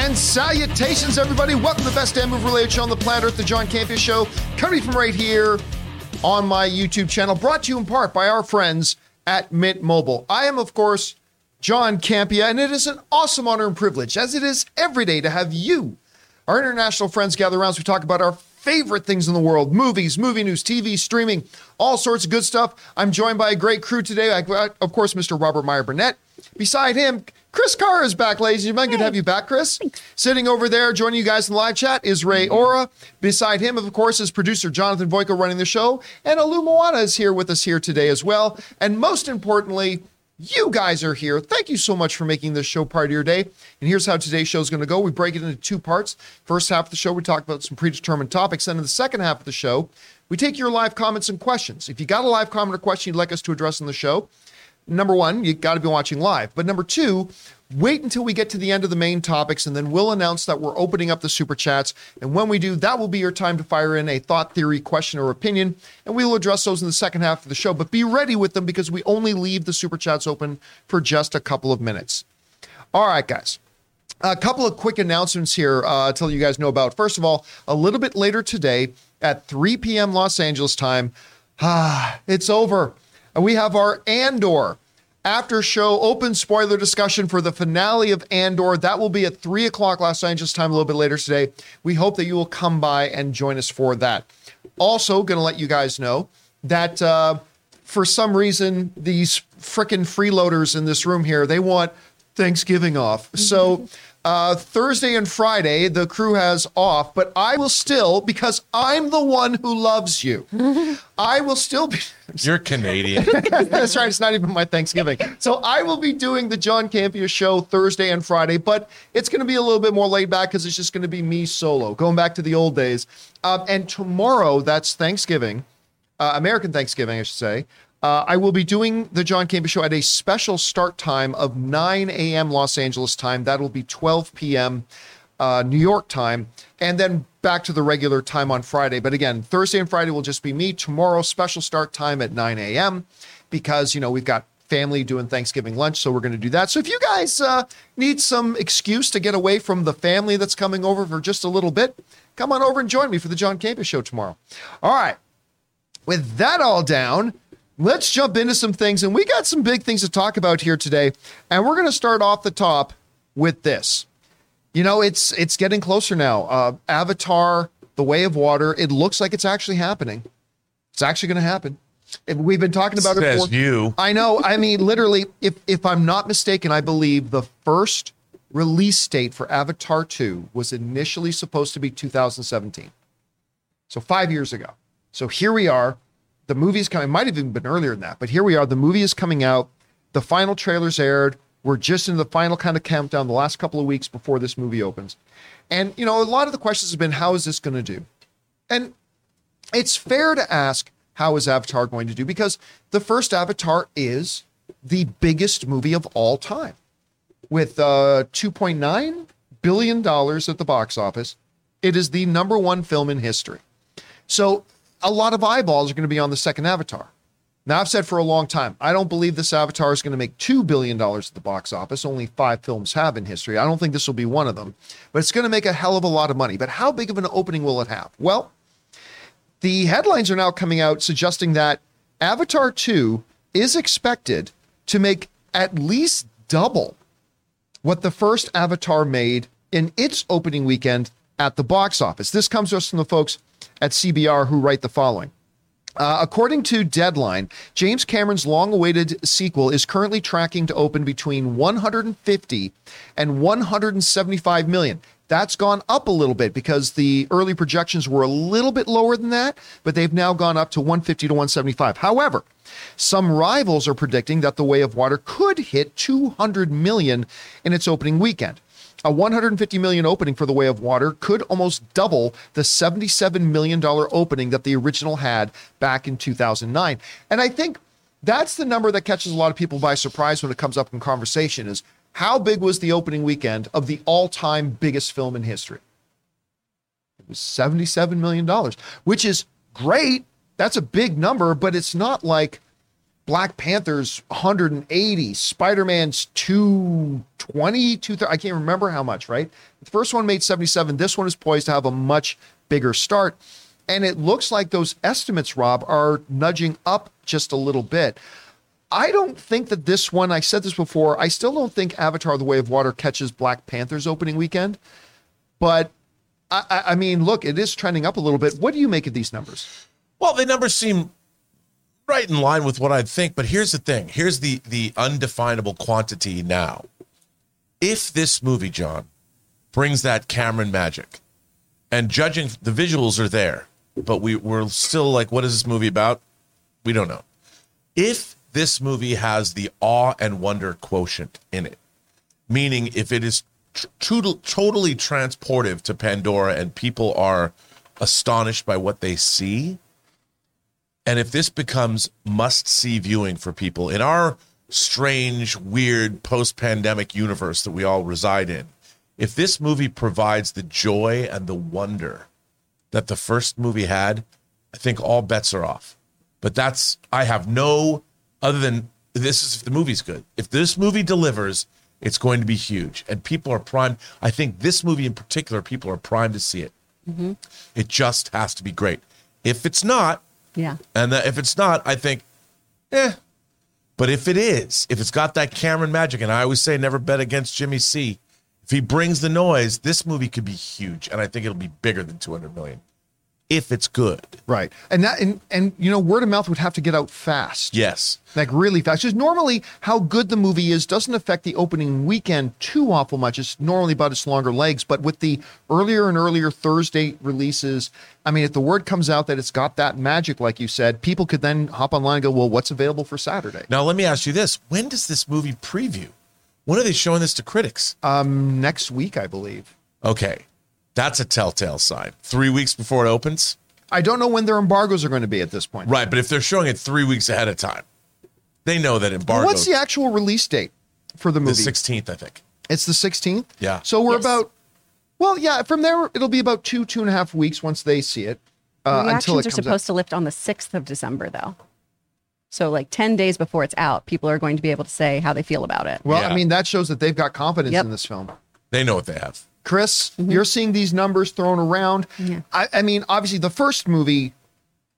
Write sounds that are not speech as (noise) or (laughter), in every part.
And salutations, everybody. Welcome to the best damn move related show on the planet Earth, the John Campea Show, coming from right here on my YouTube channel, brought to you in part by our friends at Mint Mobile. I am, of course, John Campea, and it is an awesome honor and privilege, as it is every day, to have you, our international friends, gather around as we talk about our favorite things in the world movies, movie news, TV, streaming, all sorts of good stuff. I'm joined by a great crew today. I, of course, Mr. Robert Meyer Burnett. Beside him, Chris Carr is back, ladies and gentlemen. Good to have you back, Chris. Sitting over there, joining you guys in the live chat is Ray mm-hmm. Ora. Beside him, of course, is producer Jonathan Voico running the show. And Alu Moana is here with us here today as well. And most importantly, you guys are here. Thank you so much for making this show part of your day. And here's how today's show is going to go. We break it into two parts. First half of the show, we talk about some predetermined topics. And in the second half of the show, we take your live comments and questions. If you got a live comment or question you'd like us to address on the show, number one, you got to be watching live. But number two, wait until we get to the end of the main topics, and then we'll announce that we're opening up the super chats. And when we do, that will be your time to fire in a thought, theory, question, or opinion, and we will address those in the second half of the show. But be ready with them because we only leave the super chats open for just a couple of minutes. All right, guys. A couple of quick announcements here uh, to let you guys know about. First of all, a little bit later today at 3 p.m. Los Angeles time, ah, (sighs) it's over. And we have our Andor after show open spoiler discussion for the finale of Andor. That will be at 3 o'clock Los Angeles time a little bit later today. We hope that you will come by and join us for that. Also, going to let you guys know that uh, for some reason, these frickin' freeloaders in this room here, they want Thanksgiving off. So (laughs) uh, Thursday and Friday, the crew has off, but I will still, because I'm the one who loves you, (laughs) I will still be. (laughs) You're Canadian. (laughs) That's right. It's not even my Thanksgiving. So I will be doing the John Campea show Thursday and Friday, but it's going to be a little bit more laid back because it's just going to be me solo, going back to the old days. Um, and tomorrow, that's Thanksgiving, uh, American Thanksgiving, I should say. Uh, I will be doing the John Campea show at a special start time of 9 a.m. Los Angeles time. That'll be 12 p.m. Uh, New York time, and then back to the regular time on Friday. But again, Thursday and Friday will just be me. Tomorrow, special start time at 9 a.m. because you know we've got family doing Thanksgiving lunch, so we're going to do that. So if you guys uh, need some excuse to get away from the family that's coming over for just a little bit, come on over and join me for the John Campea show tomorrow. All right. With that all down, let's jump into some things. And we got some big things to talk about here today. And we're going to start off the top with this. You know, it's it's getting closer now. Uh, Avatar, The Way of Water. It looks like it's actually happening. It's actually going to happen. And we've been talking about Says it for you. I know. I mean, literally, if if I'm not mistaken, I believe the first release date for Avatar 2 was initially supposed to be 2017. So five years ago. So here we are. The movie is coming. It might have even been earlier than that, but here we are. The movie is coming out. The final trailers aired. We're just in the final kind of countdown, the last couple of weeks before this movie opens. And, you know, a lot of the questions have been, how is this going to do? And it's fair to ask, how is Avatar going to do? Because the first Avatar is the biggest movie of all time with uh, $2.9 billion at the box office. It is the number one film in history. So a lot of eyeballs are going to be on the second Avatar. Now, I've said for a long time, I don't believe this Avatar is going to make $2 billion at the box office. Only five films have in history. I don't think this will be one of them, but it's going to make a hell of a lot of money. But how big of an opening will it have? Well, the headlines are now coming out suggesting that Avatar 2 is expected to make at least double what the first Avatar made in its opening weekend at the box office. This comes to us from the folks at CBR who write the following. Uh, according to Deadline, James Cameron's long awaited sequel is currently tracking to open between 150 and 175 million. That's gone up a little bit because the early projections were a little bit lower than that, but they've now gone up to 150 to 175. However, some rivals are predicting that The Way of Water could hit 200 million in its opening weekend. A 150 million opening for The Way of Water could almost double the 77 million dollar opening that the original had back in 2009. And I think that's the number that catches a lot of people by surprise when it comes up in conversation is how big was the opening weekend of the all-time biggest film in history? It was 77 million dollars, which is great. That's a big number, but it's not like Black Panther's 180, Spider-Man's 220, 230, I can't remember how much, right? The first one made 77. This one is poised to have a much bigger start. And it looks like those estimates, Rob, are nudging up just a little bit. I don't think that this one, I said this before, I still don't think Avatar The Way of Water catches Black Panther's opening weekend. But I, I mean, look, it is trending up a little bit. What do you make of these numbers? Well, the numbers seem right in line with what I'd think, but here's the thing. Here's the the undefinable quantity now. If this movie, John, brings that Cameron magic, and judging the visuals are there, but we, we're still like, what is this movie about? We don't know. If this movie has the awe and wonder quotient in it, meaning if it is totally transportive to Pandora and people are astonished by what they see, and if this becomes must see viewing for people in our strange, weird post pandemic universe that we all reside in, if this movie provides the joy and the wonder that the first movie had, I think all bets are off. But that's, I have no other than this is if the movie's good. If this movie delivers, it's going to be huge. And people are primed. I think this movie in particular, people are primed to see it. Mm-hmm. It just has to be great. If it's not, yeah. And if it's not, I think, eh. But if it is, if it's got that Cameron magic, and I always say never bet against Jimmy C. If he brings the noise, this movie could be huge, and I think it'll be bigger than 200 million if it's good. Right. And that and and you know word of mouth would have to get out fast. Yes. Like really fast. Just normally how good the movie is doesn't affect the opening weekend too awful much. It's normally about its longer legs, but with the earlier and earlier Thursday releases, I mean if the word comes out that it's got that magic like you said, people could then hop online and go, "Well, what's available for Saturday?" Now, let me ask you this. When does this movie preview? When are they showing this to critics? Um next week, I believe. Okay. That's a telltale sign. Three weeks before it opens. I don't know when their embargoes are going to be at this point. Right, but if they're showing it three weeks ahead of time, they know that embargo. What's the actual release date for the movie? The sixteenth, I think. It's the sixteenth. Yeah. So we're Yes. about. Well, yeah. From there, it'll be about two two and a half weeks once they see it. Uh, until Reactions it are supposed out. to lift on the 6th of December, though. So, like 10 days before it's out, people are going to be able to say how they feel about it. Well, Yeah. I mean that shows that they've got confidence Yep. in this film. They know what they have. Chris, mm-hmm. you're seeing these numbers thrown around. Yeah. I, I mean, obviously, the first movie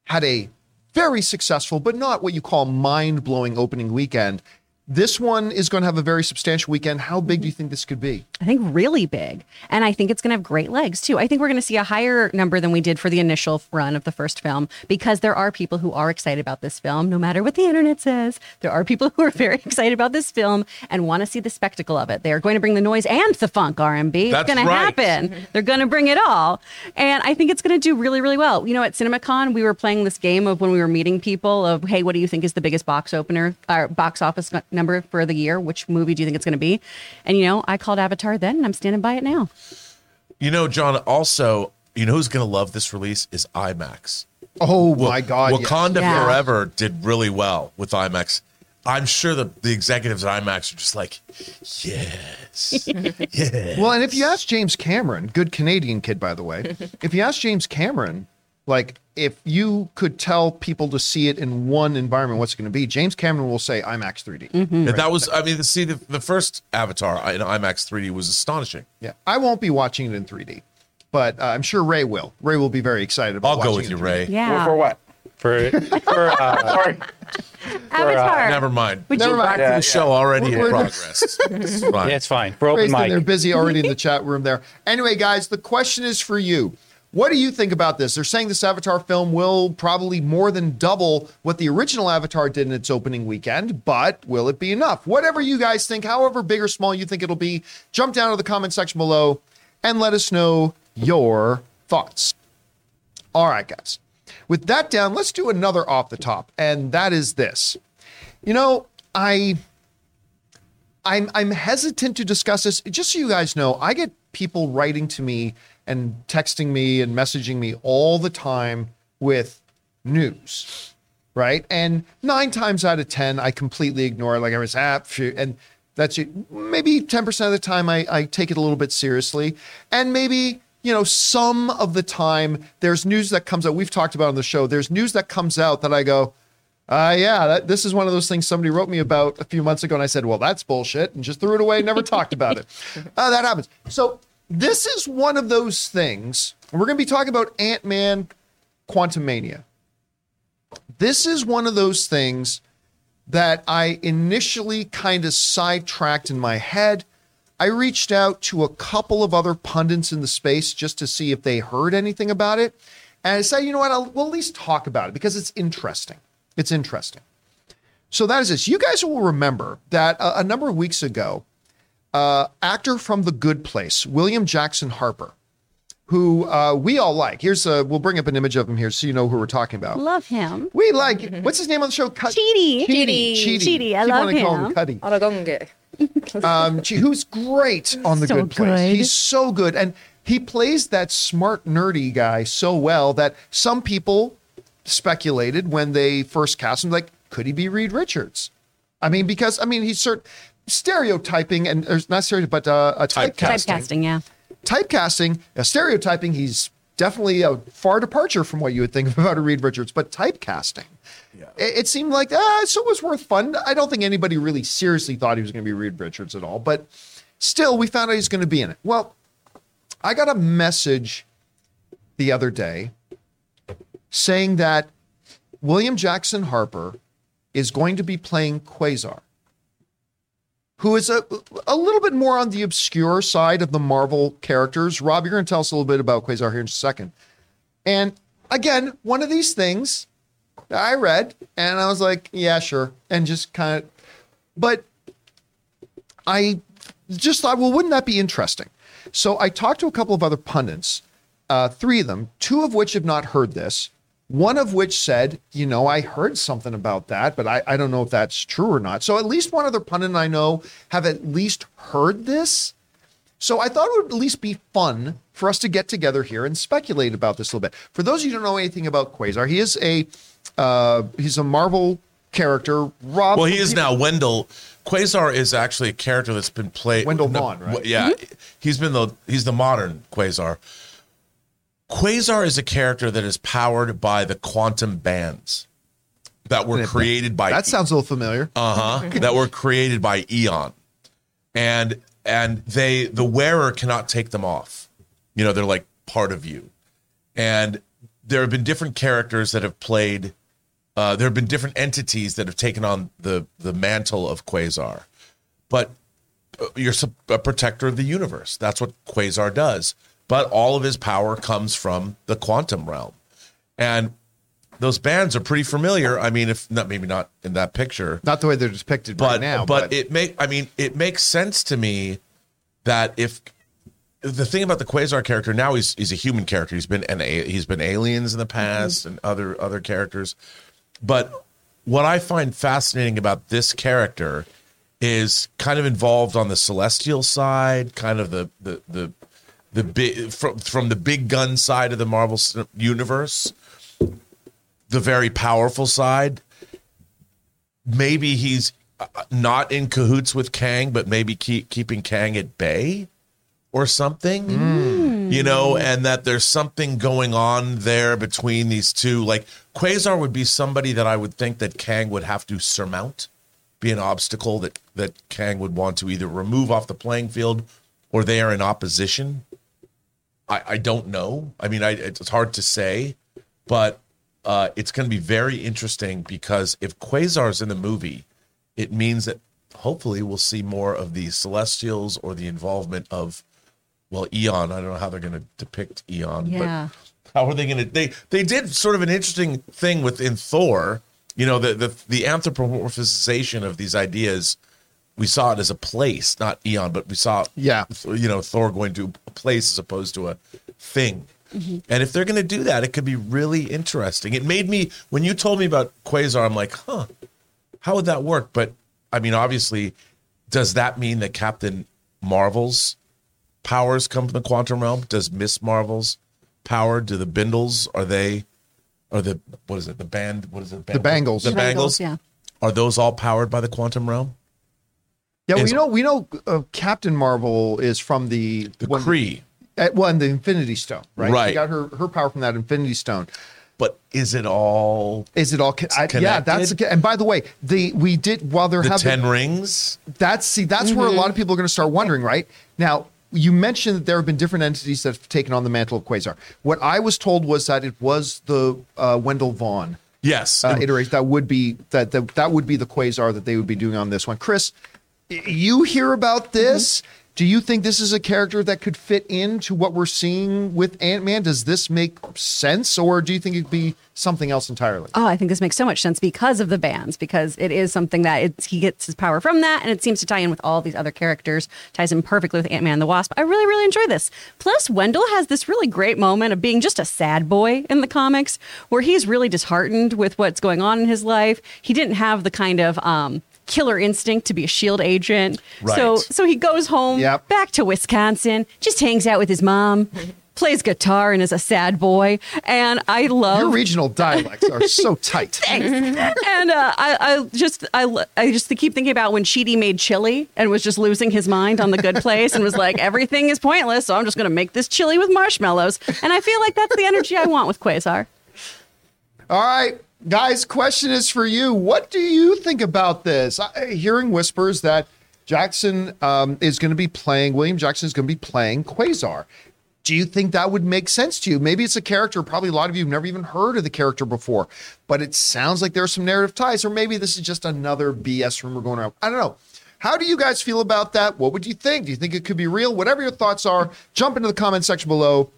had a very successful, but not what you call mind blowing opening weekend. This one is going to have a very substantial weekend. How big do you think this could be? I think really big. And I think it's going to have great legs too. I think we're going to see a higher number than we did for the initial run of the first film because there are people who are excited about this film, no matter what the internet says. There are people (laughs) who are very excited about this film and want to see the spectacle of it. They are going to bring the noise and the funk R&B. That's it's going to happen. They're going to bring it all. And I think it's going to do really, really well. You know, at CinemaCon, we were playing this game of when we were meeting people of, hey, what do you think is the biggest box opener or box office n- number for the year? Which movie do you think it's going to be? And, you know, I called Avatar then and I'm standing by it now. You know, John. Also, you know who's going to love this release is IMAX. Oh my God! yes. Wakanda Yeah. Forever did really well with IMAX. I'm sure the, the executives at IMAX are just like, yes, (laughs) yeah. Well, and if you ask James Cameron, good Canadian kid, by the way, if you ask James Cameron, like if you could tell people to see it in one environment, what's it going to be? James Cameron will say IMAX 3D. Mm-hmm. That was, I mean, to see, the, the first Avatar in IMAX 3D was astonishing. Yeah, I won't be watching it in 3D, but uh, I'm sure Ray will. Ray will be very excited about. It. I'll go with you, 3D. Ray. Yeah. For, for what? For (laughs) for uh, Avatar. Never mind. Would Never you- mind. The show already in We're- progress. It's fine. yeah, it's fine. We're open Ray's in there mic. busy already in the (laughs) chat room there. Anyway, guys, the question is for you. What do you think about this? They're saying this Avatar film will probably more than double what the original Avatar did in its opening weekend, but will it be enough? Whatever you guys think, however big or small you think it'll be, jump down to the comment section below and let us know your thoughts. All right, guys. With that down, let's do another off the top, and that is this. You know, I I'm I'm hesitant to discuss this. Just so you guys know, I get people writing to me and texting me and messaging me all the time with news, right? And nine times out of ten, I completely ignore it. Like I was phew," and that's. Maybe ten percent of the time, I, I take it a little bit seriously, and maybe you know some of the time there's news that comes out. We've talked about on the show. There's news that comes out that I go, Uh, yeah, that, this is one of those things somebody wrote me about a few months ago, and I said, "Well, that's bullshit," and just threw it away, never talked about it. (laughs) Uh, that happens. So this is one of those things. We're going to be talking about Ant Man, Quantumania. This is one of those things that I initially kind of sidetracked in my head. I reached out to a couple of other pundits in the space just to see if they heard anything about it. And I said, you know what, I'll, we'll at least talk about it because it's interesting. It's interesting. So that is this. You guys will remember that a, a number of weeks ago, uh, actor from The Good Place, William Jackson Harper, who uh, we all like. Here's a, we'll bring up an image of him here so you know who we're talking about. Love him. We like, what's his name on the show? Cut- Cheedy. Cheedy. Chidi. Chidi. I Keep love him. Call him Cuddy. (laughs) um, who's great on The so Good Place. Good. He's so good. And he plays that smart, nerdy guy so well that some people speculated when they first cast him, like, could he be Reed Richards? I mean, because I mean, he's certain stereotyping and there's not stereotyping, but uh, a typecasting. Typecasting, yeah. Typecasting, uh, stereotyping, he's definitely a far departure from what you would think (laughs) about a Reed Richards, but typecasting. It, it seemed like, ah, so it was worth fun. I don't think anybody really seriously thought he was going to be Reed Richards at all, but still, we found out he's going to be in it. Well, I got a message the other day saying that William Jackson Harper is going to be playing Quasar, who is a, a little bit more on the obscure side of the Marvel characters. Rob, you're going to tell us a little bit about Quasar here in a second. And again, one of these things I read, and I was like, yeah, sure. And just kind of, but I just thought, well, wouldn't that be interesting? So I talked to a couple of other pundits, uh, three of them, two of which have not heard this. One of which said, you know, I heard something about that, but I, I don't know if that's true or not. So at least one other pundit I know have at least heard this. So I thought it would at least be fun for us to get together here and speculate about this a little bit. For those of you who don't know anything about Quasar, he is a uh, he's a Marvel character. Rob, Well, he is now Wendell. Quasar is actually a character that's been played. Wendell no, Vaughn, right? Yeah, Mm-hmm. he's been the he's the modern Quasar. Quasar is a character that is powered by the quantum bands that were created by That sounds a little familiar. uh huh that were created by Eon, and and they the wearer cannot take them off. You know, they're like part of you, and there have been different characters that have played. Uh, there have been different entities that have taken on the the mantle of Quasar, but uh, you're a protector of the universe. That's what Quasar does. But all of his power comes from the quantum realm, and those bands are pretty familiar. I mean, if not, maybe not in that picture, Not the way they're depicted but right now, but, it make I mean it makes sense to me that if the thing about the Quasar character now he's he's a human character. He's been an a- he's been aliens in the past mm-hmm. and other other characters. But what I find fascinating about this character is kind of involved on the celestial side, kind of the the the the big from from the big gun side of the Marvel universe, the very powerful side maybe he's uh, not in cahoots with Kang, but maybe keep keeping Kang at bay or something. You know, and that there's something going on there between these two. Like Quasar would be somebody that I would think that Kang would have to surmount, be an obstacle that that Kang would want to either remove off the playing field or they are in opposition. I, I don't know. I mean, I, it's hard to say, but uh, it's going to be very interesting because if Quasar's in the movie, it means that hopefully we'll see more of the Celestials or the involvement of, well, Eon. I don't know how they're going to depict Eon, Yeah. but how are they going to? They they did sort of an interesting thing within Thor. You know, the the the anthropomorphization of these ideas. We saw it as a place, not Eon, but we saw Yeah. you know Thor going to a place as opposed to a thing. Mm-hmm. And if they're going to do that, it could be really interesting. It made me when you told me about Quasar, I'm like, huh, how would that work? But I mean, obviously, does that mean that Captain Marvel's powers come from the quantum realm? Does Miss Marvel's power? Do the Bindles are they? Are the what is it? The band? What is it? The Bangles. The The Bangles. yeah. Are those all powered by the quantum realm? Yeah, we know we know uh, Captain Marvel is from the The one, Kree. uh, one the Infinity Stone, right? Right. She got her her power from that Infinity Stone. but is it all Is it all? Con- I, yeah, that's connected? and by the way, the we did while they're the having ten rings? that's see that's where a lot of people are going to start wondering, right? Now, you mentioned that there have been different entities that have taken on the mantle of Quasar. What I was told was that it was the uh, Wendell Vaughn Yes. uh, iteration that would be that, that that would be the Quasar that they would be doing on this one. Chris, y- you hear about this? Do you think this is a character that could fit into what we're seeing with Ant Man? Does this make sense, or do you think it'd be something else entirely? Oh, I think this makes so much sense because of the bands, because it is something that he gets his power from that, and it seems to tie in with all these other characters, ties in perfectly with Ant Man and the Wasp. I really, really enjoy this. Plus, Wendell has this really great moment of being just a sad boy in the comics, where he's really disheartened with what's going on in his life. He didn't have the kind of um, killer instinct to be a shield agent, so Right. so he goes home Yep. back to Wisconsin, just hangs out with his mom. (laughs) Plays guitar and is a sad boy, and I love Your regional dialects are so (laughs) tight. and uh, I, I just I, I just keep thinking about when Cheaty made chili and was just losing his mind on the good place and was like (laughs) everything is pointless, so I'm just going to make this chili with marshmallows. And I feel like that's the energy I want with Quasar. All right, guys, question is for you. What do you think about this? I, hearing whispers that Jackson um, is going to be playing, William Jackson is going to be playing Quasar. Do you think that would make sense to you? Maybe it's a character, probably a lot of you have never even heard of the character before, but it sounds like there's some narrative ties, or maybe this is just another BS rumor going around. I don't know. How do you guys feel about that? What would you think? Do you think it could be real? Whatever your thoughts are, jump into the comment section below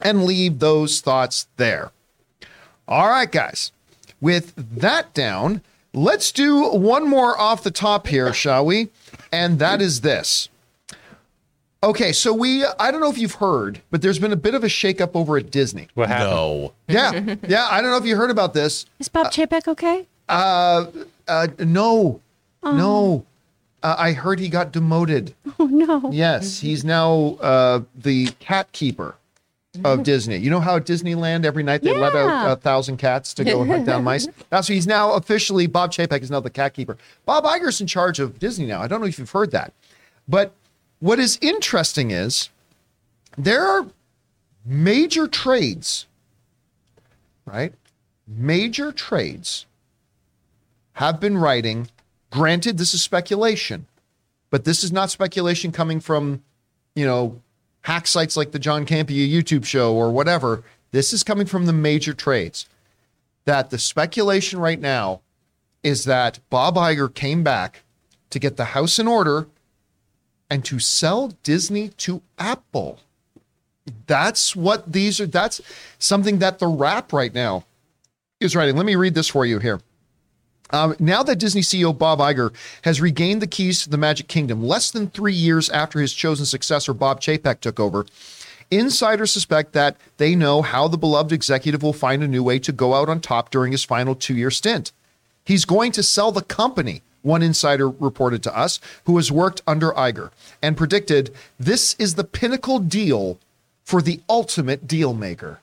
and leave those thoughts there. All right, guys. With that down, let's do one more off the top here, (laughs) shall we? And that is this. Okay, so we, I don't know if you've heard, but there's been a bit of a shakeup over at Disney. What happened? no. Yeah, yeah, I don't know if you heard about this. Is Bob Chapek okay? Uh, uh no, no. Uh, I heard he got demoted. Oh no. Yes, he's now uh, the cat keeper of Disney. You know how at Disneyland every night they let out a thousand cats to go (laughs) hunt down mice? Now, so he's now officially Bob Chapek is now the cat keeper. Bob Iger's in charge of Disney now. I don't know if you've heard that, but what is interesting is there are major trades, right? Major trades have been writing. Granted, this is speculation, but this is not speculation coming from, you know, hack sites like the John Campea YouTube show or whatever. This is coming from the major trades. That the speculation right now is that Bob Iger came back to get the house in order and to sell Disney to Apple. That's what these are. That's something that the Wrap right now is writing. Let me read this for you here. Um, now that Disney CEO Bob Iger has regained the keys to the Magic Kingdom, less than three years after his chosen successor Bob Chapek took over, insiders suspect that they know how the beloved executive will find a new way to go out on top during his final two-year stint. He's going to sell the company, one insider reported to us, who has worked under Iger, and predicted this is the pinnacle deal for the ultimate deal maker.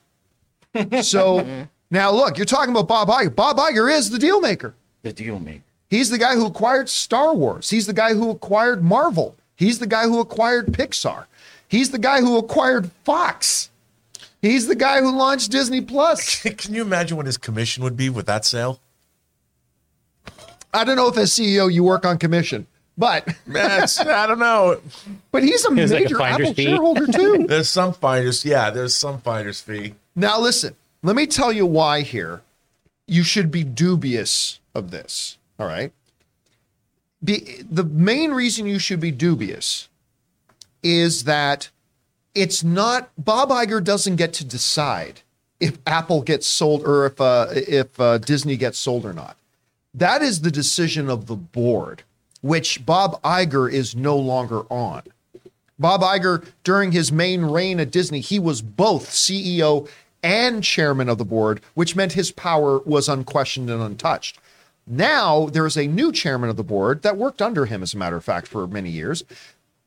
(laughs) so now look, you're talking about Bob Iger. Bob Iger is the deal maker. The deal maker. He's the guy who acquired Star Wars. He's the guy who acquired Marvel. He's the guy who acquired Pixar. He's the guy who acquired Fox. He's the guy who launched Disney Plus. (laughs) Can you imagine what his commission would be with that sale? I don't know if as CEO you work on commission, but (laughs) That's, I don't know. but he's a It's like a major finder's Apple fee. shareholder too. (laughs) There's some finders. Yeah, there's some finders fee. Now, listen, let me tell you why here you should be dubious of this. All right. Be, the main reason you should be dubious is that it's not, Bob Iger doesn't get to decide if Apple gets sold or if, uh, if uh, Disney gets sold or not. That is the decision of the board, which Bob Iger is no longer on. Bob Iger, during his main reign at Disney, he was both CEO and chairman of the board, which meant his power was unquestioned and untouched. Now there is a new chairman of the board that worked under him, as a matter of fact, for many years,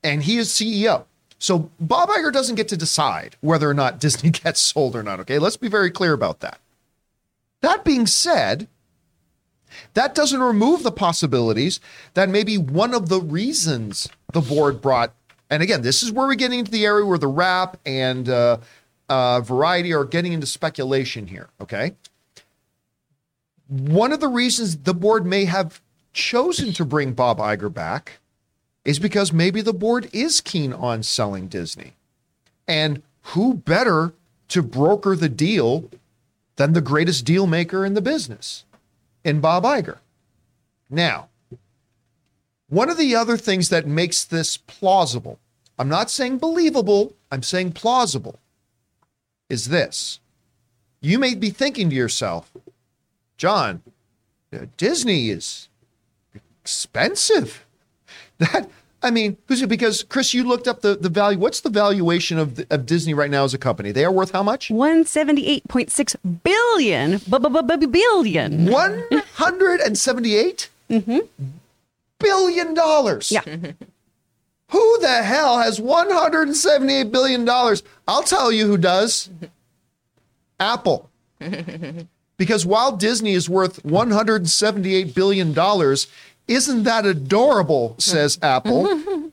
and he is CEO. So Bob Iger doesn't get to decide whether or not (laughs) Disney gets sold or not. Okay, let's be very clear about that. That being said, that doesn't remove the possibilities that maybe one of the reasons the board brought, and again, this is where we're getting into the area where the Wrap and uh, uh, variety are getting into speculation here. Okay. One of the reasons the board may have chosen to bring Bob Iger back is because maybe the board is keen on selling Disney. And who better to broker the deal than the greatest deal maker in the business in Bob Iger? Now, one of the other things that makes this plausible, I'm not saying believable, I'm saying plausible, is this. You may be thinking to yourself, John, Disney is expensive. That I mean, because Chris, you looked up the, the value. What's the valuation of, the, of Disney right now as a company? They are worth how much? 178.6 billion. Billion. 178 mm-hmm. billion dollars. Yeah. (laughs) Who the hell has 178 billion dollars? I'll tell you who does. Apple. (laughs) Because while Disney is worth 178 billion dollars, isn't that adorable? Says mm. Apple.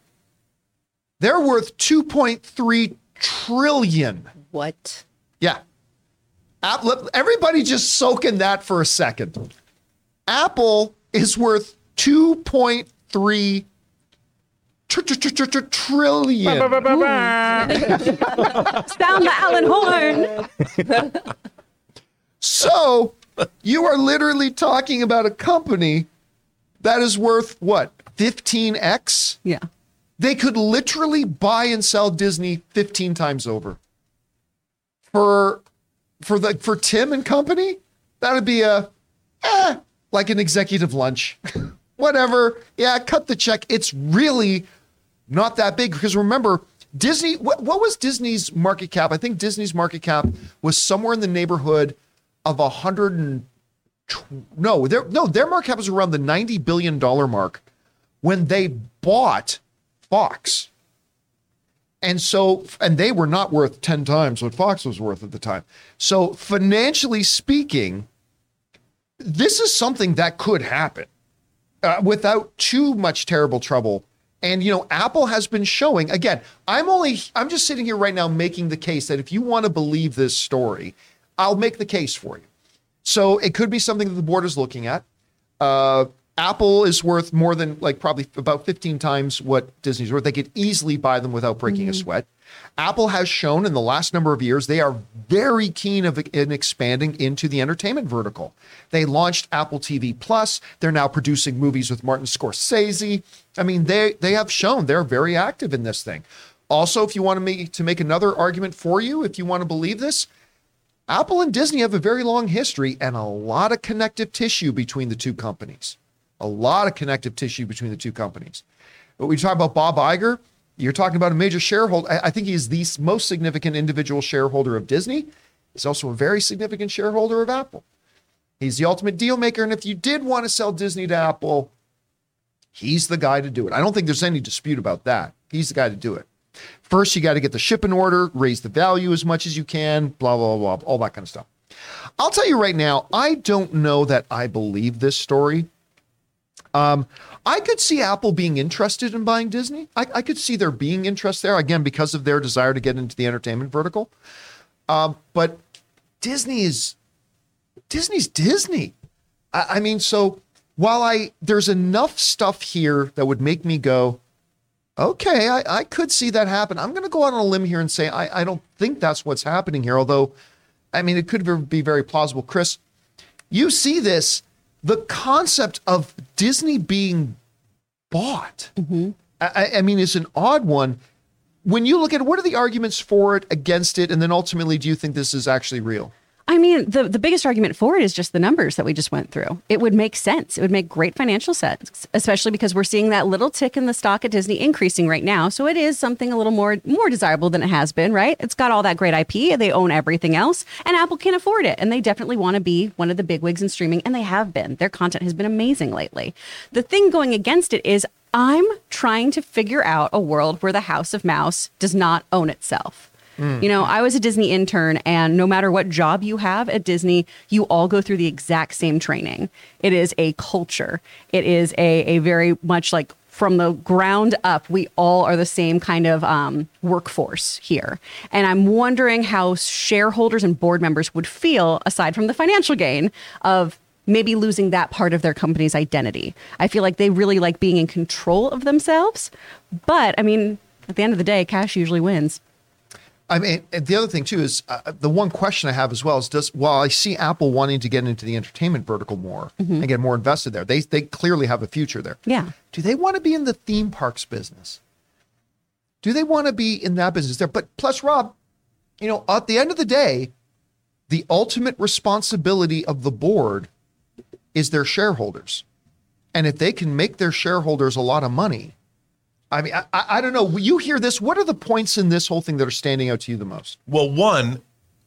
(laughs) They're worth 2.3 trillion. What? Yeah. App- Everybody just soak in that for a second. Apple is worth 2.3 tr- tr- tr- tr- tr- trillion. (laughs) Sound the Alan Horn. (laughs) So you are literally talking about a company that is worth what? 15x? Yeah. They could literally buy and sell Disney 15 times over. For for the for Tim and company, that would be a eh, like an executive lunch. (laughs) Whatever. Yeah, cut the check. It's really not that big because remember Disney what, what was Disney's market cap? I think Disney's market cap was somewhere in the neighborhood of a hundred and no, their no, their market cap was around the 90 billion dollar mark when they bought Fox. And so, and they were not worth 10 times what Fox was worth at the time. So, financially speaking, this is something that could happen uh, without too much terrible trouble. And, you know, Apple has been showing, again, I'm only, I'm just sitting here right now making the case that if you want to believe this story, I'll make the case for you. So it could be something that the board is looking at. Uh, Apple is worth more than like probably about 15 times what Disney's worth. They could easily buy them without breaking a sweat. Apple has shown in the last number of years they are very keen of in expanding into the entertainment vertical. They launched Apple TV Plus. They're now producing movies with Martin Scorsese. I mean, they they have shown they're very active in this thing. Also, if you want to make to make another argument for you, if you want to believe this, Apple and Disney have a very long history and a lot of connective tissue between the two companies. A lot of connective tissue between the two companies. But we talk about Bob Iger, you're talking about a major shareholder. I think he is the most significant individual shareholder of Disney. He's also a very significant shareholder of Apple. He's the ultimate deal maker. And if you did want to sell Disney to Apple, he's the guy to do it. I don't think there's any dispute about that. He's the guy to do it. First, you got to get the ship in order, raise the value as much as you can, blah, blah, blah, all that kind of stuff. I'll tell you right now, I don't know that I believe this story. Um, I could see Apple being interested in buying Disney. I, I could see there being interest there, again, because of their desire to get into the entertainment vertical. Um, but Disney is Disney's Disney. I, I mean, so while I there's enough stuff here that would make me go, okay, I, I could see that happen. I'm going to go out on a limb here and say I, I don't think that's what's happening here. Although, I mean, it could be very plausible. Chris, you see this, the concept of Disney being bought. Mm-hmm. I, I- I mean, it's an odd one. When you look at it, what are the arguments for it, against it, and then ultimately, do you think this is actually real? I mean, the, the biggest argument for it is just the numbers that we just went through. It would make sense. It would make great financial sense, especially because we're seeing that little tick in the stock at Disney increasing right now. So it is something a little more more desirable than it has been, right? It's got all that great IP. They own everything else, and Apple can't afford it. And they definitely want to be one of the big wigs in streaming, and they have been. Their content has been amazing lately. The thing going against it is I'm trying to figure out a world where the House of Mouse does not own itself. You know, I was a Disney intern, and no matter what job you have at Disney, you all go through the exact same training. It is a culture, it is a, a very much like from the ground up, we all are the same kind of um, workforce here. And I'm wondering how shareholders and board members would feel, aside from the financial gain, of maybe losing that part of their company's identity. I feel like they really like being in control of themselves. But I mean, at the end of the day, cash usually wins. I mean, and the other thing too is uh, the one question I have as well is does while I see Apple wanting to get into the entertainment vertical more and get more invested there, they they clearly have a future there. Yeah. Do they want to be in the theme parks business? Do they want to be in that business there? But plus, Rob, you know, at the end of the day, the ultimate responsibility of the board is their shareholders. And if they can make their shareholders a lot of money, I mean, I, I don't know. You hear this. What are the points in this whole thing that are standing out to you the most? Well, one,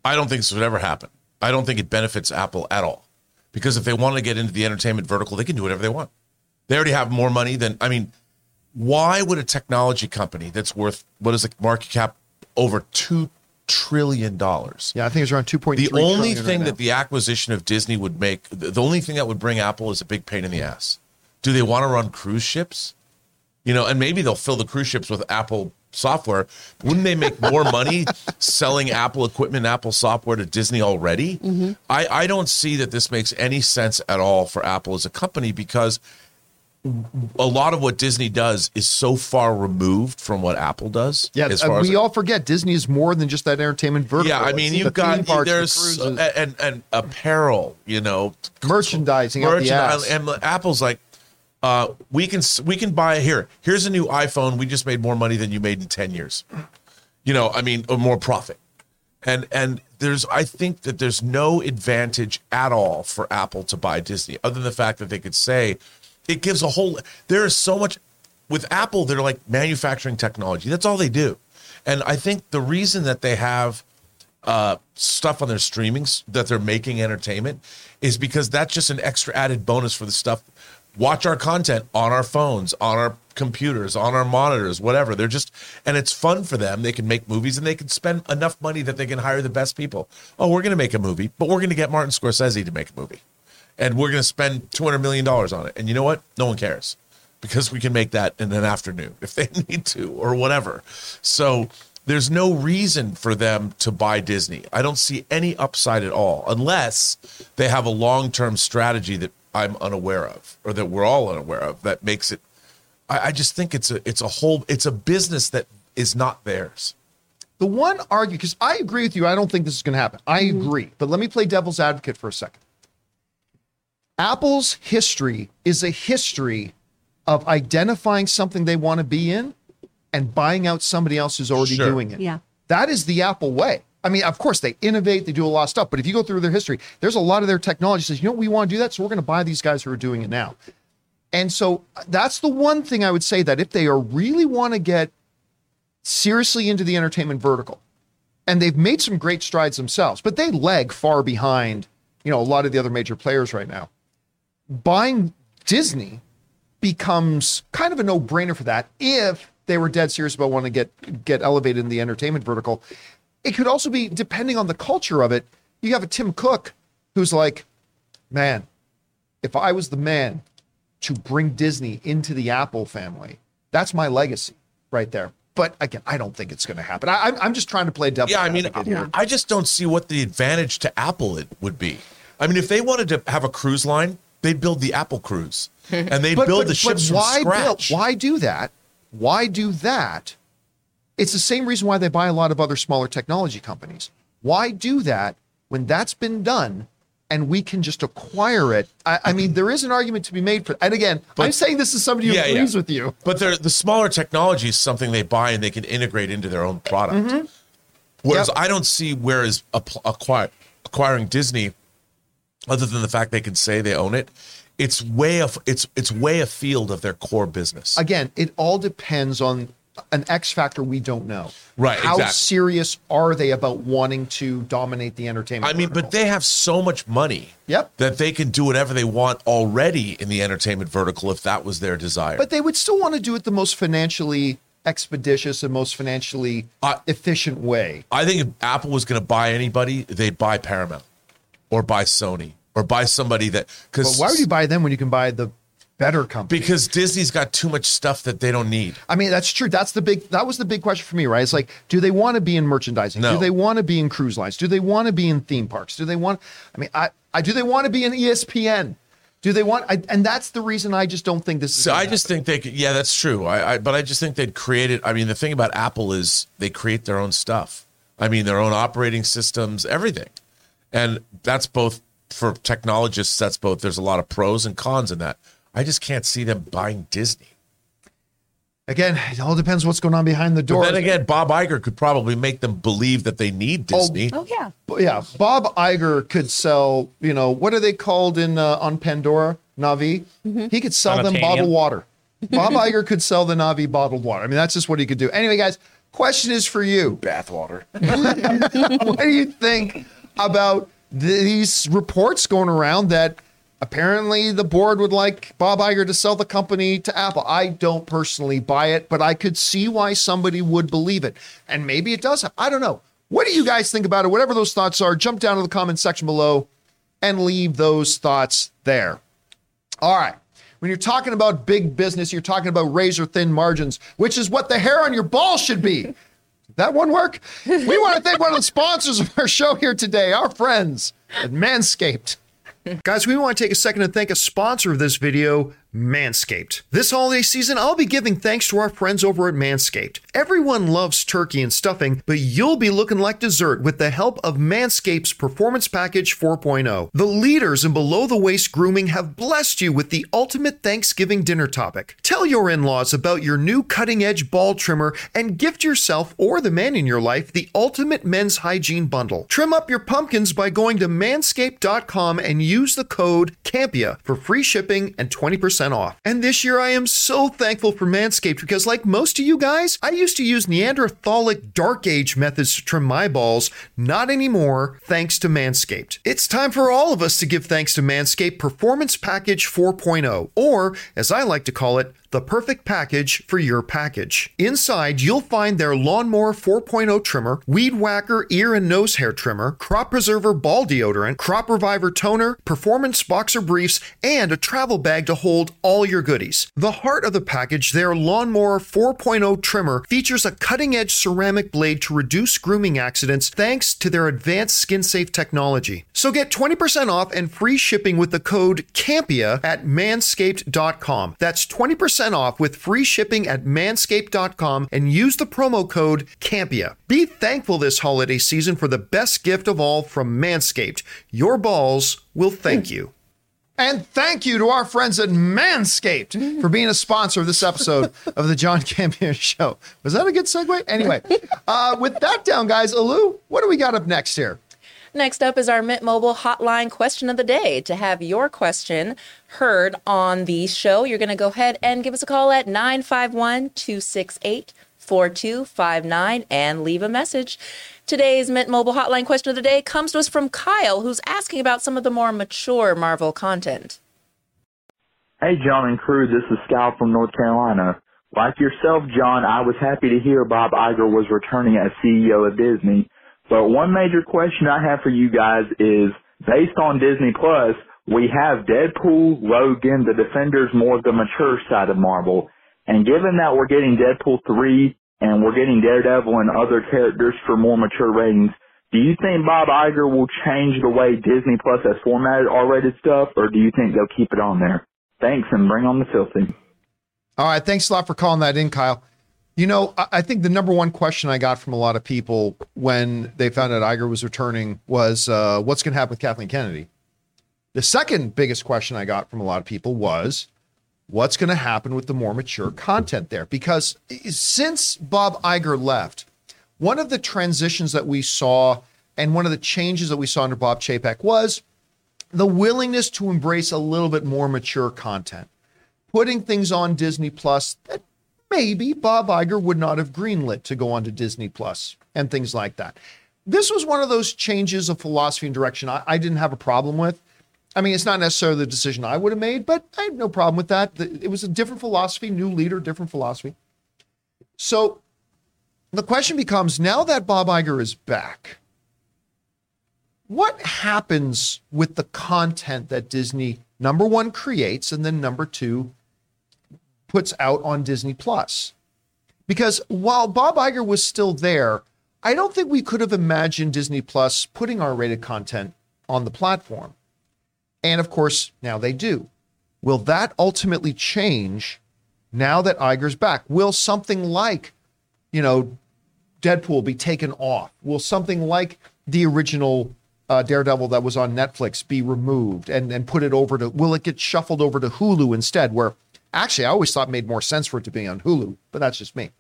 I don't think this would ever happen. I don't think it benefits Apple at all. Because if they want to get into the entertainment vertical, they can do whatever they want. They already have more money than, I mean, why would a technology company that's worth, what is the market cap? Over $2 trillion. Yeah, I think it's around 2.3 The only right thing now. that the acquisition of Disney would make, the only thing that would bring Apple is a big pain in the ass. Do they want to run cruise ships? You know, and maybe they'll fill the cruise ships with Apple software. Wouldn't they make more money (laughs) selling Apple equipment, Apple software to Disney already? I, I don't see that this makes any sense at all for Apple as a company because a lot of what Disney does is so far removed from what Apple does. Yeah, as uh, far as we all forget Disney is more than just that entertainment vertical. yeah, I mean, It's you've the got parks, there's cruises, uh, and and apparel, you know, merchandising out the merchandise, and Apple's like, uh, we can we can buy here. Here's a new iPhone. We just made more money than you made in ten years. You know, I mean, or more profit. And and there's I think that there's no advantage at all for Apple to buy Disney, other than the fact that they could say it gives a whole. There is so much with Apple. They're like manufacturing technology. That's all they do. And I think the reason that they have uh, stuff on their streamings that they're making entertainment is because that's just an extra added bonus for the stuff. Watch our content on our phones, on our computers, on our monitors, whatever. They're just, and it's fun for them. They can make movies and they can spend enough money that they can hire the best people. Oh, we're going to make a movie, but we're going to get Martin Scorsese to make a movie. And we're going to spend $200 million on it. And you know what? No one cares because we can make that in an afternoon (laughs) if they need to or whatever. So there's no reason for them to buy Disney. I don't see any upside at all unless they have a long-term strategy that I'm unaware of or that we're all unaware of that makes it I, I just think it's a it's a whole it's a business that is not theirs. The one argue because I agree with you. I don't think this is going to happen. I mm-hmm. agree, but let me play devil's advocate for a second. Apple's history is a history of identifying something they want to be in and buying out somebody else who's already Sure. doing it. Yeah. That is the Apple way. I mean, of course, they innovate, they do a lot of stuff, but if you go through their history, there's a lot of their technology says, you know, we want to do that, so we're going to buy these guys who are doing it now. And so uh, that's the one thing I would say that if they are really want to get seriously into the entertainment vertical, and they've made some great strides themselves, but they lag far behind, you know, a lot of the other major players right now. Buying Disney becomes kind of a no-brainer for that if they were dead serious about wanting to get get elevated in the entertainment vertical. It could also be depending on the culture of it. You have a Tim Cook who's like, man, if I was the man to bring Disney into the Apple family, that's my legacy right there. But again, I don't think it's going to happen. I, I'm, I'm just trying to play devil. Yeah, I mean, advocate here. I just don't see what the advantage to Apple it would be. I mean, if they wanted to have a cruise line, they'd build the Apple Cruise, (laughs) and they'd but, build but- the ships but why from build- scratch. why do that? Why do that? It's the same reason why they buy a lot of other smaller technology companies. Why do that when that's been done and we can just acquire it? I, I mean, there is an argument to be made for. And again, I'm saying this is somebody who Yeah, yeah. agrees with you. But they're, the smaller technology is something they buy and they can integrate into their own product. Mm-hmm. Whereas Yep. I don't see where is acquire, acquiring Disney, other than the fact they can say they own it. It's way of it's it's way afield of their core business. Again, it all depends on an X factor we don't know. Right, How exactly. serious are they about wanting to dominate the entertainment? I mean, vertical? but they have so much money Yep. that they can do whatever they want already in the entertainment vertical if that was their desire. But they would still want to do it the most financially expeditious and most financially I- efficient way. I think if Apple was going to buy anybody, they'd buy Paramount or buy Sony or buy somebody that because why would you buy them when you can buy the better company. because Disney's got too much stuff that they don't need. I mean, that's true. That's the big. That was the big question for me, right? It's like, do they want to be in merchandising? No. Do they want to be in cruise lines? Do they want to be in theme parks? Do they want? I mean, I, I do they want to be in ESPN? Do they want? I, and that's the reason I just don't think this is. So I just happen. think they could, yeah, that's true. I, I but I just think they'd create it. I mean, the thing about Apple is they create their own stuff. I mean, their own operating systems, everything. And that's both for technologists, that's both there's a lot of pros and cons in that. I just can't see them buying Disney. again, it all depends what's going on behind the door. But then again, Bob Iger could probably make them believe that they need Disney. Oh yeah. But yeah, Bob Iger could sell. You know what are they called in uh, on Pandora? Navi. He could sell them bottled water. Bob (laughs) Iger could sell the Navi bottled water. I mean, that's just what he could do. Anyway, guys, question is for you. Bathwater. (laughs) what do you think about these reports going around that apparently the board would like Bob Iger to sell the company to Apple? I don't personally buy it, but I could see why somebody would believe it. And maybe it does. I don't know. What do you guys think about it? Whatever those thoughts are, jump down to the comment section below and leave those thoughts there. All right. When you're talking about big business, you're talking about razor thin margins, which is what the hair on your ball should be. That one work? We want to thank one of the sponsors of our show here today, our friends at Manscaped. Guys, we want to take a second to thank a sponsor of this video, Manscaped. This holiday season, I'll be giving thanks to our friends over at Manscaped. Everyone loves turkey and stuffing, but you'll be looking like dessert with the help of Manscaped's Performance Package 4.0. The leaders in below the waist grooming have blessed you with the ultimate Thanksgiving dinner topic. Tell your in laws about your new cutting edge ball trimmer and gift yourself or the man in your life the ultimate men's hygiene bundle. Trim up your pumpkins by going to manscaped.com and use the code CAMPEA for free shipping and 20% off. And this year I am so thankful for Manscaped because, like most of you guys, I used to use Neanderthalic Dark Age methods to trim my balls. Not anymore, thanks to Manscaped. It's time for all of us to give thanks to Manscaped Performance Package 4.0, or as I like to call it, the perfect package for your package. Inside, you'll find their Lawnmower 4.0 trimmer, Weed Whacker ear and nose hair trimmer, Crop Preserver ball deodorant, Crop Reviver toner, Performance boxer briefs, and a travel bag to hold all your goodies. The heart of the package, their Lawnmower 4.0 trimmer, features a cutting edge ceramic blade to reduce grooming accidents thanks to their advanced skin safe technology. So get 20% off and free shipping with the code CAMPEA at manscaped.com. That's 20% off with free shipping at manscaped.com and use the promo code CAMPEA. Be thankful this holiday season for the best gift of all from Manscaped. Your balls will thank you. And thank you to our friends at Manscaped for being a sponsor of this episode of the John Campea Show. Was that a good segue? Anyway, uh, with that down, guys, Alu, what do we got up next here? Next up is our Mint Mobile hotline question of the day. To have your question heard on the show, you're going to go ahead and give us a call at 951 268 4259 and leave a message. Today's Mint Mobile hotline question of the day comes to us from Kyle, who's asking about some of the more mature Marvel content. Hey, John and crew, this is Scal from North Carolina. Like yourself, John, I was happy to hear Bob Iger was returning as CEO of Disney. But one major question I have for you guys is, based on Disney Plus, we have Deadpool, Logan, the Defenders, more of the mature side of Marvel. And given that we're getting Deadpool 3 and we're getting Daredevil and other characters for more mature ratings, do you think Bob Iger will change the way Disney Plus has formatted R-rated stuff, or do you think they'll keep it on there? Thanks, and bring on the filthy. All right. Thanks a lot for calling that in, Kyle. You know, I, think the number one question I got from a lot of people when they found out Iger was returning was uh, what's going to happen with Kathleen Kennedy? The second biggest question I got from a lot of people was what's going to happen with the more mature content there? Because since Bob Iger left, one of the transitions that we saw and one of the changes that we saw under Bob Chapek was the willingness to embrace a little bit more mature content, putting things on Disney Plus that maybe Bob Iger would not have greenlit to go onto Disney Plus and things like that. This was one of those changes of philosophy and direction I, I didn't have a problem with. I mean, it's not necessarily the decision I would have made, but I had no problem with that. It was a different philosophy, new leader, different philosophy. So the question becomes now that Bob Iger is back, what happens with the content that Disney Number one creates, and then number two puts out on Disney Plus. Because while Bob Iger was still there, I don't think we could have imagined Disney Plus putting R rated content on the platform. And of course, now they do. Will that ultimately change now that Iger's back? Will something like, you know, Deadpool be taken off? Will something like the original uh, Daredevil that was on Netflix be removed and, and put it over to, will it get shuffled over to Hulu instead? Where actually I always thought it made more sense for it to be on Hulu, but that's just me.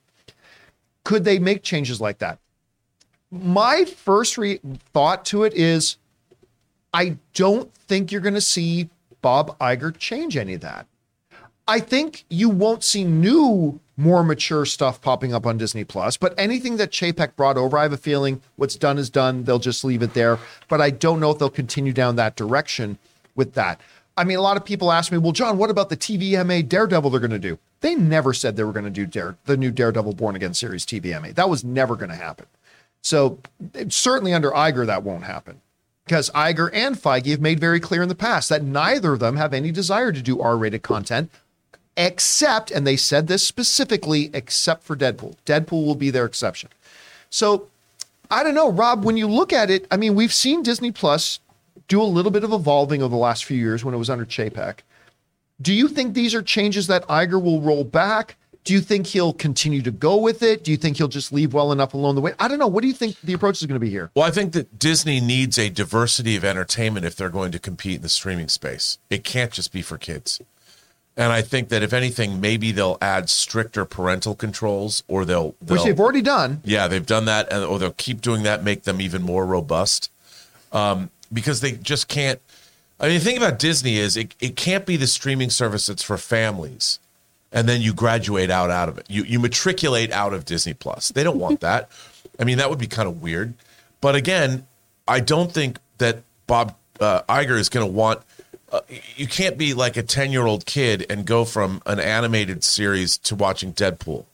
Could they make changes like that? My first re- thought to it is I don't think you're going to see Bob Iger change any of that. I think you won't see new, more mature stuff popping up on Disney Plus, but anything that Chapek brought over, I have a feeling what's done is done. They'll just leave it there. But I don't know if they'll continue down that direction with that. I mean, a lot of people ask me, well, John, what about the TVMA Daredevil they're going to do? They never said they were going to do Dare, the new Daredevil Born Again series TVMA. That was never going to happen. So certainly under Iger, that won't happen because Iger and Feige have made very clear in the past that neither of them have any desire to do R rated content, except, and they said this specifically, except for Deadpool. Deadpool will be their exception. So I don't know, Rob, when you look at it, I mean, we've seen Disney Plus do a little bit of evolving over the last few years when it was under Chapek. Do you think these are changes that Iger will roll back? Do you think he'll continue to go with it? Do you think he'll just leave well enough alone the way? I don't know. What do you think the approach is going to be here? Well, I think that Disney needs a diversity of entertainment if they're going to compete in the streaming space. It can't just be for kids. And I think that if anything, maybe they'll add stricter parental controls, or they'll, they'll Which they've already done. yeah, they've done that, and or they'll keep doing that, make them even more robust, um, because they just can't. I mean, the thing about Disney is it, it can't be the streaming service that's for families, and then you graduate out out of it. You you matriculate out of Disney Plus. They don't want (laughs) that. I mean, that would be kind of weird. But again, I don't think that Bob uh, Iger is going to want. Uh, you can't be like a ten year old kid and go from an animated series to watching Deadpool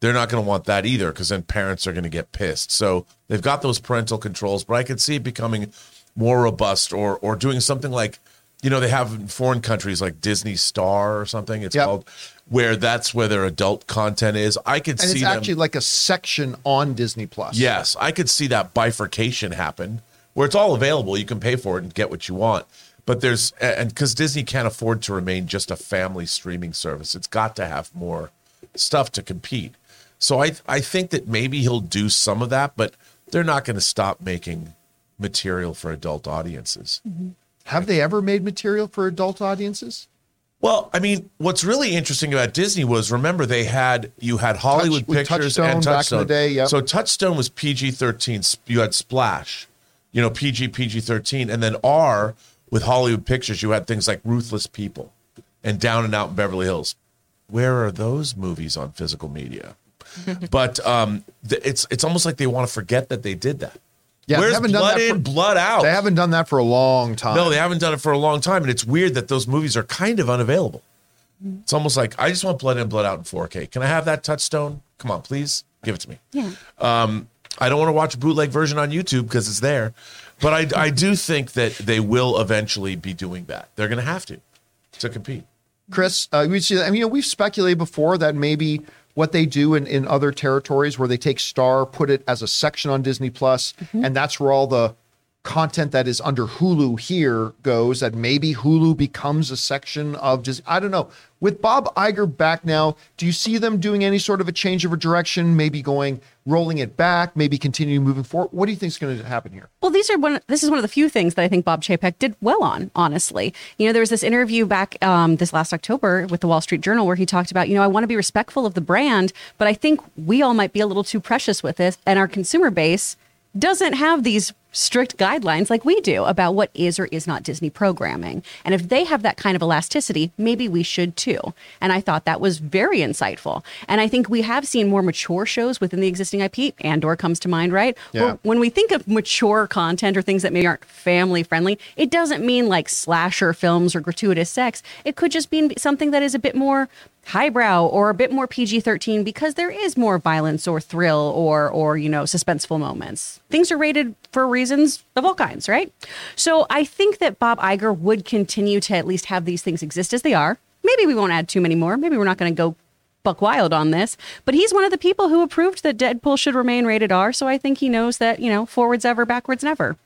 they're not going to want that either because then parents are going to get pissed. So they've got those parental controls, but I could see it becoming more robust or or doing something like you know they have in foreign countries like Disney Star or something. It's Yep. called where that's where their adult content is. I could And see it's them. actually like a section on Disney Plus. Yes, I could see that bifurcation happen where it's all available. You can pay for it and get what you want. But there's, and because Disney can't afford to remain just a family streaming service, it's got to have more stuff to compete. So I, I think that maybe he'll do some of that, but they're not going to stop making material for adult audiences. Have they ever made material for adult audiences? Well, I mean, what's really interesting about Disney was remember they had you had Hollywood with Pictures Touchstone and back in the Touchstone. day, yep. So Touchstone was PG thirteen. You had Splash, you know, PG PG thirteen, and then R with Hollywood Pictures. You had things like Ruthless People and Down and Out in Beverly Hills. Where are those movies on physical media? (laughs) but um, th- it's it's almost like they want to forget that they did that. Yeah, Where's haven't done blood that in, for- blood out? They haven't done that for a long time. No, they haven't done it for a long time, and it's weird that those movies are kind of unavailable. It's almost like I just want Blood In, Blood Out in 4K. Can I have that Touchstone? Come on, please give it to me. Yeah. Um, I don't want to watch a bootleg version on YouTube because it's there, but I I do think that they will eventually be doing that. They're going to have to to compete. Chris, uh, we see. I mean, you know, we've speculated before that maybe what they do in, in other territories where they take Star, put it as a section on Disney Plus, mm-hmm. and that's where all the content that is under Hulu here goes. That maybe Hulu becomes a section of just I don't know. With Bob Iger back now, do you see them doing any sort of a change of a direction? Maybe going rolling it back, maybe continuing moving forward. What do you think is going to happen here? Well, these are one. This is one of the few things that I think Bob Chapek did well on. Honestly, you know, there was this interview back um, this last October with the Wall Street Journal where he talked about, you know, I want to be respectful of the brand, but I think we all might be a little too precious with this, and our consumer base doesn't have these strict guidelines like we do about what is or is not Disney programming. And if they have that kind of elasticity, maybe we should too. And I thought that was very insightful. And I think we have seen more mature shows within the existing IP. Andor comes to mind, right? Yeah. Where when we think of mature content or things that maybe aren't family friendly, it doesn't mean like slasher films or gratuitous sex. It could just mean something that is a bit more highbrow or a bit more PG-13 because there is more violence or thrill or or you know suspenseful moments. Things are rated for reasons of all kinds, right? So I think that Bob Iger would continue to at least have these things exist as they are. Maybe we won't add too many more. Maybe we're not going to go buck wild on this, but he's one of the people who approved that Deadpool should remain rated R. So I think he knows that, you know, forwards ever, backwards never.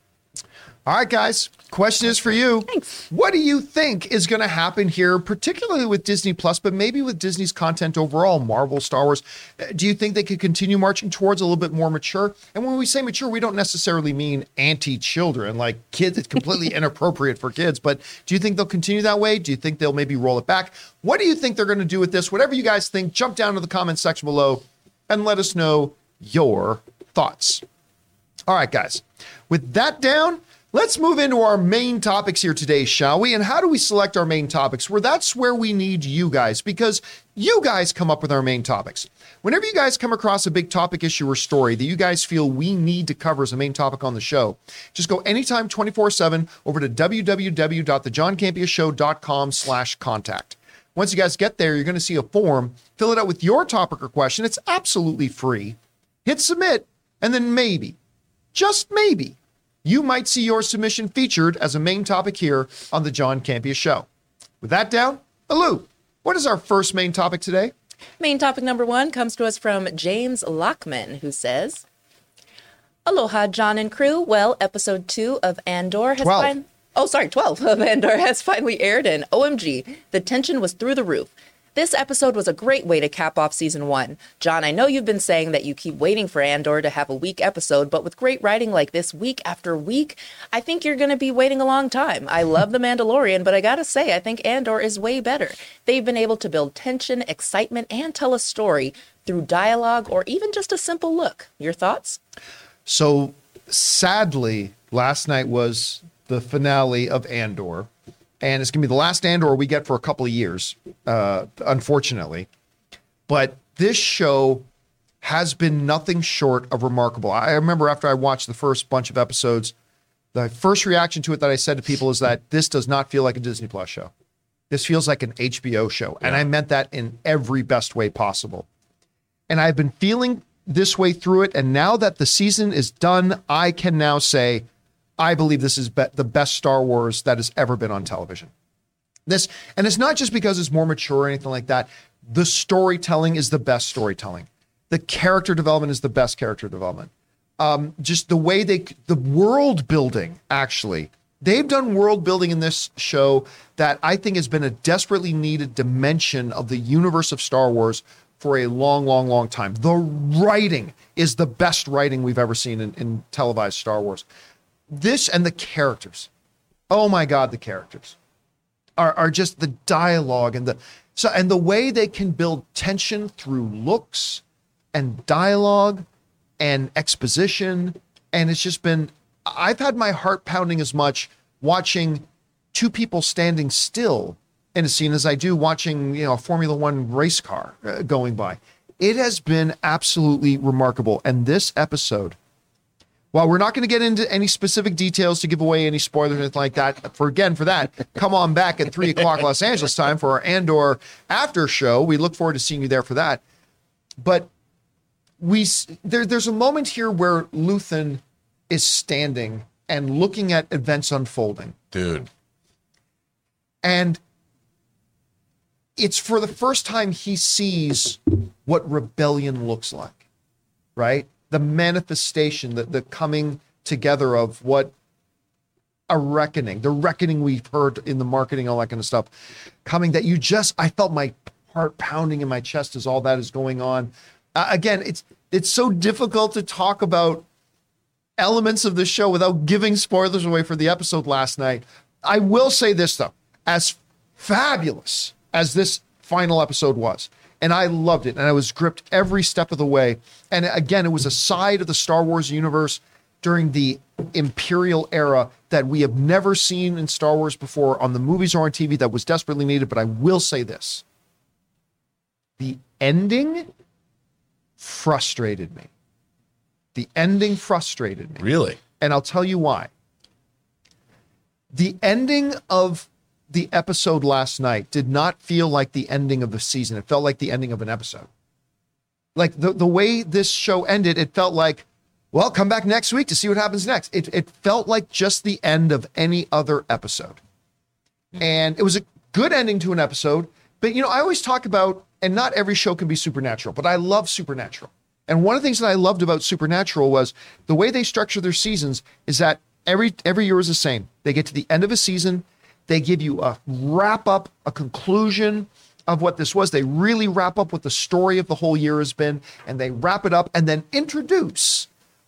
All right, guys. Question is for you. Thanks. What do you think is going to happen here, particularly with Disney Plus, but maybe with Disney's content overall, Marvel, Star Wars? Uh, Do you think they could continue marching towards a little bit more mature? And when we say mature, we don't necessarily mean anti children, like kids, it's completely (laughs) inappropriate for kids. But do you think they'll continue that way? Do you think they'll maybe roll it back? What do you think they're going to do with this? Whatever you guys think, jump down to the comments section below and let us know your thoughts. All right, guys. With that down, let's move into our main topics here today, shall we? And how do we select our main topics? Where that's where we need you guys because you guys come up with our main topics. Whenever you guys come across a big topic, issue, or story that you guys feel we need to cover as a main topic on the show, just go anytime 24-7 over to www.thejohncampeashow.com slash contact. Once you guys get there, you're going to see a form. Fill it out with your topic or question. It's absolutely free. Hit submit, and then maybe, just maybe, you might see your submission featured as a main topic here on the John Campea Show. With that down, Alou, what is our first main topic today? Main topic number one comes to us from James Lockman, who says, Aloha, John and crew. Well, episode two of Andor has 12. fin- Oh, sorry, 12 of Andor (laughs) has finally aired, and OMG, the tension was through the roof. This episode was a great way to cap off season one. John, I know you've been saying that you keep waiting for Andor to have a week episode, but with great writing like this week after week, I think you're going to be waiting a long time. I love The Mandalorian, but I gotta say, I think Andor is way better. They've been able to build tension, excitement, and tell a story through dialogue or even just a simple look. Your thoughts? So sadly, last night was the finale of Andor, and it's gonna be the last Andor we get for a couple of years, uh, unfortunately. But this show has been nothing short of remarkable. I remember after I watched the first bunch of episodes, the first reaction to it that I said to people is that this does not feel like a Disney Plus show. This feels like an HBO show. And I meant that in every best way possible. And I've been feeling this way through it. And now that the season is done, I can now say, I believe this is be- the best Star Wars that has ever been on television. This, and it's not just because it's more mature or anything like that. The storytelling is the best storytelling. The character development is the best character development. Um, just the way they, the world building, actually, they've done world building in this show that I think has been a desperately needed dimension of the universe of Star Wars for a long, long, long time. The writing is the best writing we've ever seen in, in televised Star Wars. This and the characters. Oh my God, the characters are, are just the dialogue and the so and the way they can build tension through looks and dialogue and exposition. And it's just been i've had my heart pounding as much watching two people standing still in a scene as i do watching you know a formula one race car uh, going by. It has been absolutely remarkable. And this episode while we're not going to get into any specific details to give away any spoilers or anything like that, for again, for that, come on back at three o'clock Los Angeles time for our Andor after show. We look forward to seeing you there for that. But we there, there's a moment here where Luthen is standing and looking at events unfolding, Dude. and it's for the first time he sees what rebellion looks like, right? The manifestation, the, the coming together of what a reckoning, the reckoning we've heard in the marketing, all that kind of stuff, coming that you just, I felt my heart pounding in my chest as all that is going on. Uh, again, it's it's so difficult to talk about elements of the show without giving spoilers away for the episode last night. I will say this though, as fabulous as this final episode was, and I loved it, and I was gripped every step of the way. And again, it was a side of the Star Wars universe during the Imperial era that we have never seen in Star Wars before on the movies or on TV that was desperately needed. But I will say this the ending frustrated me. The ending frustrated me. Really? And I'll tell you why. The ending of the episode last night did not feel like the ending of the season. It felt like the ending of an episode. Like the, the way this show ended, it felt like, Well, come back next week to see what happens next. It, it felt like just the end of any other episode. And it was a good ending to an episode. But, you know, I always talk about, and not every show can be supernatural, but I love supernatural. And one of the things that I loved about Supernatural was the way they structure their seasons is that every every year is the same. They get to the end of a season, they give you a wrap up, a conclusion of what this was. They really wrap up what the story of the whole year has been, and they wrap it up and then introduce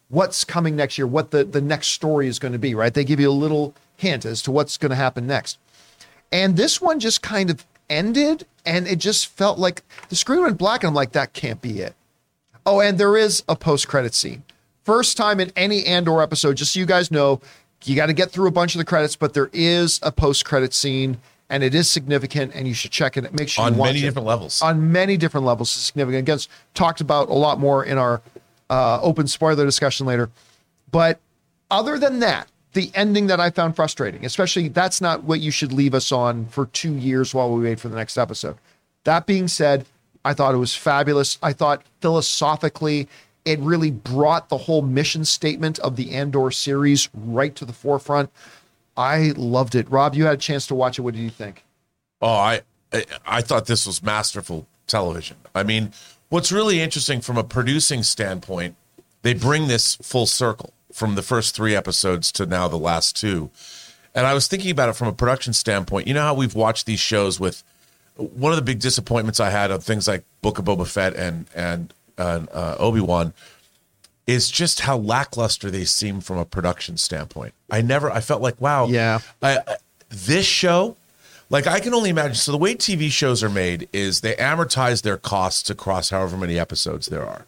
what's coming next year, what the, the next story is going to be, right? They give you a little hint as to what's going to happen next. And this one just kind of ended, and it just felt like the screen went black, and I'm like, that can't be it. Oh, and there is a post credit scene. First time in any Andor episode, just so you guys know, you got to get through a bunch of the credits, but there is a post credit scene and it is significant and you should check it. Make sure On you watch many it. different levels. On many different levels, it's significant. Again, it's talked about a lot more in our uh, open spoiler discussion later. But other than that, the ending that I found frustrating, especially that's not what you should leave us on for two years while we wait for the next episode. That being said, I thought it was fabulous. I thought philosophically, it really brought the whole mission statement of the Andor series right to the forefront. I loved it. Rob, you had a chance to watch it. What did you think? Oh, I I- thought this was masterful television. I mean, what's really interesting from a producing standpoint, they bring this full circle from the first three episodes to now the last two. And I was thinking about it from a production standpoint. You know how we've watched these shows with one of the big disappointments I had of things like Book of Boba Fett and and uh, uh, Obi Wan is just how lackluster they seem from a production standpoint. I never, I felt like, wow, Yeah. I, I- this show, like I can only imagine. So the way TV shows are made is they amortize their costs across however many episodes there are.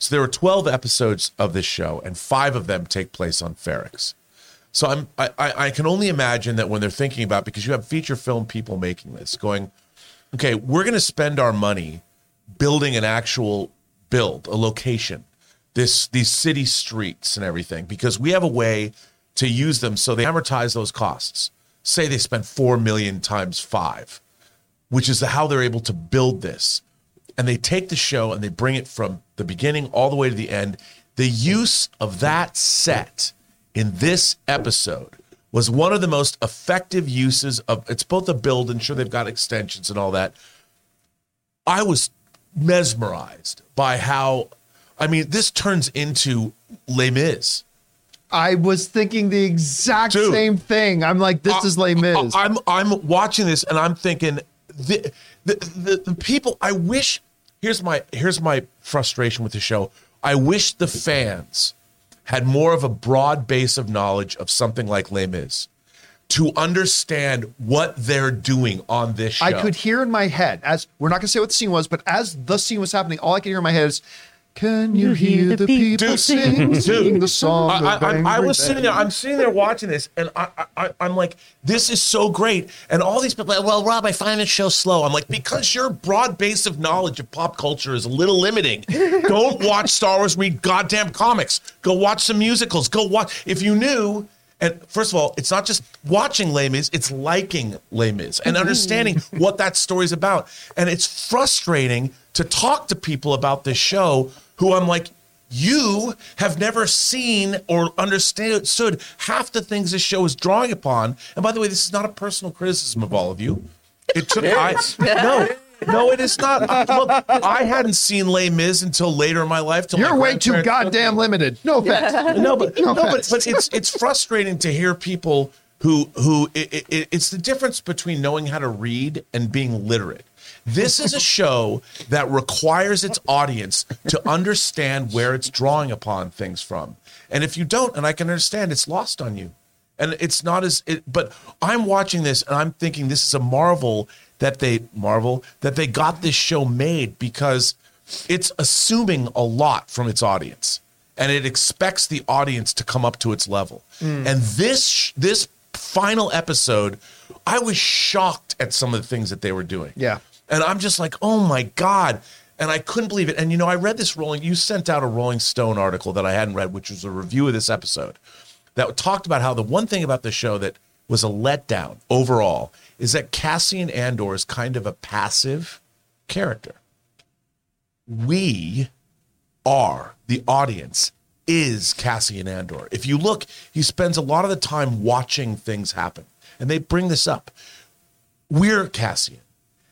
So there were 12 episodes of this show, and five of them take place on Ferrix. So I'm I, I I can only imagine that when they're thinking about because you have feature film people making this, going, okay, we're going to spend our money building an actual build, a location, this these city streets and everything, because we have a way to use them so they amortize those costs. Say they spend four million times five, which is how they're able to build this. And they take the show and they bring it from the beginning all the way to the end. The use of that set in this episode was one of the most effective uses of it's both a build and sure they've got extensions and all that. I was mesmerized by how I mean this turns into Les Mis. I was thinking the exact Dude. same thing. I'm like, this is Les Mis. I, am I'm watching this and I'm thinking the, the the the people. I wish. Here's my here's my frustration with the show. I wish the fans had more of a broad base of knowledge of something like Les Mis to understand what they're doing on this show. I could hear in my head as we're not going to say what the scene was, but as the scene was happening, all I could hear in my head is, "Can you hear the people Dude, sing, sing the song?" I, I, I, I angry was sitting there. I'm sitting there watching this, and I, I, I'm like, this is so great. And all these people, are like, well, Rob, I find this show slow. I'm like, because your broad base of knowledge of pop culture is a little limiting. Don't watch Star Wars. Read goddamn comics. Go watch some musicals. Go watch. If you knew. And first of all, it's not just watching Les Mis, it's liking Les Mis and mm-hmm. understanding what that story's about. And it's frustrating to talk to people about this show who I'm like, you have never seen or understood half the things this show is drawing upon. And by the way, this is not a personal criticism of all of you. It took I, (laughs) no, no, it is not. I- (laughs) Look, I hadn't seen Les Mis until later in my life. You're my way too grandparents took me goddamn limited. No offense. (laughs) no, but No no, but, but it's it's frustrating to hear people who who it, it, it's the difference between knowing how to read and being literate. This is a show that requires its audience to understand where it's drawing upon things from, and if you don't, and I can understand, it's lost on you, and it's not as. It, but I'm watching this and I'm thinking this is a marvel that they marvel that they got this show made because it's assuming a lot from its audience and it expects the audience to come up to its level. Mm. And this this final episode, I was shocked at some of the things that they were doing. Yeah. And I'm just like, "Oh my god." And I couldn't believe it. And you know, I read this Rolling you sent out a Rolling Stone article that I hadn't read which was a review of this episode that talked about how the one thing about the show that was a letdown overall is that Cassian Andor is kind of a passive character. We are the audience is Cassian Andor. If you look, he spends a lot of the time watching things happen. And they bring this up. We're Cassian.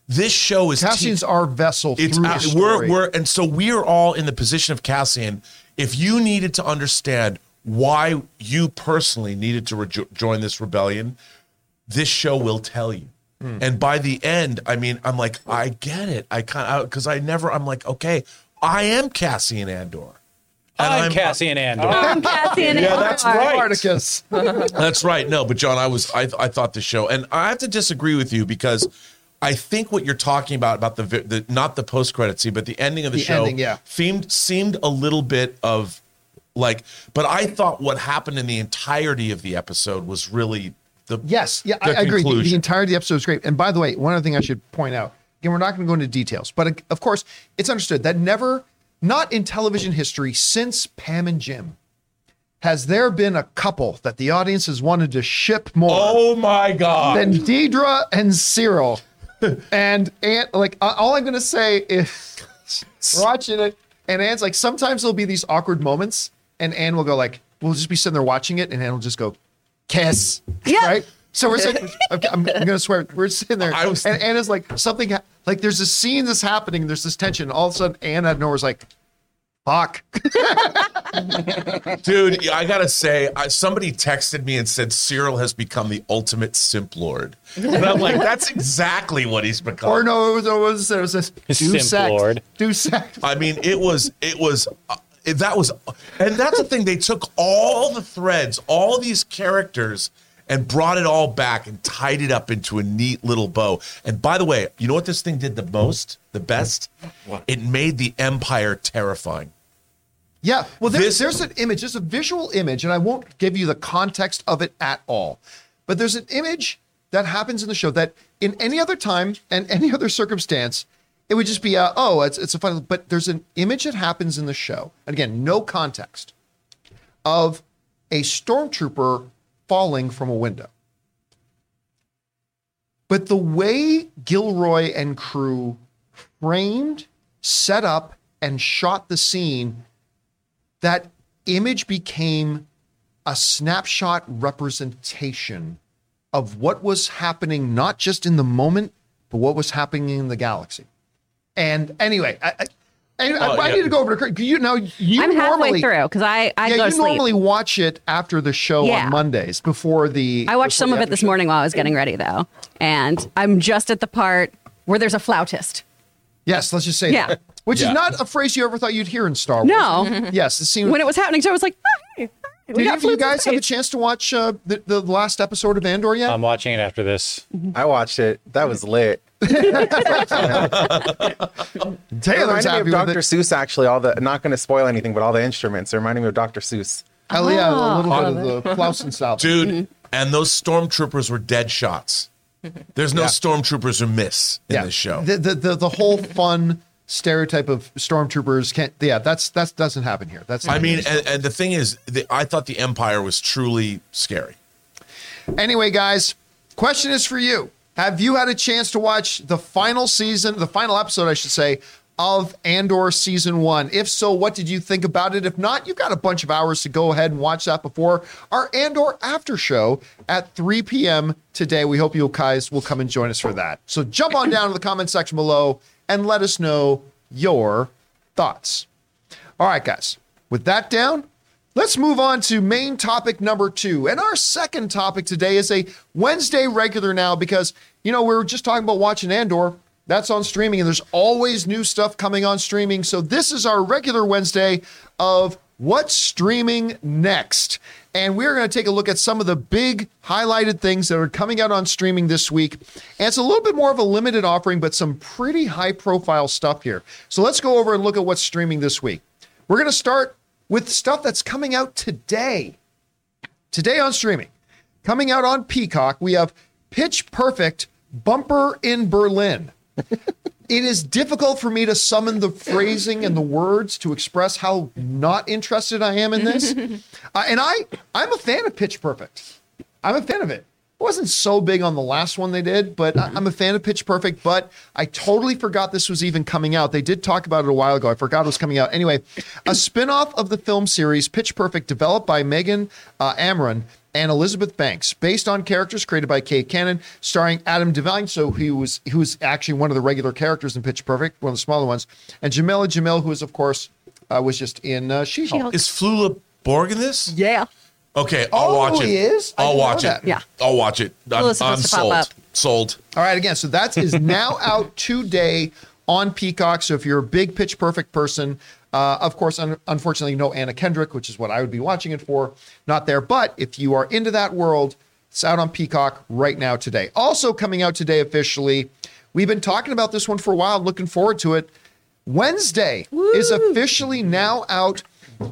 This show is te- Cassian's our vessel it's uh, we're we're and so we're all in the position of Cassian. If you needed to understand why you personally needed to rejo- join this rebellion, this show will tell you. Hmm. And by the end, I mean, I'm like, I get it. I kind of because I never. I'm like, okay, I am Cassian Andor. And I'm Cassian Andor. I'm (laughs) Cassian Andor. Yeah, that's right. Spartacus. (laughs) That's right. No, but John, I was I I thought the show, and I have to disagree with you because I think what you're talking about about the the not the post credit scene, but the ending of the, The show ending, yeah. seemed seemed a little bit of like, but I thought what happened in the entirety of the episode was really the Yes, yeah, I, the I agree. The, the entirety of the episode is great. And by the way, one other thing I should point out. Again, we're not going to go into details, but of course, it's understood that never, not in television history since Pam and Jim, has there been a couple that the audience has wanted to ship more Oh my god! than Dedra and Syril. (laughs) and Aunt, like, all I'm going to say is (laughs) watching it, and Anne's like, sometimes there'll be these awkward moments, and Anne will go like, we'll just be sitting there watching it, and Anne will just go, kiss. Yeah. Right? So we're sitting, I'm, (laughs) I'm gonna swear, we're sitting there, I was- and Anna's like, something, like, there's a scene that's happening, there's this tension, all of a sudden, Anne out of nowhere is like, fuck. (laughs) Dude, I gotta say, I, somebody texted me and said Syril has become the ultimate simp lord, and I'm like, that's exactly what he's become. or no, it was, it was, it was this, do Simp sect. lord. Do sect. I mean, it was, it was, uh, it- that was, and that's the thing. They took all the threads, all these characters, and brought it all back and tied it up into a neat little bow. And by the way, you know what this thing did the most, the best? What? It made the Empire terrifying. Yeah. Well, there's, This- there's an image, there's a visual image, and I won't give you the context of it at all. But there's an image that happens in the show that in any other time and any other circumstance, it would just be, uh, oh, it's, it's a fun, but there's an image that happens in the show. And again, no context of a stormtrooper falling from a window. But the way Gilroy and crew framed, set up, and shot the scene, that image became a snapshot representation of what was happening, not just in the moment, but what was happening in the galaxy. And anyway, I, I, anyway, Oh, I yeah. need to go over to Craig. You know, you I'm halfway normally, through because I I yeah, go you to sleep. normally watch it after the show Yeah. on Mondays before the. I watched some of it this show. morning while I was getting ready though, and I'm just at the part where there's a flautist. Yes, let's just say Yeah. that. Which Yeah. is not a phrase you ever thought you'd hear in Star Wars. No. Yes, it seemed. When it was happening, so I was like, oh, hey, we Did any of you guys have a chance to watch uh, the, the last episode of Andor yet? I'm watching it after this. I watched it. That was lit. (laughs) It Taylor's reminded me of Dr. it. Seuss, actually. All the not going to spoil anything, but all the instruments. It reminded me of Dr. Seuss. Oh, yeah, a oh. little Oh, bit of the Clausen style. Dude, and those stormtroopers were dead shots. There's no stormtroopers who miss in this show. The, the the the whole fun stereotype of stormtroopers can't. Yeah, that's that doesn't happen here. That's I mean, and, and the thing is, the, I thought the Empire was truly scary. Anyway, guys, question is for you. Have you had a chance to watch the final season, the final episode, I should say, of Andor season one? If so, what did you think about it? If not, you've got a bunch of hours to go ahead and watch that before our Andor after show at 3 p.m. today. We hope you guys will come and join us for that. So jump on down to the comment section below and let us know your thoughts. All right, guys, with that down, let's move on to main topic number two. And our second topic today is a Wednesday regular now because, you know, we were just talking about watching Andor. That's on streaming, and there's always new stuff coming on streaming. So this is our regular Wednesday of what's streaming next. And we're going to take a look at some of the big highlighted things that are coming out on streaming this week. And it's a little bit more of a limited offering, but some pretty high profile stuff here. So let's go over and look at what's streaming this week. We're going to start with stuff that's coming out today. Today on streaming, coming out on Peacock, we have Pitch Perfect Bumper in Berlin. (laughs) it is difficult for me to summon the phrasing and the words to express how not interested I am in this. (laughs) Uh, and I, I'm a fan of Pitch Perfect. I'm a fan of it. Wasn't so big on the last one they did, but I- I'm a fan of Pitch Perfect. But I totally forgot this was even coming out. They did talk about it a while ago. I forgot it was coming out. Anyway, a spin-off of the film series Pitch Perfect, developed by Megan uh, Amram and Elizabeth Banks, based on characters created by Kate Cannon, starring Adam Devine. So he was he was actually one of the regular characters in Pitch Perfect, one of the smaller ones, and Jameela Jamil, who is of course uh, was just in uh, She-Hulk. She-Hulk. Is Flula Borg in this? Yeah. Okay, I'll Oh, watch it. he is? I I'll watch it. that. Yeah. I'll watch it. I'm, Flula's I'm to sold. Sold. All right, again, so that is now (laughs) out today on Peacock. So if you're a big Pitch Perfect person, uh, of course, un- unfortunately, no Anna Kendrick, which is what I would be watching it for, not there. But if you are into that world, it's out on Peacock right now today. Also coming out today officially, we've been talking about this one for a while, looking forward to it. Wednesday is officially now out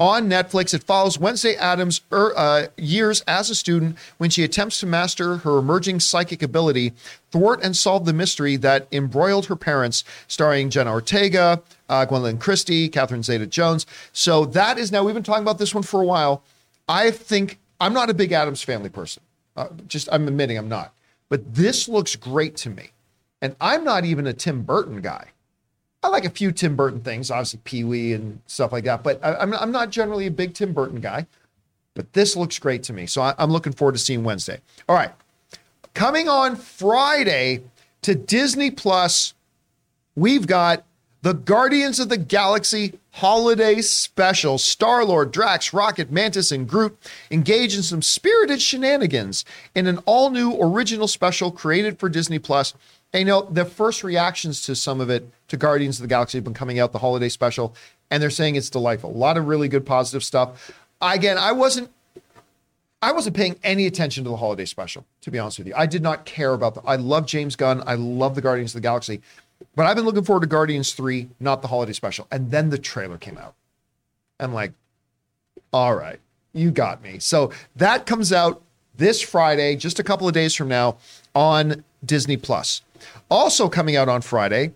on Netflix. It follows Wednesday Addams' er, uh, years as a student when she attempts to master her emerging psychic ability, thwart and solve the mystery that embroiled her parents, starring Jenna Ortega, uh, Gwendoline Christie, Catherine Zeta Jones. So that is now, we've been talking about this one for a while. I think, I'm not a big Adams family person. Uh, just, I'm admitting I'm not. But this looks great to me. And I'm not even a Tim Burton guy. I like a few Tim Burton things, obviously Pee Wee and stuff like that. But I, I'm I'm not generally a big Tim Burton guy. But this looks great to me, so I, I'm looking forward to seeing Wednesday. All right, coming on Friday to Disney Plus, we've got the Guardians of the Galaxy Holiday Special. Star Lord, Drax, Rocket, Mantis, and Groot engage in some spirited shenanigans in an all new original special created for Disney Plus. And you know, the first reactions to some of it to Guardians of the Galaxy have been coming out, the holiday special, and they're saying it's delightful. A lot of really good positive stuff. Again, I wasn't I wasn't paying any attention to the holiday special, to be honest with you. I did not care about the. I love James Gunn. I love the Guardians of the Galaxy, but I've been looking forward to Guardians three, not the holiday special. And then the trailer came out. I'm like, all right, you got me. So that comes out this Friday, just a couple of days from now, on Disney Plus. Also coming out on Friday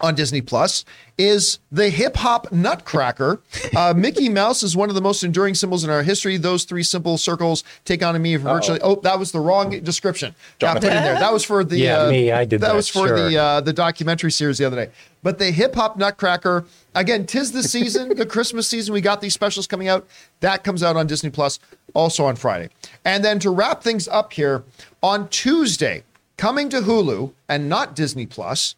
on Disney Plus is the hip hop Nutcracker. Uh, (laughs) Mickey Mouse is one of the most enduring symbols in our history. Those three simple circles take on me virtually. Oh, that was the wrong description. Put in there. That was for the Yeah, uh, me, I did that, was for sure. the uh, the documentary series the other day. But the hip hop Nutcracker again, tis the season, the (laughs) Christmas season. We got these specials coming out. That comes out on Disney Plus also on Friday. And then to wrap things up here on Tuesday, coming to Hulu and not Disney Plus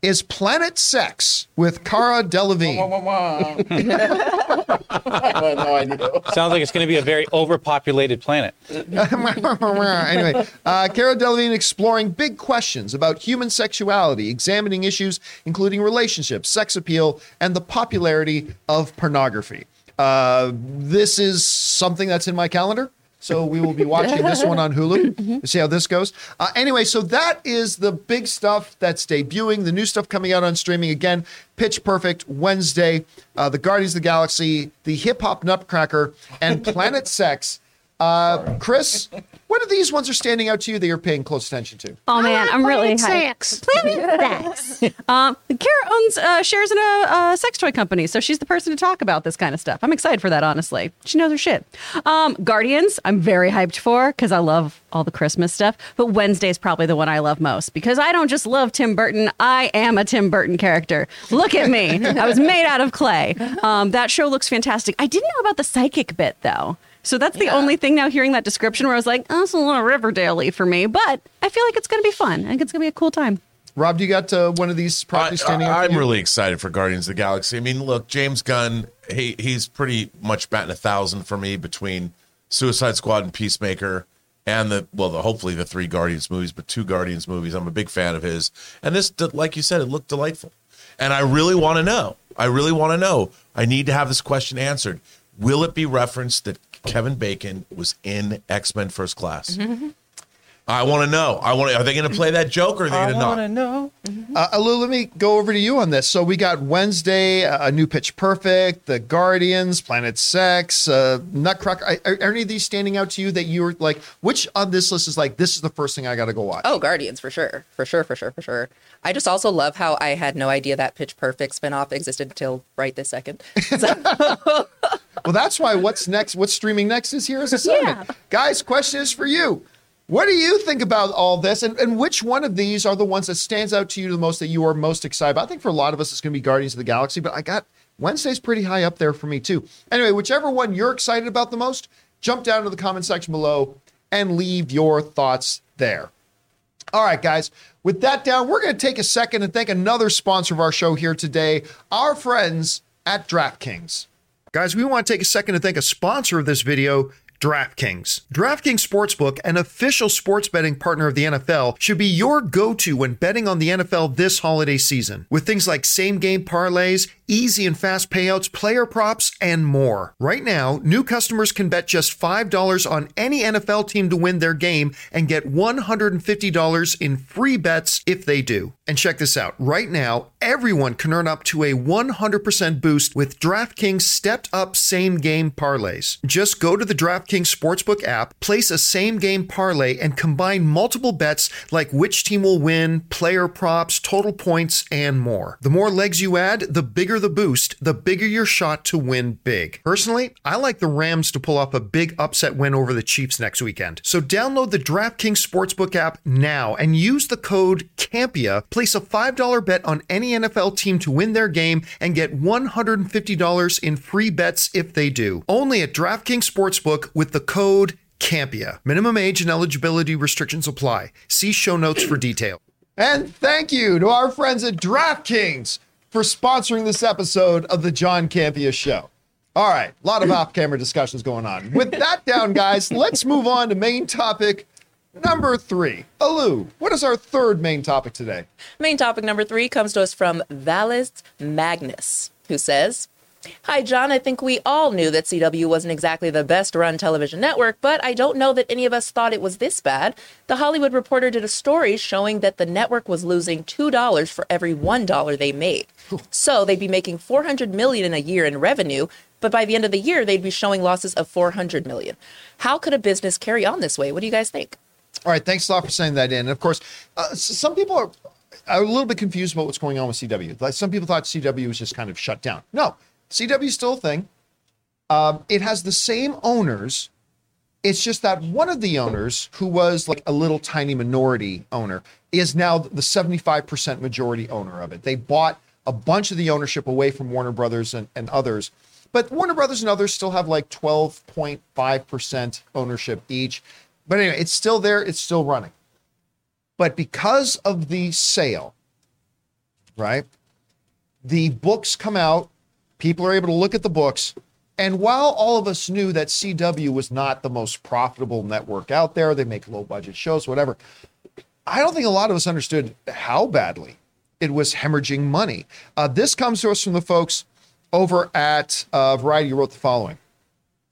is Planet Sex with Cara Delevingne. (laughs) No idea. Sounds like it's going to be a very overpopulated planet. (laughs) anyway, uh, Cara Delevingne exploring big questions about human sexuality, examining issues including relationships, sex appeal, and the popularity of pornography. Uh, this is something that's in my calendar. So we will be watching this one on Hulu to (laughs) see how this goes. Uh, anyway, so that is the big stuff that's debuting. The new stuff coming out on streaming again. Pitch Perfect Wednesday, uh, the Guardians of the Galaxy, the Hip Hop Nutcracker, and Planet Sex. Uh, Chris, (laughs) what of these ones are standing out to you that you're paying close attention to? Oh man, I'm really hyped. Planet sex. um, (laughs) Cara owns uh, shares in a, uh sex toy company, so she's the person to talk about this kind of stuff. I'm excited for that. Honestly, she knows her shit. Um, Guardians, I'm very hyped for because I love all the Christmas stuff. But Wednesday is probably the one I love most because I don't just love Tim Burton. I am a Tim Burton character. Look at me. I was made out of clay. (laughs) Um, that show looks fantastic. I didn't know about the psychic bit though. So that's the only thing now hearing that description where I was like, oh, it's a little Riverdale for me, but I feel like it's going to be fun. I think it's going to be a cool time. Rob, do you got uh, one of these I, properties standing out? am you? really excited for Guardians of the Galaxy. I mean, look, James Gunn, he he's pretty much batting a thousand for me between Suicide Squad and Peacemaker, and the well, the hopefully the three Guardians movies, but two Guardians movies. I'm a big fan of his, and this, like you said, it looked delightful, and I really want to know. I really want to know. I need to have this question answered. Will it be referenced that Kevin Bacon was in X Men First Class? Mm-hmm. I want to know. I want. Are they going to play that joke or are they going to not? I want to know. Uh, Alu, let me go over to you on this. So we got Wednesday, uh, a new Pitch Perfect, the Guardians, Planet Sex, uh, Nutcracker. Are, are any of these standing out to you that you were like, which on this list is like, this is the first thing I got to go watch? Oh, Guardians for sure, for sure, for sure, for sure. I just also love how I had no idea that Pitch Perfect spinoff existed until right this second. (laughs) So, Well, that's why what's next, what's streaming next is here as a segment. Guys, question is for you. What do you think about all this? And, and which one of these are the ones that stands out to you the most that you are most excited about? I think for a lot of us, it's going to be Guardians of the Galaxy, but I got Wednesday's pretty high up there for me too. Anyway, whichever one you're excited about the most, jump down to the comment section below and leave your thoughts there. All right, guys. With that down, we're going to take a second and thank another sponsor of our show here today, our friends at DraftKings. Guys, we want to take a second to thank a sponsor of this video, DraftKings. DraftKings Sportsbook, an official sports betting partner of the NFL, should be your go to when betting on the NFL this holiday season. With things like same game parlays, easy and fast payouts, player props, and more. Right now, new customers can bet just $5 on any NFL team to win their game and get $150 in free bets if they do. And check this out right now, everyone can earn up to a 100% boost with DraftKings stepped up same game parlays. Just go to the DraftKings Sportsbook app, place a same game parlay, and combine multiple bets like which team will win, player props, total points, and more. The more legs you add, the bigger the boost, the bigger your shot to win big. Personally, I like the Rams to pull off a big upset win over the Chiefs next weekend. So download the DraftKings Sportsbook app now and use the code CAMPEA. Place a $5 bet on any NFL team to win their game and get $150 in free bets if they do. Only at DraftKings Sportsbook with the code CAMPEA. Minimum age and eligibility restrictions apply. See show notes for detail. And thank you to our friends at DraftKings for sponsoring this episode of the John Campea Show. All right, a lot of off camera discussions going on. With that down, guys, let's move on to main topic number three. Alu, what is our third main topic today? Main topic number three comes to us from Valist Magnus, who says, Hi, John. I think we all knew that CW wasn't exactly the best run television network, but I don't know that any of us thought it was this bad. The Hollywood Reporter did a story showing that the network was losing $2 for every $1 they made. So they'd be making 400 million in a year in revenue, but by the end of the year they'd be showing losses of 400 million. How could a business carry on this way? What do you guys think? All right, thanks a lot for saying that in. And of course, uh, some people are, are a little bit confused about what's going on with CW. Like some people thought CW was just kind of shut down. No, CW is still a thing. Um, it has the same owners. It's just that one of the owners, who was like a little tiny minority owner, is now the 75% majority owner of it. They bought a bunch of the ownership away from Warner Brothers and, and others. But Warner Brothers and others still have like 12.5% ownership each. But anyway, it's still there, it's still running. But because of the sale, right? The books come out, people are able to look at the books. And while all of us knew that CW was not the most profitable network out there, they make low budget shows, whatever. I don't think a lot of us understood how badly it was hemorrhaging money. Uh, this comes to us from the folks over at uh, Variety, who wrote the following.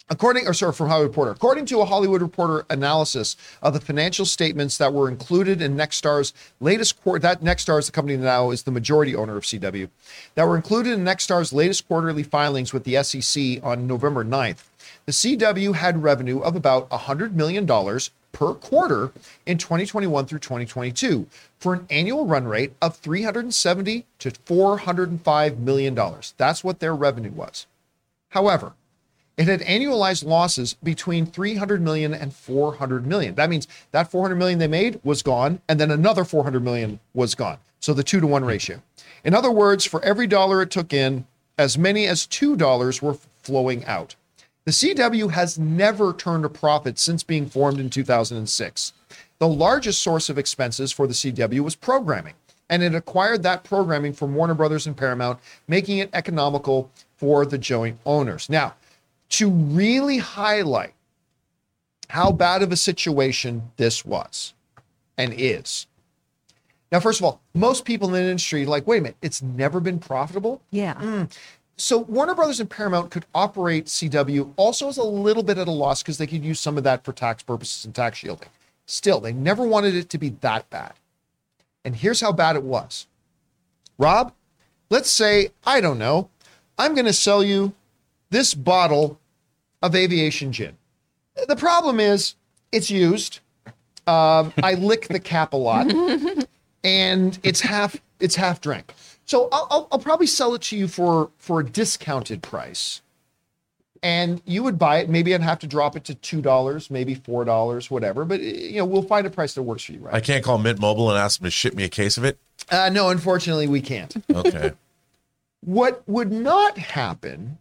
According, or sorry, from Hollywood Reporter. According to a Hollywood Reporter analysis of the financial statements that were included in Nexstar's latest quarter, that Nexstar is the company that now is the majority owner of CW, that were included in Nexstar's latest quarterly filings with the SEC on November 9th. The CW had revenue of about $100 million per quarter in 2021 through 2022 for an annual run rate of 370 to 405 million dollars. That's what their revenue was. However, it had annualized losses between 300 million and 400 million. That means that 400 million they made was gone, and then another 400 million was gone. So the two to one hmm. ratio. In other words, for every dollar it took in, as many as two dollars were flowing out. The CW has never turned a profit since being formed in 2006. The largest source of expenses for the CW was programming, and it acquired that programming from Warner Brothers and Paramount, making it economical for the joint owners. Now, to really highlight how bad of a situation this was and is. Now, first of all, most people in the industry are like, wait a minute, it's never been profitable. Yeah. Hmm. So Warner Brothers and Paramount could operate CW also as a little bit at a loss because they could use some of that for tax purposes and tax shielding. Still, they never wanted it to be that bad. And here's how bad it was. Rob, let's say, I don't know, I'm going to sell you this bottle of aviation gin. The problem is it's used. Um, I lick the cap a lot, (laughs) and it's half it's half drank. So I'll, I'll, I'll probably sell it to you for for a discounted price. and you would buy it. Maybe I'd have to drop it to two dollars, maybe four dollars, whatever. But you know, we'll find a price that works for you, right? I can't call Mint Mobile and ask them to ship me a case of it. Uh, no, unfortunately, we can't. Okay. (laughs) What would not happen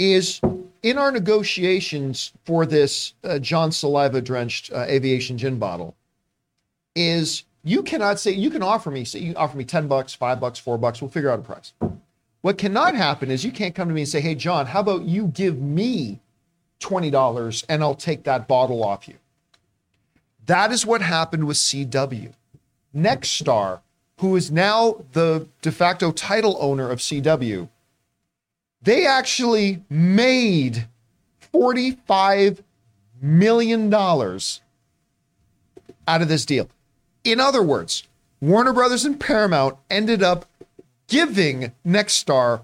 is in our negotiations for this uh, John saliva drenched uh, aviation gin bottle, is you cannot say you can offer me say you offer me ten bucks, five bucks, four bucks. We'll figure out a price. What cannot happen is you can't come to me and say, "Hey, John, how about you give me twenty dollars and I'll take that bottle off you." That is what happened with CW. Nexstar, who is now the de facto title owner of CW, they actually made $45 million out of this deal. In other words, Warner Brothers and Paramount ended up giving Nexstar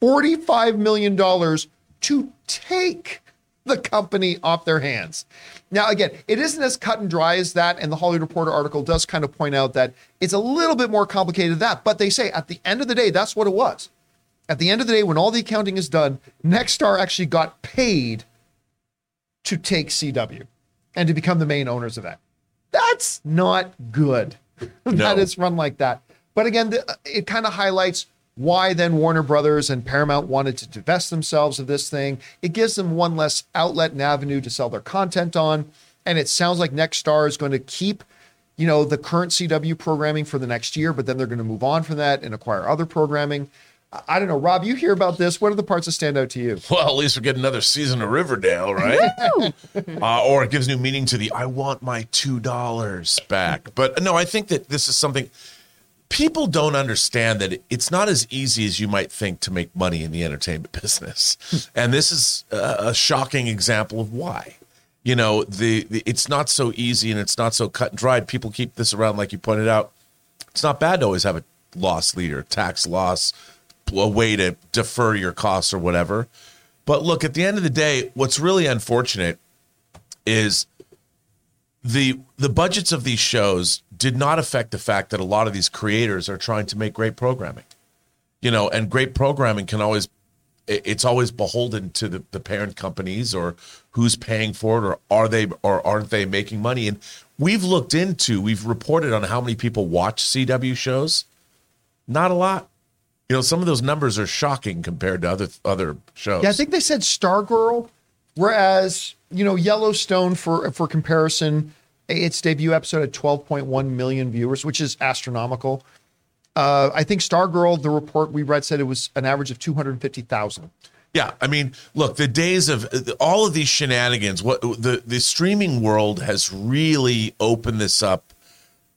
$45 million to take the company off their hands. Now, again, it isn't as cut and dry as that, and the Hollywood Reporter article does kind of point out that it's a little bit more complicated than that. But they say at the end of the day, that's what it was. At the end of the day, when all the accounting is done, Nexstar actually got paid to take CW and to become the main owners of that. That's not good. (laughs) that No. it's run like that. But again, the, uh, it kind of highlights why then Warner Brothers and Paramount wanted to divest themselves of this thing. It gives them one less outlet and avenue to sell their content on. And it sounds like Nexstar is going to keep, you know, the current CW programming for the next year, but then they're going to move on from that and acquire other programming. I- I don't know, Rob. You hear about this? What are the parts that stand out to you? Well, at least we get another season of Riverdale, right? (laughs) uh, or it gives new meaning to the "I want my two dollars back." But no, I think that this is something people don't understand that it's not as easy as you might think to make money in the entertainment (laughs) business, and this is a, a shocking example of why. You know, the, the it's not so easy and it's not so cut and dried. People keep this around, like you pointed out. It's not bad to always have a loss leader, tax loss, a way to defer your costs or whatever. But look, at the end of the day, what's really unfortunate is the the budgets of these shows did not affect the fact that a lot of these creators are trying to make great programming. You know, and great programming can always it's always beholden to the, the parent companies or who's paying for it or are they or aren't they making money and we've looked into we've reported on how many people watch cw shows not a lot you know some of those numbers are shocking compared to other other shows Yeah, I think they said Stargirl, whereas you know Yellowstone, for for comparison, its debut episode had 12.1 million viewers, which is astronomical. Uh, I think Stargirl, the report we read said it was an average of 250,000. Yeah, I mean, look, the days of all of these shenanigans, what the the streaming world has really opened this up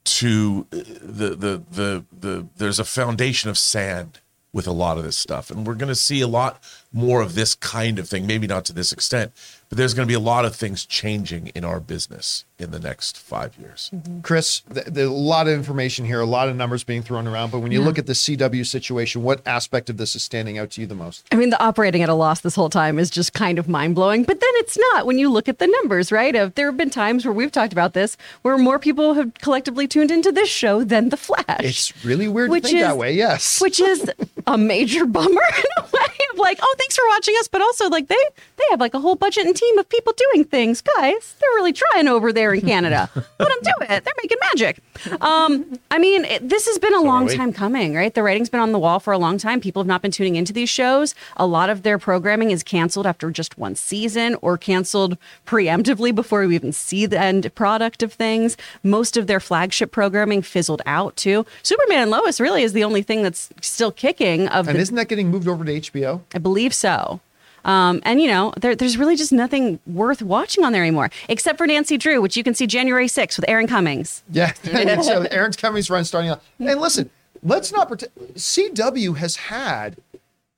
to the the the the there's a foundation of sand with a lot of this stuff. And we're going to see a lot more of this kind of thing maybe not to this extent but there's going to be a lot of things changing in our business in the next 5 years. Mm-hmm. Chris, th- there's a lot of information here, a lot of numbers being thrown around. But when you look at the CW situation, what aspect of this is standing out to you the most? I mean, the operating at a loss this whole time is just kind of mind blowing, but then it's not when you look at the numbers, right? Of there have been times where we've talked about this where more people have collectively tuned into this show than The Flash. It's really weird Which to think is- that way. Yes. (laughs) which is a major bummer (laughs) in a way of like, oh, thanks for watching us, but also like they they have like a whole budget and team of people doing things. Guys, they're really trying over there in Canada. (laughs) Let them do it. They're making magic. Um, I mean, it, this has been a long time coming, right? The writing's been on the wall for a long time. People have not been tuning into these shows. A lot of their programming is canceled after just one season or canceled preemptively before we even see the end product of things. Most of their flagship programming fizzled out too. Superman and Lois really is the only thing that's still kicking of and the isn't that getting moved over to HBO? I believe so. Um, and you know, there, there's really just nothing worth watching on there anymore, except for Nancy Drew, which you can see January 6th with Aaron Cummings. Yeah. (laughs) so Aaron's Cummings run starting out. And listen, let's not pretend. CW has had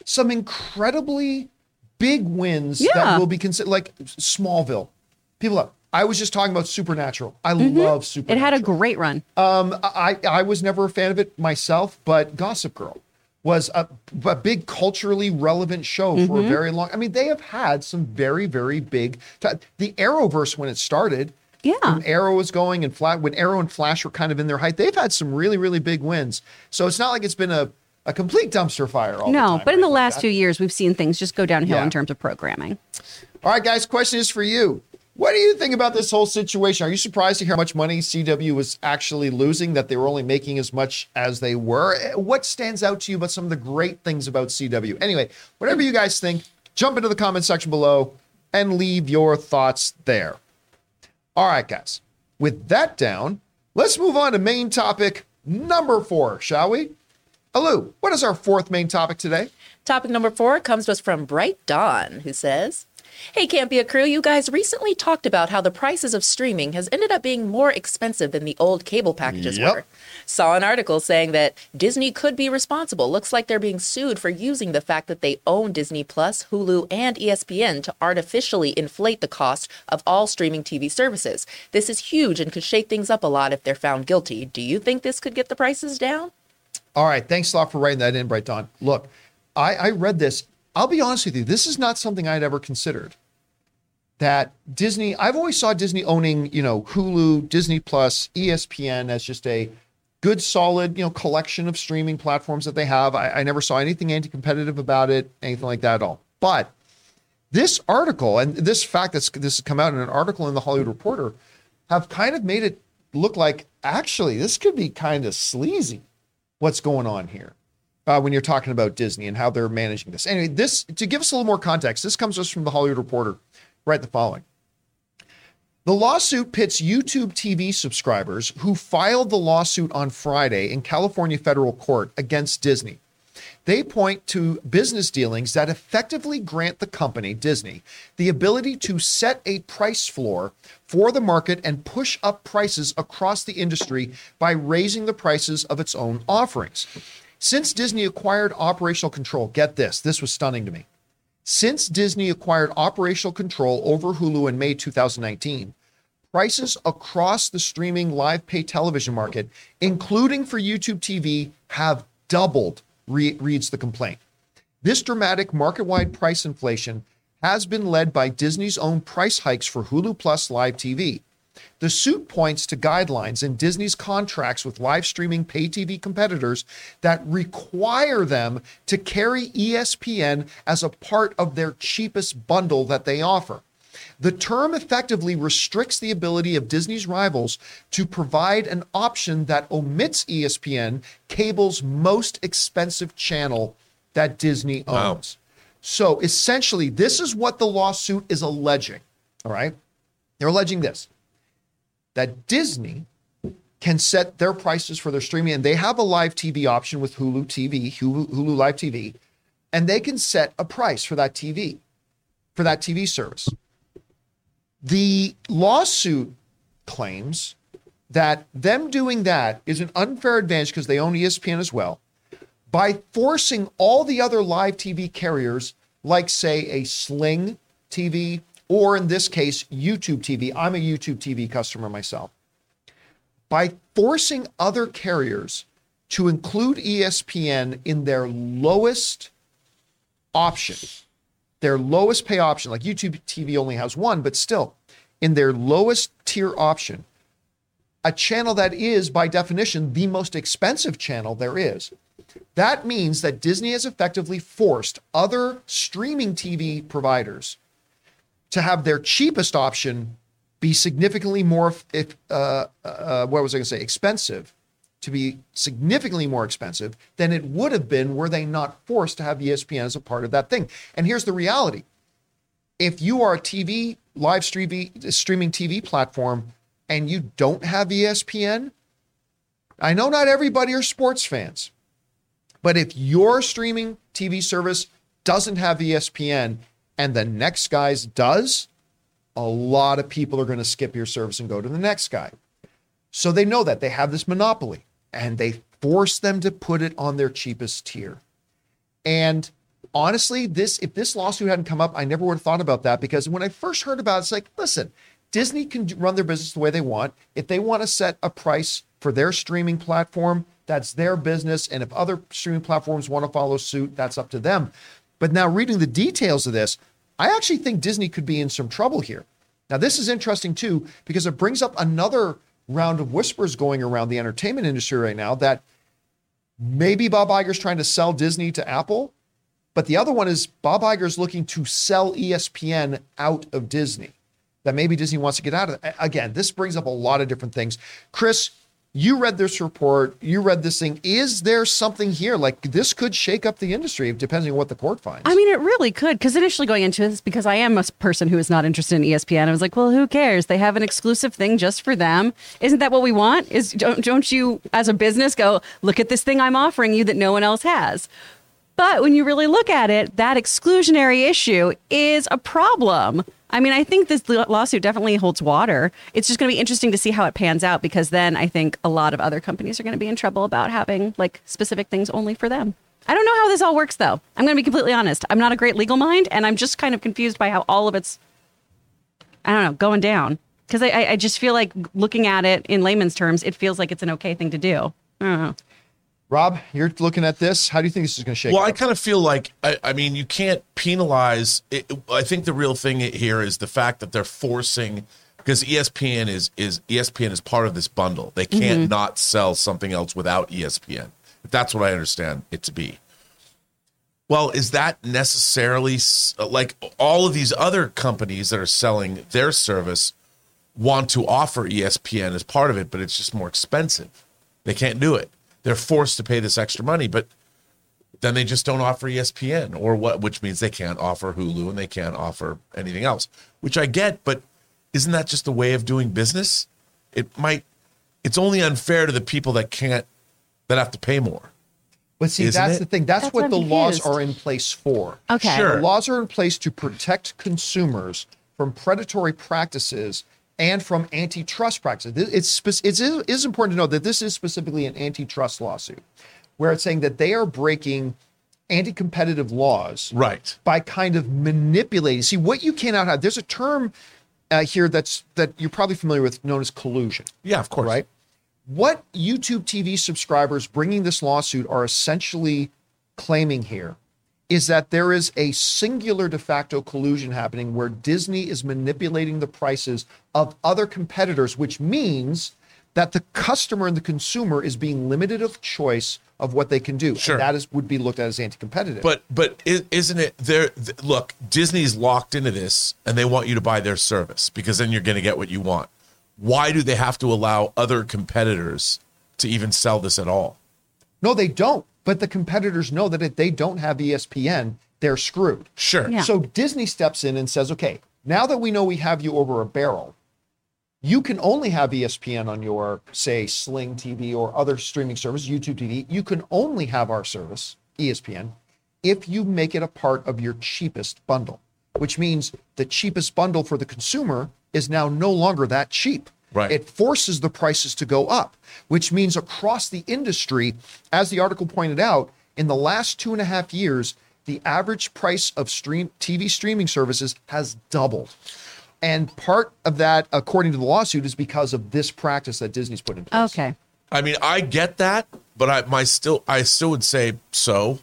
some incredibly big wins that will be considered like Smallville. People up. I was just talking about Supernatural. I love Supernatural. It had a great run. Um, I I was never a fan of it myself, but Gossip Girl was a, a big culturally relevant show for a mm-hmm. very long. I mean, they have had some very very big. T- the Arrowverse when it started. Yeah. When Arrow was going and Flash, when Arrow and Flash were kind of in their height, they've had some really really big wins. So it's not like it's been a a complete dumpster fire all the No, but in the like last that. few years, we've seen things just go downhill Yeah. in terms of programming. All right, guys, question is for you. What do you think about this whole situation? Are you surprised to hear how much money CW was actually losing, that they were only making as much as they were? Eh, what stands out to you about some of the great things about CW? Anyway, whatever you guys think, jump into the comment section below and leave your thoughts there. All right, guys, with that down, let's move on to main topic number four, shall we? Alu, what is our fourth main topic today? Topic number four comes to us from Bright Dawn, who says, Hey, Campea crew, you guys recently talked about how the prices of streaming has ended up being more expensive than the old cable packages Yep. were. Saw an article saying that Disney could be responsible. Looks like they're being sued for using the fact that they own Disney Plus, Hulu, and ESPN to artificially inflate the cost of all streaming TV services. This is huge and could shake things up a lot if they're found guilty. Do you think this could get the prices down? All right. Thanks a lot for writing that in, Bright Dawn. Look, I, I read this. I'll be honest with you. This is not something I'd ever considered. That Disney, I've always saw Disney owning, you know, Hulu, Disney Plus, ESPN as just a good, solid, you know, collection of streaming platforms that they have. I, I never saw anything anti-competitive about it, anything like that at all. But this article and this fact that's this has come out in an article in the Hollywood Reporter have kind of made it look like actually this could be kind of sleazy what's going on here uh, when you're talking about Disney and how they're managing this. Anyway, this to give us a little more context, this comes us from the Hollywood Reporter. Write the following. The lawsuit pits YouTube TV subscribers who filed the lawsuit on Friday in California federal court against Disney. They point to business dealings that effectively grant the company, Disney, the ability to set a price floor for the market and push up prices across the industry by raising the prices of its own offerings. Since Disney acquired operational control, get this, this was stunning to me. Since Disney acquired operational control over Hulu in May 2019, prices across the streaming live pay television market, including for YouTube TV, have doubled, re- reads the complaint. This dramatic market wide price inflation has been led by Disney's own price hikes for Hulu Plus Live TV. The suit points to guidelines in Disney's contracts with live streaming pay TV competitors that require them to carry ESPN as a part of their cheapest bundle that they offer. The term effectively restricts the ability of Disney's rivals to provide an option that omits ESPN, cable's most expensive channel that Disney Wow. owns. So essentially, this is what the lawsuit is alleging. All right. They're alleging this that Disney can set their prices for their streaming, and they have a live TV option with Hulu TV, Hulu, Live TV, and they can set a price for that TV, for that TV service. The lawsuit claims that them doing that is an unfair advantage because they own ESPN as well by forcing all the other live TV carriers, like, say, a Sling TV, or in this case, YouTube TV. I'm a YouTube TV customer myself. By forcing other carriers to include ESPN in their lowest option, their lowest pay option, like YouTube TV only has one, but still, in their lowest tier option, a channel that is, by definition, the most expensive channel there is. That means that Disney has effectively forced other streaming TV providers to have their cheapest option be significantly more, if uh, uh, what was I going to say, expensive, to be significantly more expensive than it would have been were they not forced to have ESPN as a part of that thing. And here's the reality: if you are a TV live streaming TV platform and you don't have ESPN, I know not everybody are sports fans, but if your streaming TV service doesn't have ESPN and the next guy's does, a lot of people are going to skip your service and go to the next guy. So they know that they have this monopoly and they force them to put it on their cheapest tier. And honestly, this if this lawsuit hadn't come up, I never would have thought about that because when I first heard about it, it's like, listen, Disney can run their business the way they want. If they want to set a price for their streaming platform, that's their business. And if other streaming platforms want to follow suit, that's up to them. But now reading the details of this, I actually think Disney could be in some trouble here. Now, this is interesting too, because it brings up another round of whispers going around the entertainment industry right now that maybe Bob Iger's trying to sell Disney to Apple, but the other one is Bob Iger's looking to sell ESPN out of Disney. That maybe Disney wants to get out of it. Again, this brings up a lot of different things. Chris, you read this report, you read this thing. Is there something here? Like this could shake up the industry depending on what the court finds. I mean, it really could. Because initially going into this, because I am a person who is not interested in ESPN, I was like, well, who cares? They have an exclusive thing just for them. Isn't that what we want? Is don't, don't you, as a business, go look at this thing I'm offering you that no one else has? But when you really look at it, that exclusionary issue is a problem. I mean, I think this lawsuit definitely holds water. It's just going to be interesting to see how it pans out because then I think a lot of other companies are going to be in trouble about having like specific things only for them. I don't know how this all works though. I'm going to be completely honest. I'm not a great legal mind and I'm just kind of confused by how all of it's I don't know, going down. Because I, I just feel like looking at it in layman's terms, it feels like it's an okay thing to do. I don't know. Rob, you're looking at this. How do you think this is going to shake Well, I kind of feel like I, I mean, you can't penalize. It, I think the real thing here is the fact that they're forcing because ESPN is is ESPN is part of this bundle. They can't mm-hmm. not sell something else without ESPN. If that's what I understand it to be. Well, is that necessarily like all of these other companies that are selling their service want to offer ESPN as part of it, but it's just more expensive. They can't do it. They're forced to pay this extra money, but then they just don't offer ESPN or what, which means they can't offer Hulu and they can't offer anything else, which I get, but isn't that just a way of doing business? It might, it's only unfair to the people that can't, that have to pay more. But see, Isn't that's it? the thing. That's, That's what what the laws are in place for. Okay. Sure. The laws are in place to protect consumers from predatory practices and from antitrust practices. It's it's, it is important to know that this is specifically an antitrust lawsuit, where it's saying that they are breaking anti-competitive laws Right. by kind of manipulating. See, what you cannot have. There's a term uh, here that's that you're probably familiar with, known as collusion Yeah, of course. right? What YouTube TV subscribers bringing this lawsuit are essentially claiming here is that there is a singular de facto collusion happening where Disney is manipulating the prices of other competitors, which means that the customer and the consumer is being limited of choice of what they can do. Sure. And that is would be looked at as anti-competitive. But but is, isn't it there? Look, Disney's locked into this, and they want you to buy their service because then you're going to get what you want. Why do they have to allow other competitors to even sell this at all? no, they don't. But the competitors know that if they don't have ESPN, they're screwed. Sure. Yeah. So Disney steps in and says, okay, now that we know we have you over a barrel, you can only have ESPN on your, say, Sling TV or other streaming service, YouTube TV. You can only have our service, ESPN, if you make it a part of your cheapest bundle, which means the cheapest bundle for the consumer is now no longer that cheap. Right. It forces the prices to go up, which means across the industry, as the article pointed out, in the last two and a half years, the average price of stream TV streaming services has doubled. And part of that, according to the lawsuit, is because of this practice that Disney's put in place. Okay. I mean, I get that, but I my still I still would say so.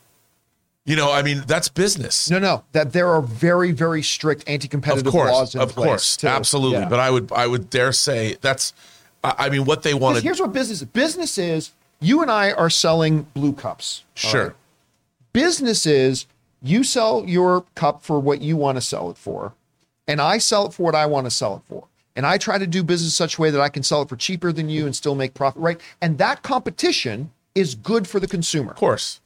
You know, I mean, that's business. No, no, that there are very, very strict anti-competitive course, laws in of place. Of course, too. absolutely. Yeah. But I would I would dare say that's. I I mean, what they want to here's what business is. Business is you and I are selling blue cups. sure. right? Business is you sell your cup for what you want to sell it for, and I sell it for what I want to sell it for. And I try to do business such a way that I can sell it for cheaper than you and still make profit, right? And that competition is good for the consumer. Of course.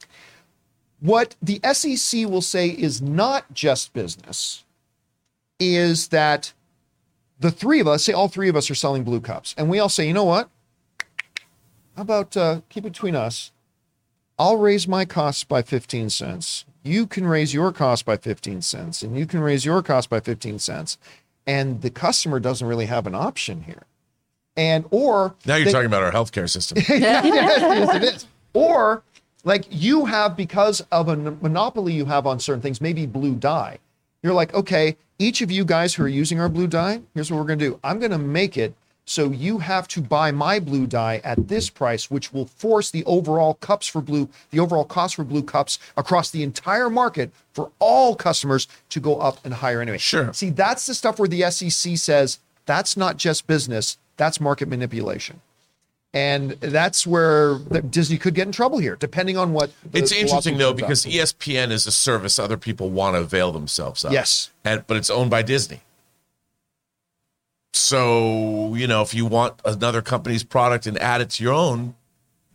What the SEC will say is not just business is that the three of us, say all three of us are selling blue cups, and we all say, you know what? How about uh, keep it between us? I'll raise my costs by 15 cents. You can raise your cost by 15 cents, and you can raise your cost by 15 cents. And the customer doesn't really have an option here. And or Now you're they- talking about our healthcare system. (laughs) yes, it is. Or like you have because of a monopoly you have on certain things, maybe blue dye. You're like, okay, each of you guys who are using our blue dye, here's what we're going to do. I'm going to make it so you have to buy my blue dye at this price, which will force the overall cups for blue, the overall cost for blue cups across the entire market for all customers to go up and higher anyway. Sure. See, that's the stuff where the SEC says that's not just business, that's market manipulation. And that's where the- Disney could get in trouble here, depending on what. It's interesting though out. because E ESPN is a service other people want to avail themselves of. Yes. and but it's owned by Disney. So you know, if you want another company's product and add it to your own,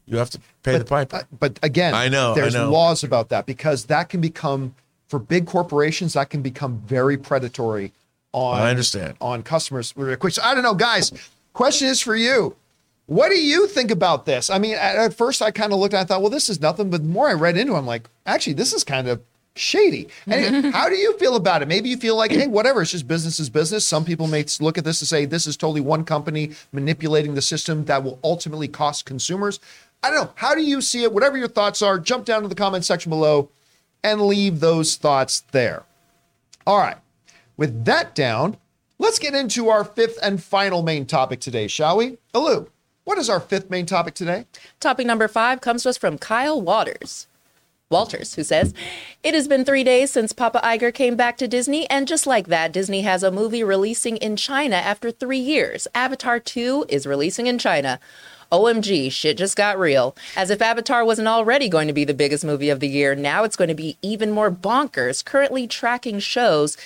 you have to pay the piper. Uh, but again, I know, I there's know. laws about that because that can become for big corporations that can become very predatory on I understand. on customers. Really quick. So I don't know, guys. Question is for you. What do you think about this? I mean, at, at first I kind of looked and I thought, well, this is nothing. But the more I read into it, I'm like, actually, this is kind of shady. And (laughs) how do you feel about it? Maybe you feel like, hey, whatever, it's just business is business. Some people may look at this and say, this is totally one company manipulating the system that will ultimately cost consumers. I don't know. How do you see it? Whatever your thoughts are, jump down to the comment section below and leave those thoughts there. All right. With that down, let's get into our fifth and final main topic today, shall we? Alu, what is our fifth main topic today? Topic number five comes to us from Kyle Waters. Walters, who says, It has been three days since Papa Iger came back to Disney, and just like that, Disney has a movie releasing in China after three years. Avatar 2 is releasing in China. OMG, shit just got real. As if Avatar wasn't already going to be the biggest movie of the year, now it's going to be even more bonkers. Currently tracking shows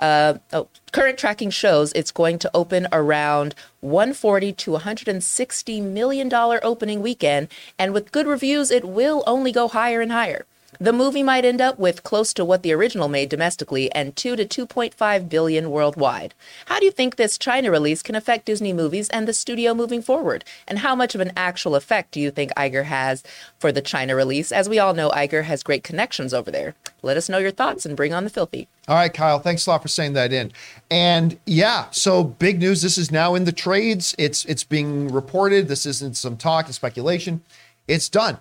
uh, oh, current tracking shows it's going to open around 140 to 160 million dollar opening weekend, and with good reviews, it will only go higher and higher. The movie might end up with close to what the original made domestically and 2 to 2.5 billion worldwide. How do you think this China release can affect Disney movies and the studio moving forward? And how much of an actual effect do you think Iger has for the China release? As we all know, Iger has great connections over there. Let us know your thoughts and bring on the filthy. All right, Kyle, thanks a lot for saying that in. And yeah, so big news. This is now in the trades. It's it's being reported. This isn't some talk and speculation. It's done.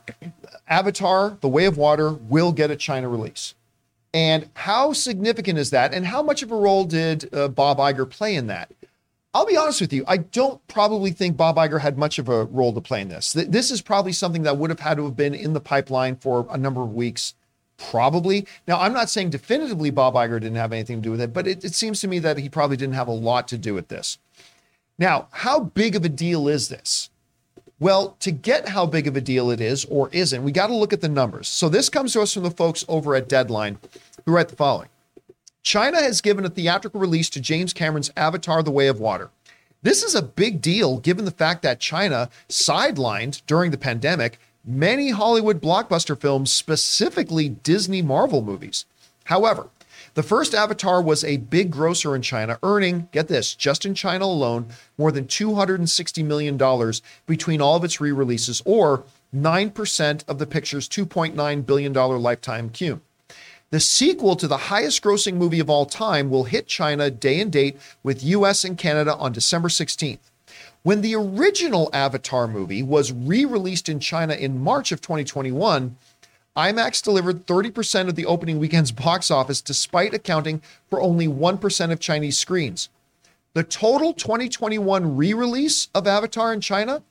Avatar: The Way of Water will get a China release. And how significant is that? And how much of a role did uh, Bob Iger play in that? I'll be honest with you. I don't probably think Bob Iger had much of a role to play in this. Th- This is probably something that would have had to have been in the pipeline for a number of weeks, probably. Now, I'm not saying definitively Bob Iger didn't have anything to do with it, but it, it seems to me that he probably didn't have a lot to do with this. Now, how big of a deal is this? Well, to get how big of a deal it is or isn't, we got to look at the numbers. So this comes to us from the folks over at Deadline who write the following. China has given a theatrical release to James Cameron's Avatar The Way of Water. This is a big deal given the fact that China sidelined during the pandemic many Hollywood blockbuster films, specifically Disney Marvel movies. However, the first Avatar was a big grosser in China, earning, get this, just in China alone, more than $260 million between all of its re releases, or 9% of the picture's $2.9 billion lifetime cume. The sequel to the highest grossing movie of all time will hit China day and date with US and Canada on December 16th. When the original Avatar movie was re released in China in March of 2021, IMAX delivered 30% of the opening weekend's box office despite accounting for only 1% of Chinese screens. The total 2021 re release of Avatar in China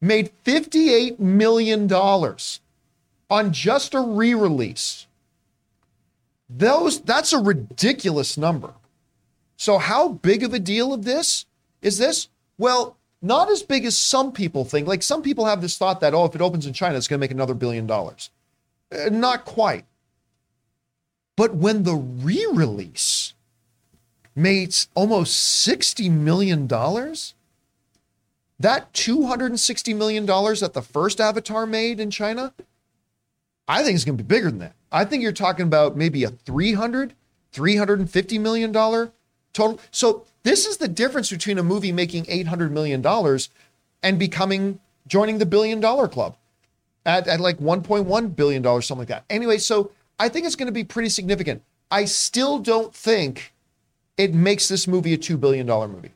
made $58 million on just a re release. Those that's a ridiculous number. So how big of a deal of this is this? Well, not as big as some people think. Like some people have this thought that oh, if it opens in China, it's going to make another billion dollars. Uh, not quite. But when the re-release made almost sixty million dollars, that two hundred and sixty million dollars that the first Avatar made in China, I think it's going to be bigger than that. I think you're talking about maybe a 300, 350 million dollar total. So this is the difference between a movie making 800 million dollars and becoming joining the billion dollar club at, at like 1.1 billion dollars, something like that. Anyway, so I think it's going to be pretty significant. I still don't think it makes this movie a $2 billion movie.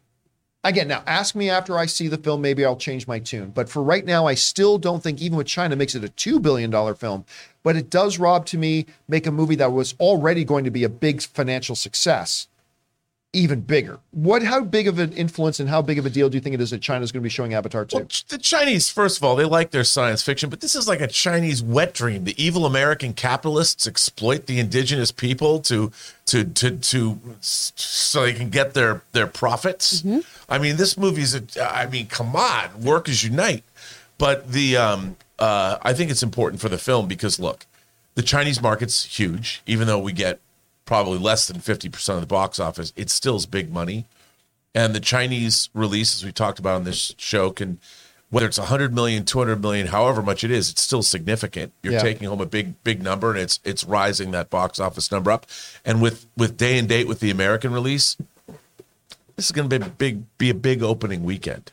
Again, now ask me after I see the film, maybe I'll change my tune. But for right now, I still don't think, even with China, makes it a $2 billion film. But it does, Rob, to me, make a movie that was already going to be a big financial success even bigger. What? How big of an influence and how big of a deal do you think it is that China's going to be showing Avatar 2? Well, the Chinese, first of all, they like their science fiction, but this is like a Chinese wet dream. The evil American capitalists exploit the indigenous people to to to to so they can get their their profits. I mean, this movie's a. I mean, come on, workers unite. But the um, uh, I think it's important for the film because look, the Chinese market's huge. Even though we get probably less than fifty percent of the box office, it still is big money. And the Chinese release, as we talked about on this show, can whether it's 100 million, 200 million, however much it is, it's still significant. You're Yeah. taking home a big, big number, and it's it's rising that box office number up. And with with day and date with the American release, this is going to be a big be a big opening weekend.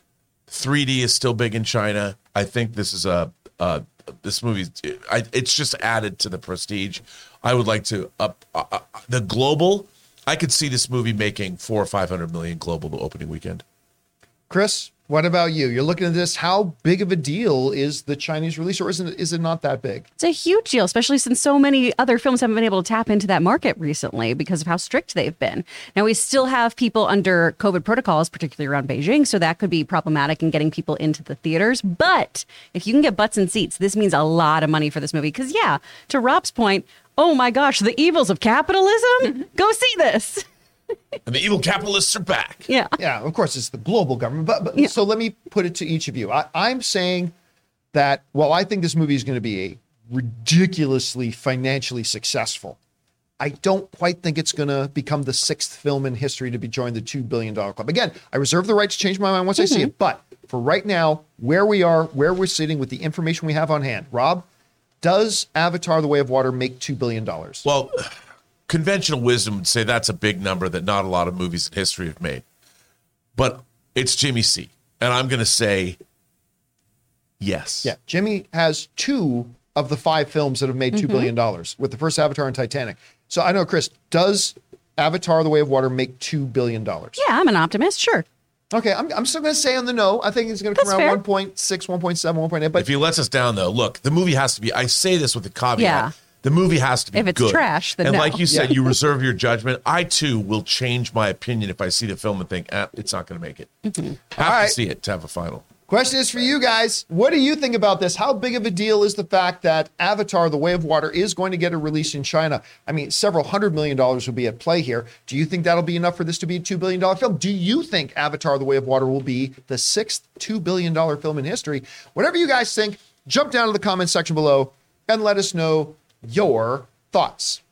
3D is still big in China. I think this is a uh, this movie. I, it's just added to the prestige. I would like to up uh, uh, the global. I could see this movie making four or five hundred million global the opening weekend. Chris, what about you? You're looking at this. How big of a deal is the Chinese release, or isn't it? Is it not that big? It's a huge deal, especially since so many other films haven't been able to tap into that market recently because of how strict they've been. Now, we still have people under COVID protocols, particularly around Beijing, so that could be problematic in getting people into the theaters. But if you can get butts and seats, this means a lot of money for this movie. Because, yeah, to Rob's point, oh my gosh, the evils of capitalism? Go see this. And the evil capitalists are back. Yeah. Yeah, of course, it's the global government. But, but so let me put it to each of you. I, I'm saying that while I think this movie is going to be a ridiculously financially successful, I don't quite think it's going to become the sixth film in history to be joined the $2 billion club. Again, I reserve the right to change my mind once I see mm-hmm. it. But for right now, where we are, where we're sitting with the information we have on hand, Rob, does Avatar The Way of Water make $2 billion? Well, conventional wisdom would say that's a big number that not a lot of movies in history have made. But it's Jimmy C. And I'm going to say yes. Yeah, Jimmy has two of the five films that have made $2 mm-hmm. billion dollars, with the first Avatar and Titanic. So I know, Chris, does Avatar The Way of Water make $2 billion? Yeah, I'm an optimist, sure. Okay, I'm, I'm still going to say on the no. I think it's going to come That's around fair. 1.6, 1.7, 1.8. But If he lets us down, though, look, the movie has to be, I say this with a caveat. Yeah. The movie has to be If it's good. trash, then And no. like you said, Yeah. you reserve your judgment. I, too, will change my opinion if I see the film and think, eh, it's not going to make it. Mm-hmm. Have All right. to see it to have a final. Question is for you guys. What do you think about this? How big of a deal is the fact that Avatar The Way of Water is going to get a release in China? I mean, several hundred million dollars will be at play here. Do you think that'll be enough for this to be a $2 billion film? Do you think Avatar The Way of Water will be the sixth $2 billion film in history? Whatever you guys think, jump down to the comment section below and let us know your thoughts.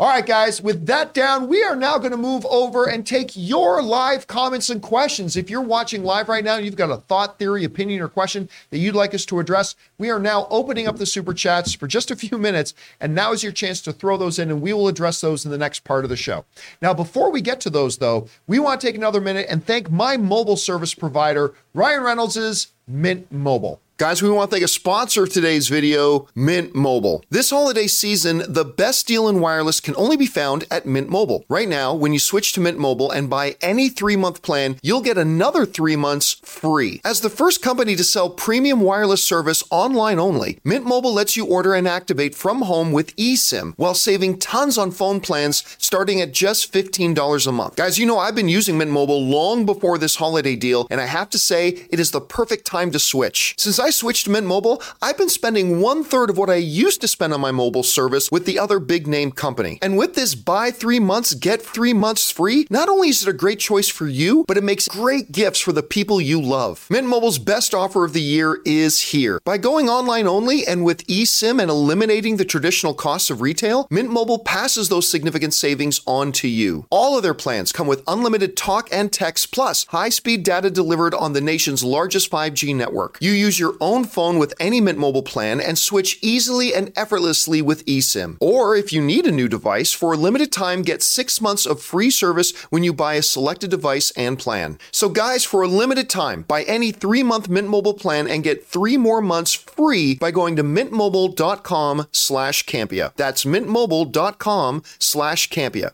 All right, guys, with that down, we are now going to move over and take your live comments and questions. If you're watching live right now you've got a thought, theory, opinion, or question that you'd like us to address, we are now opening up the super chats for just a few minutes. And now is your chance to throw those in, and we will address those in the next part of the show. Now, before we get to those, though, we want to take another minute and thank my mobile service provider, Ryan Reynolds' Mint Mobile. Guys, we want to thank a sponsor of today's video, Mint Mobile. This holiday season, the best deal in wireless can only be found at Mint Mobile. Right now, when you switch to Mint Mobile and buy any three month plan, you'll get another three months free. As the first company to sell premium wireless service online only, Mint Mobile lets you order and activate from home with eSIM while saving tons on phone plans starting at just $15 a month. Guys, you know I've been using Mint Mobile long before this holiday deal, and I have to say, it is the perfect time to switch. Since I switched to Mint Mobile, I've been spending one third of what I used to spend on my mobile service with the other big name company. And with this buy three months, get three months free, not only is it a great choice for you, but it makes great gifts for the people you love. Mint Mobile's best offer of the year is here. By going online only and with eSIM and eliminating the traditional costs of retail, Mint Mobile passes those significant savings on to you. All of their plans come with unlimited talk and text plus high speed data delivered on the nation's largest 5G network. You use your own phone with any Mint Mobile plan and switch easily and effortlessly with eSIM. Or if you need a new device, for a limited time, get six months of free service when you buy a selected device and plan. So, guys, for a limited time, buy any three month Mint Mobile plan and get three more months free by going to mintmobile.com slash Campea. That's mintmobile.com slash Campea.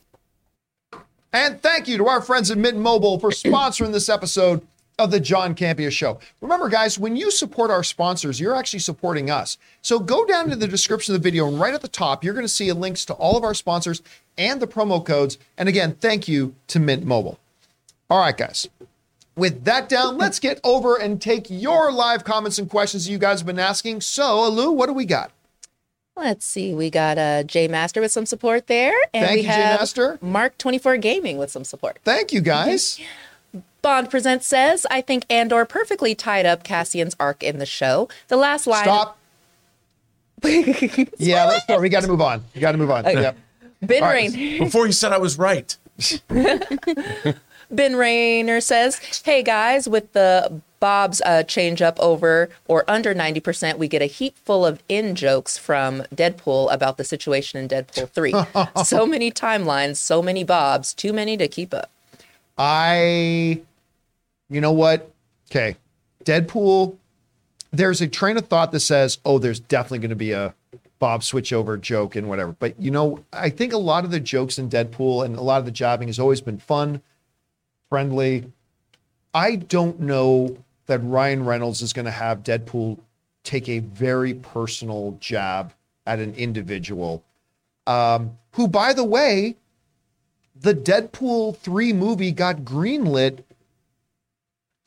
And thank you to our friends at Mint Mobile for sponsoring this episode. Of the John Campea Show. Remember, guys, when you support our sponsors, you're actually supporting us. So go down to the description of the video, and right at the top, you're going to see links to all of our sponsors and the promo codes. And again, thank you to Mint Mobile. All right, guys. With that down, let's get over and take your live comments and questions you guys have been asking. So, Alu, what do we got? Let's see. We got uh, J Master with some support there. And Thank we you, J have Master. Mark24 Gaming with some support. Thank you, guys. (laughs) Bond Presents says, I think Andor perfectly tied up Cassian's arc in the show. The last line. Stop. (laughs) Yeah, let's go. We got to move on. We got to move on. Yep. Ben, All right. Rain- Before he said I was right. (laughs) ben Rayner says, Hey guys, with the Bob's uh, change up over or under 90%, we get a heap full of in jokes from Deadpool about the situation in Deadpool 3. (laughs) so many timelines, so many Bobs, too many to keep up. I, you know what? Okay. Deadpool, there's a train of thought that says, oh, there's definitely going to be a Bob switchover joke and whatever. But, you know, I think a lot of the jokes in Deadpool and a lot of the jobbing has always been fun, friendly. I don't know that Ryan Reynolds is going to have Deadpool take a very personal jab at an individual um, who, by the way, the Deadpool 3 movie got greenlit.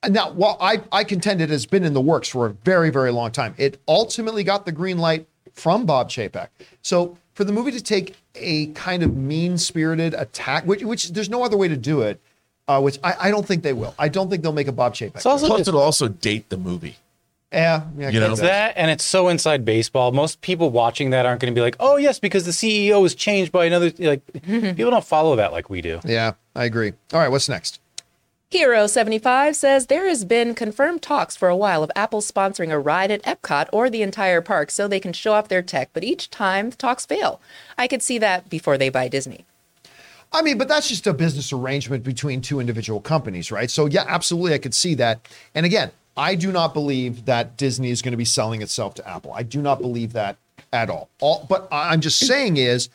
Now, while I, I contend it has been in the works for a very, very long time. It ultimately got the green light from Bob Chapek. So for the movie to take a kind of mean spirited attack, which, which there's no other way to do it, uh, which I, I don't think they will. I don't think they'll make a Bob Chapek. It's also Plus, it'll also date the movie. Yeah, yeah, You know? it's that, and it's so inside baseball. Most people watching that aren't going to be like, "Oh yes," because the CEO was changed by another. Like (laughs) people don't follow that like we do. yeah, I agree. All right, what's next? Hero75 says there has been confirmed talks for a while of Apple sponsoring a ride at Epcot or the entire park so they can show off their tech, but each time the talks fail. I could see that before they buy Disney. I mean, but that's just a business arrangement between two individual companies, right? So, yeah, absolutely, I could see that. And again, I do not believe that Disney is going to be selling itself to Apple. I do not believe that at all. all but I'm just saying is,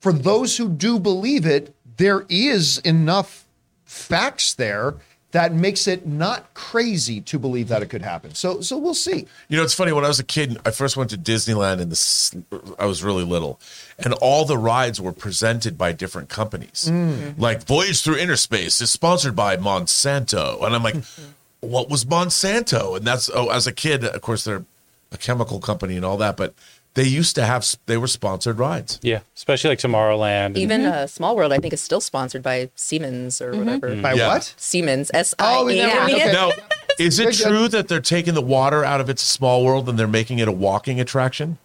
for those who do believe it, there is enough facts there that makes it not crazy to believe that it could happen. So, so we'll see. You know, it's funny. When I was a kid, I first went to Disneyland, and this I was really little, and all the rides were presented by different companies. Mm. Like Voyage Through Inner Space is sponsored by Monsanto, and I'm like, mm-hmm. What was Monsanto? And that's oh, as a kid, of course, they're a chemical company and all that, but they used to have they were sponsored rides. Yeah, especially like Tomorrowland. and- Even uh, Small World, I think, is still sponsored by Siemens or whatever. By Yeah. what? Siemens, S I Oh, we E never- M N. okay. Now, is it Good, good. true that they're taking the water out of its small world and they're making it a walking attraction?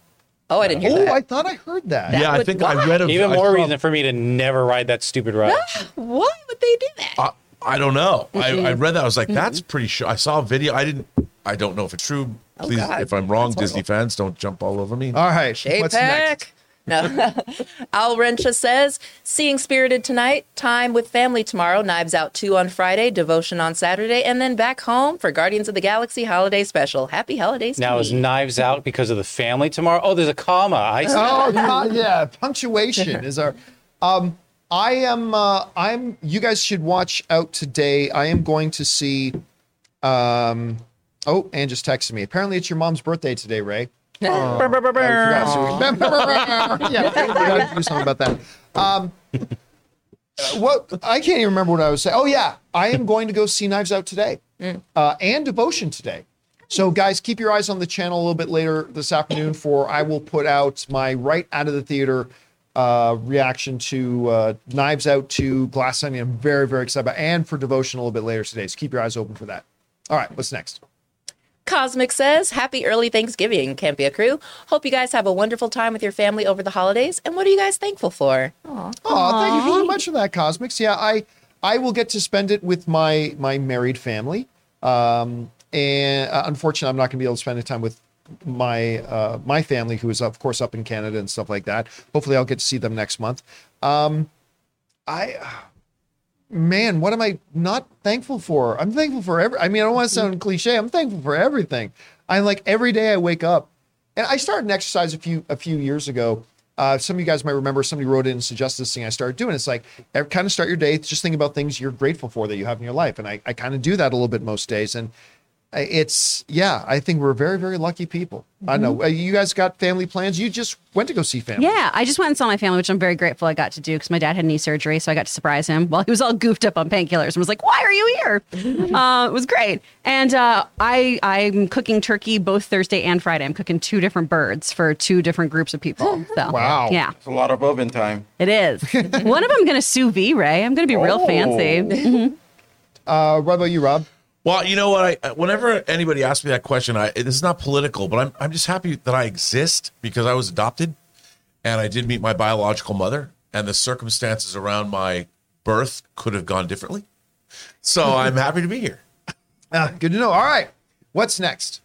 Oh, I didn't hear that. Oh, that. I thought I heard that. That yeah, I would- think I why? read a Even I more saw- reason for me to never ride that stupid ride. Why would they do that? I, I don't know. I, I read that. I was like, that's pretty sure. I saw a video. I didn't. I don't know if it's true. Please, God. if I'm wrong, That's Disney fans, don't jump all over me. All right. What's next? JPEG. No. (laughs) Al Rencha says, seeing Spirited tonight, time with family tomorrow, Knives Out 2 on Friday, Devotion on Saturday, and then back home for Guardians of the Galaxy holiday special. Happy holidays. Now to is me. Knives Out because of the family tomorrow? Oh, there's a comma. I see. Oh yeah, punctuation is our. Um, I am. Uh, I'm. You guys should watch out today. I am going to see. Um, oh, Ann just texted me. Apparently, it's your mom's birthday today, Ray. (laughs) Oh, I forgot. So- yeah, we gotta do something about that. Um, uh, what I can't even remember what I was saying. Oh yeah, I am going to go see Knives Out today, uh, and Devotion today. So guys, keep your eyes on the channel a little bit later this afternoon for I will put out my right out of the theater uh, reaction to uh, Knives Out to Glass Onion. I'm very very excited about, and for Devotion a little bit later today. So keep your eyes open for that. All right, what's next? Cosmic says, Happy early Thanksgiving, Campea crew. Hope you guys have a wonderful time with your family over the holidays. And what are you guys thankful for? Oh, thank you very much for that, Cosmics. Yeah, I I will get to spend it with my my married family. Um, and uh, unfortunately, I'm not going to be able to spend the time with my uh, my family, who is of course up in Canada and stuff like that. Hopefully, I'll get to see them next month. Um, I, man, what am I not thankful for? I'm thankful for every. I mean, I don't want to sound cliche. I'm thankful for everything. I'm like every day I wake up, and I started an exercise a few a few years ago Uh, some of you guys might remember somebody wrote in and suggested this thing I started doing. It's like kind of start your day, just think about things you're grateful for that you have in your life. And I, I kind of do that a little bit most days. And it's, yeah, I think we're very, very lucky people. I know. Uh, you guys got family plans. You just went to go see family. Yeah, I just went and saw my family, which I'm very grateful I got to do because my dad had knee surgery, so I got to surprise him while he was all goofed up on painkillers and was like, "Why are you here?" (laughs) uh, it was great, and uh, I I'm cooking turkey both Thursday and Friday. I'm cooking two different birds for two different groups of people. (gasps) So Wow. yeah, It's a lot of oven time. it is. (laughs) One of them going to sous vide, Ray. I'm going to be real Oh. fancy. Uh, what about you, Rob? Well, you know what? I whenever anybody asks me that question, I this is not political, but I'm I'm just happy that I exist because I was adopted, and I did meet my biological mother, and the circumstances around my birth could have gone differently. So I'm happy to be here. Uh, (laughs) good to know. All right. What's next?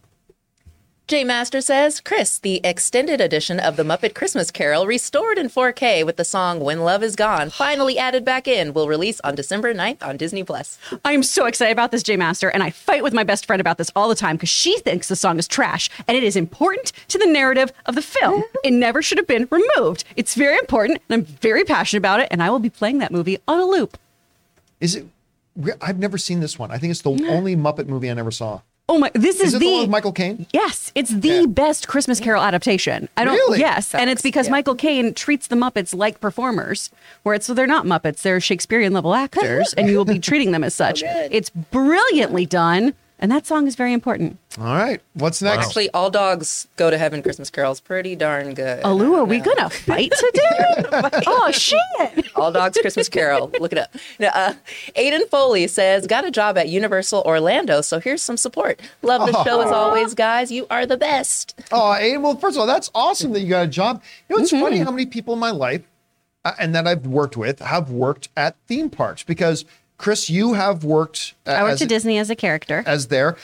J Master says, Chris, the extended edition of the Muppet Christmas Carol, restored in 4K with the song When Love Is Gone, finally added back in, will release on December 9th on Disney Plus. I am so excited about this, J Master, and I fight with my best friend about this all the time because she thinks the song is trash and it is important to the narrative of the film. (laughs) it never should have been removed. It's very important, and I'm very passionate about it, and I will be playing that movie on a loop. Is it? I've never seen this one. I think it's the (gasps) only Muppet movie I never saw. Oh my! This is, Is it the, the one with Michael Caine? Yes, it's the Yeah. best Christmas Carol adaptation. I don't. Really? Yes, and it's because yeah. Michael Caine treats the Muppets like performers, where it's so they're not Muppets; they're Shakespearean level actors, and you will be (laughs) treating them as such. It's brilliantly done, and that song is very important. All right. What's next? Actually, All Dogs Go to Heaven Christmas carols pretty darn good. Alu, are we gonna fight today? (laughs) oh shit! All Dogs Christmas Carol. Look it up. Now, uh, Aiden Foley says, Got a job at Universal Orlando, so here's some support. Love the show as always, guys. You are the best. Oh, Aiden, well, first of all, that's awesome that you got a job. You know, it's funny how many people in my life uh, and that I've worked with have worked at theme parks because Chris, you have worked uh, I worked as, at Disney as a character. as there.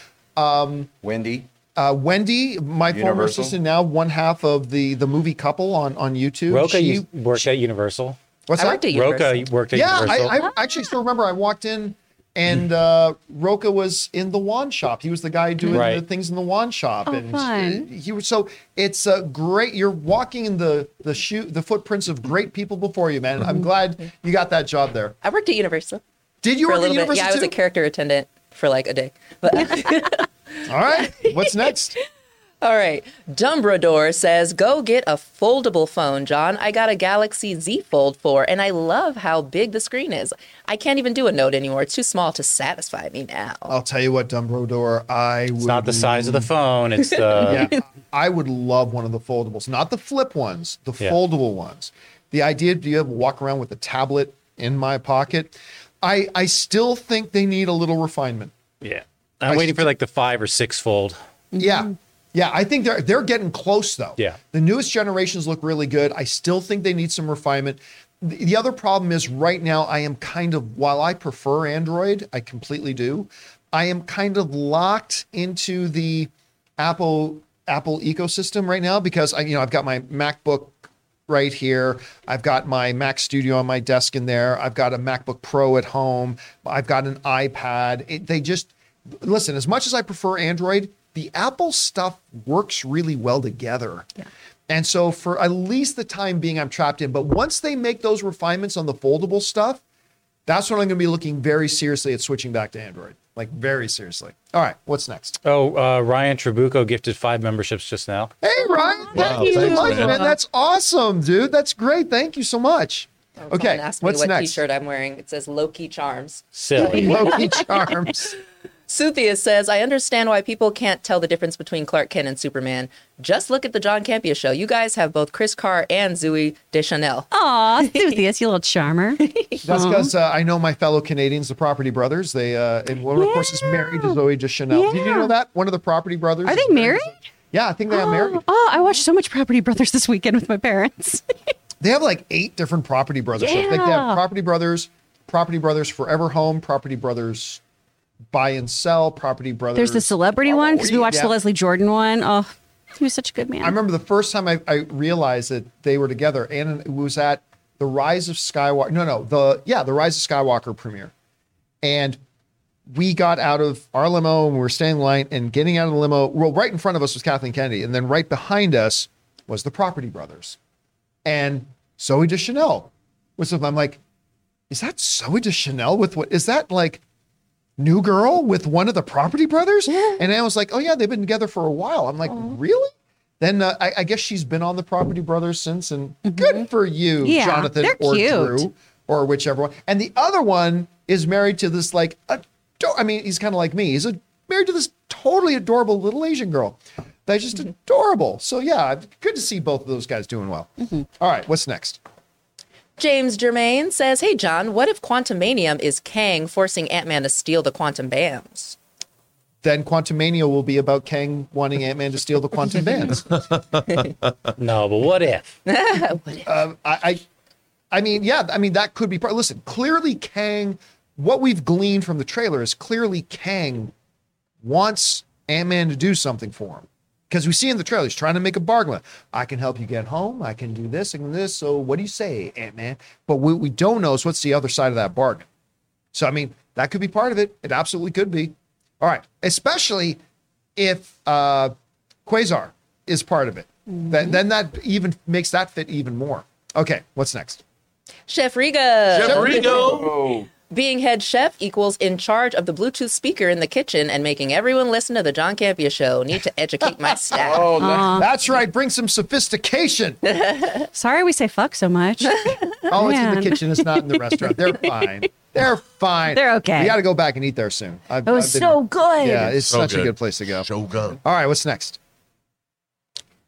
Wendy. Uh, Wendy, my former assistant, now one half of the the movie couple on on YouTube. Roca She- used, worked at Universal. what's I that? worked at Universal. Roca worked at yeah, Universal. I, I actually still remember. I walked in and uh, Roca was in the wand shop. He was the guy doing the things in the wand shop, Oh, and fun. uh, he was so. It's a great. You're walking in the the shoe the footprints of great people before you, man. I'm glad you got that job there. I worked at Universal Did you for a work at little bit. Universal Yeah, I was a character attendant for like a day. But (laughs) All right, what's next? (laughs) All right. Dumbrador says, Go get a foldable phone, John. I got a Galaxy Z Fold 4, and I love how big the screen is. I can't even do a note anymore. It's too small to satisfy me now. I'll tell you what, Dumbledore, I would It's not the size of the phone. It's the (laughs) yeah, I would love one of the foldables, not the flip ones, the Yeah. foldable ones. The idea to be able to walk around with a tablet in my pocket, I I still think they need a little refinement. yeah. I'm waiting for like the five or six fold. Yeah. Yeah, I think they're they're getting close though. Yeah. The newest generations look really good. I still think they need some refinement. The, the other problem is right now I am kind of while I prefer Android, I completely do. I am kind of locked into the Apple Apple ecosystem right now because I you know I've got my MacBook right here. I've got my Mac Studio on my desk in there. I've got a MacBook Pro at home. I've got an iPad. It, they just listen. As much as I prefer Android, the Apple stuff works really well together. Yeah. And so for at least the time being, I'm trapped in. But once they make those refinements on the foldable stuff, that's when I'm going to be looking very seriously at switching back to Android. Like very seriously. All right, what's next? Oh, uh, Ryan Trabuco gifted five memberships just now. Hey Ryan, thank you so thanks, much, man. man. That's awesome, dude. That's great. Thank you so much. Okay, Someone asked me what's what next? t-shirt I'm wearing. It says Loki Charms. Silly. Loki Charms. (laughs) Suthia says, I understand why people can't tell the difference between Clark Kent and Superman. Just look at the John Campea show. You guys have both Chris Carr and Zooey Deschanel. Aw, Suthius, you little charmer. (laughs) That's because uh, I know my fellow Canadians, the Property Brothers. They uh, and one of course is married to Zooey Deschanel. Did you know that one of the Property Brothers? Are is they married? Yeah, I think they are married. Oh, I watched so much Property Brothers this weekend with my parents. (laughs) They have like eight different Property Brothers. shows. Like they Yeah. have Property Brothers, Property Brothers Forever Home, Property Brothers Buy and Sell, Property Brothers. There's the celebrity one because we oh, watched Yeah. the Leslie Jordan one. Oh, he was such a good man. I remember the first time I, I realized that they were together, and it was at the Rise of Skywalker. No, no, the yeah, the Rise of Skywalker premiere, and we got out of our limo and we were staying in line and getting out of the limo. Well, right in front of us was Kathleen Kennedy, and then right behind us was the Property Brothers. and Zooey Deschanel was with. I'm like, is that Zooey Deschanel with what? Is that like New Girl with one of the Property Brothers? And I was like, oh yeah, they've been together for a while. I'm like, really? Then uh, I, I guess she's been on the Property Brothers since, and mm-hmm. good for you, Yeah, Jonathan or cute. Drew or whichever one. And the other one is married to this like, ador- I mean, he's kind of like me. He's a, married to this totally adorable little Asian girl. That's just mm-hmm. adorable. So yeah, good to see both of those guys doing well. Mm-hmm. All right, what's next? James Germain says, Hey, John, what if Quantumania is Kang forcing Ant Man to steal the quantum bands? Then Quantumania will be about Kang wanting Ant Man to steal the quantum bands. (laughs) No, but what if? (laughs) Um, I, I, I mean, yeah, I mean that could be part. Listen, clearly Kang. What we've gleaned from the trailer is clearly Kang wants Ant Man to do something for him because we see in the trailer he's trying to make a bargain. I can help you get home. I can do this and this. So what do you say, Ant Man? But what we don't know is what's the other side of that bargain. So I mean, that could be part of it. It absolutely could be. All right, especially if uh, Quasar is part of it. Then, then that even makes that fit even more. Okay, what's next? Chef Riga. Chef Rigo. Being head chef equals in charge of the Bluetooth speaker in the kitchen and making everyone listen to the John Campea show. Need to educate my staff. (laughs) oh, that- That's right. Bring some sophistication. (laughs) Sorry we say fuck so much. (laughs) Oh, it's in Man. the kitchen. It's not in the restaurant. They're fine. They're fine. They're okay. We got to go back and eat there soon. I've, It was I've been- so good. Yeah, it's So such a good. good place to go. Shogun. All right, what's next?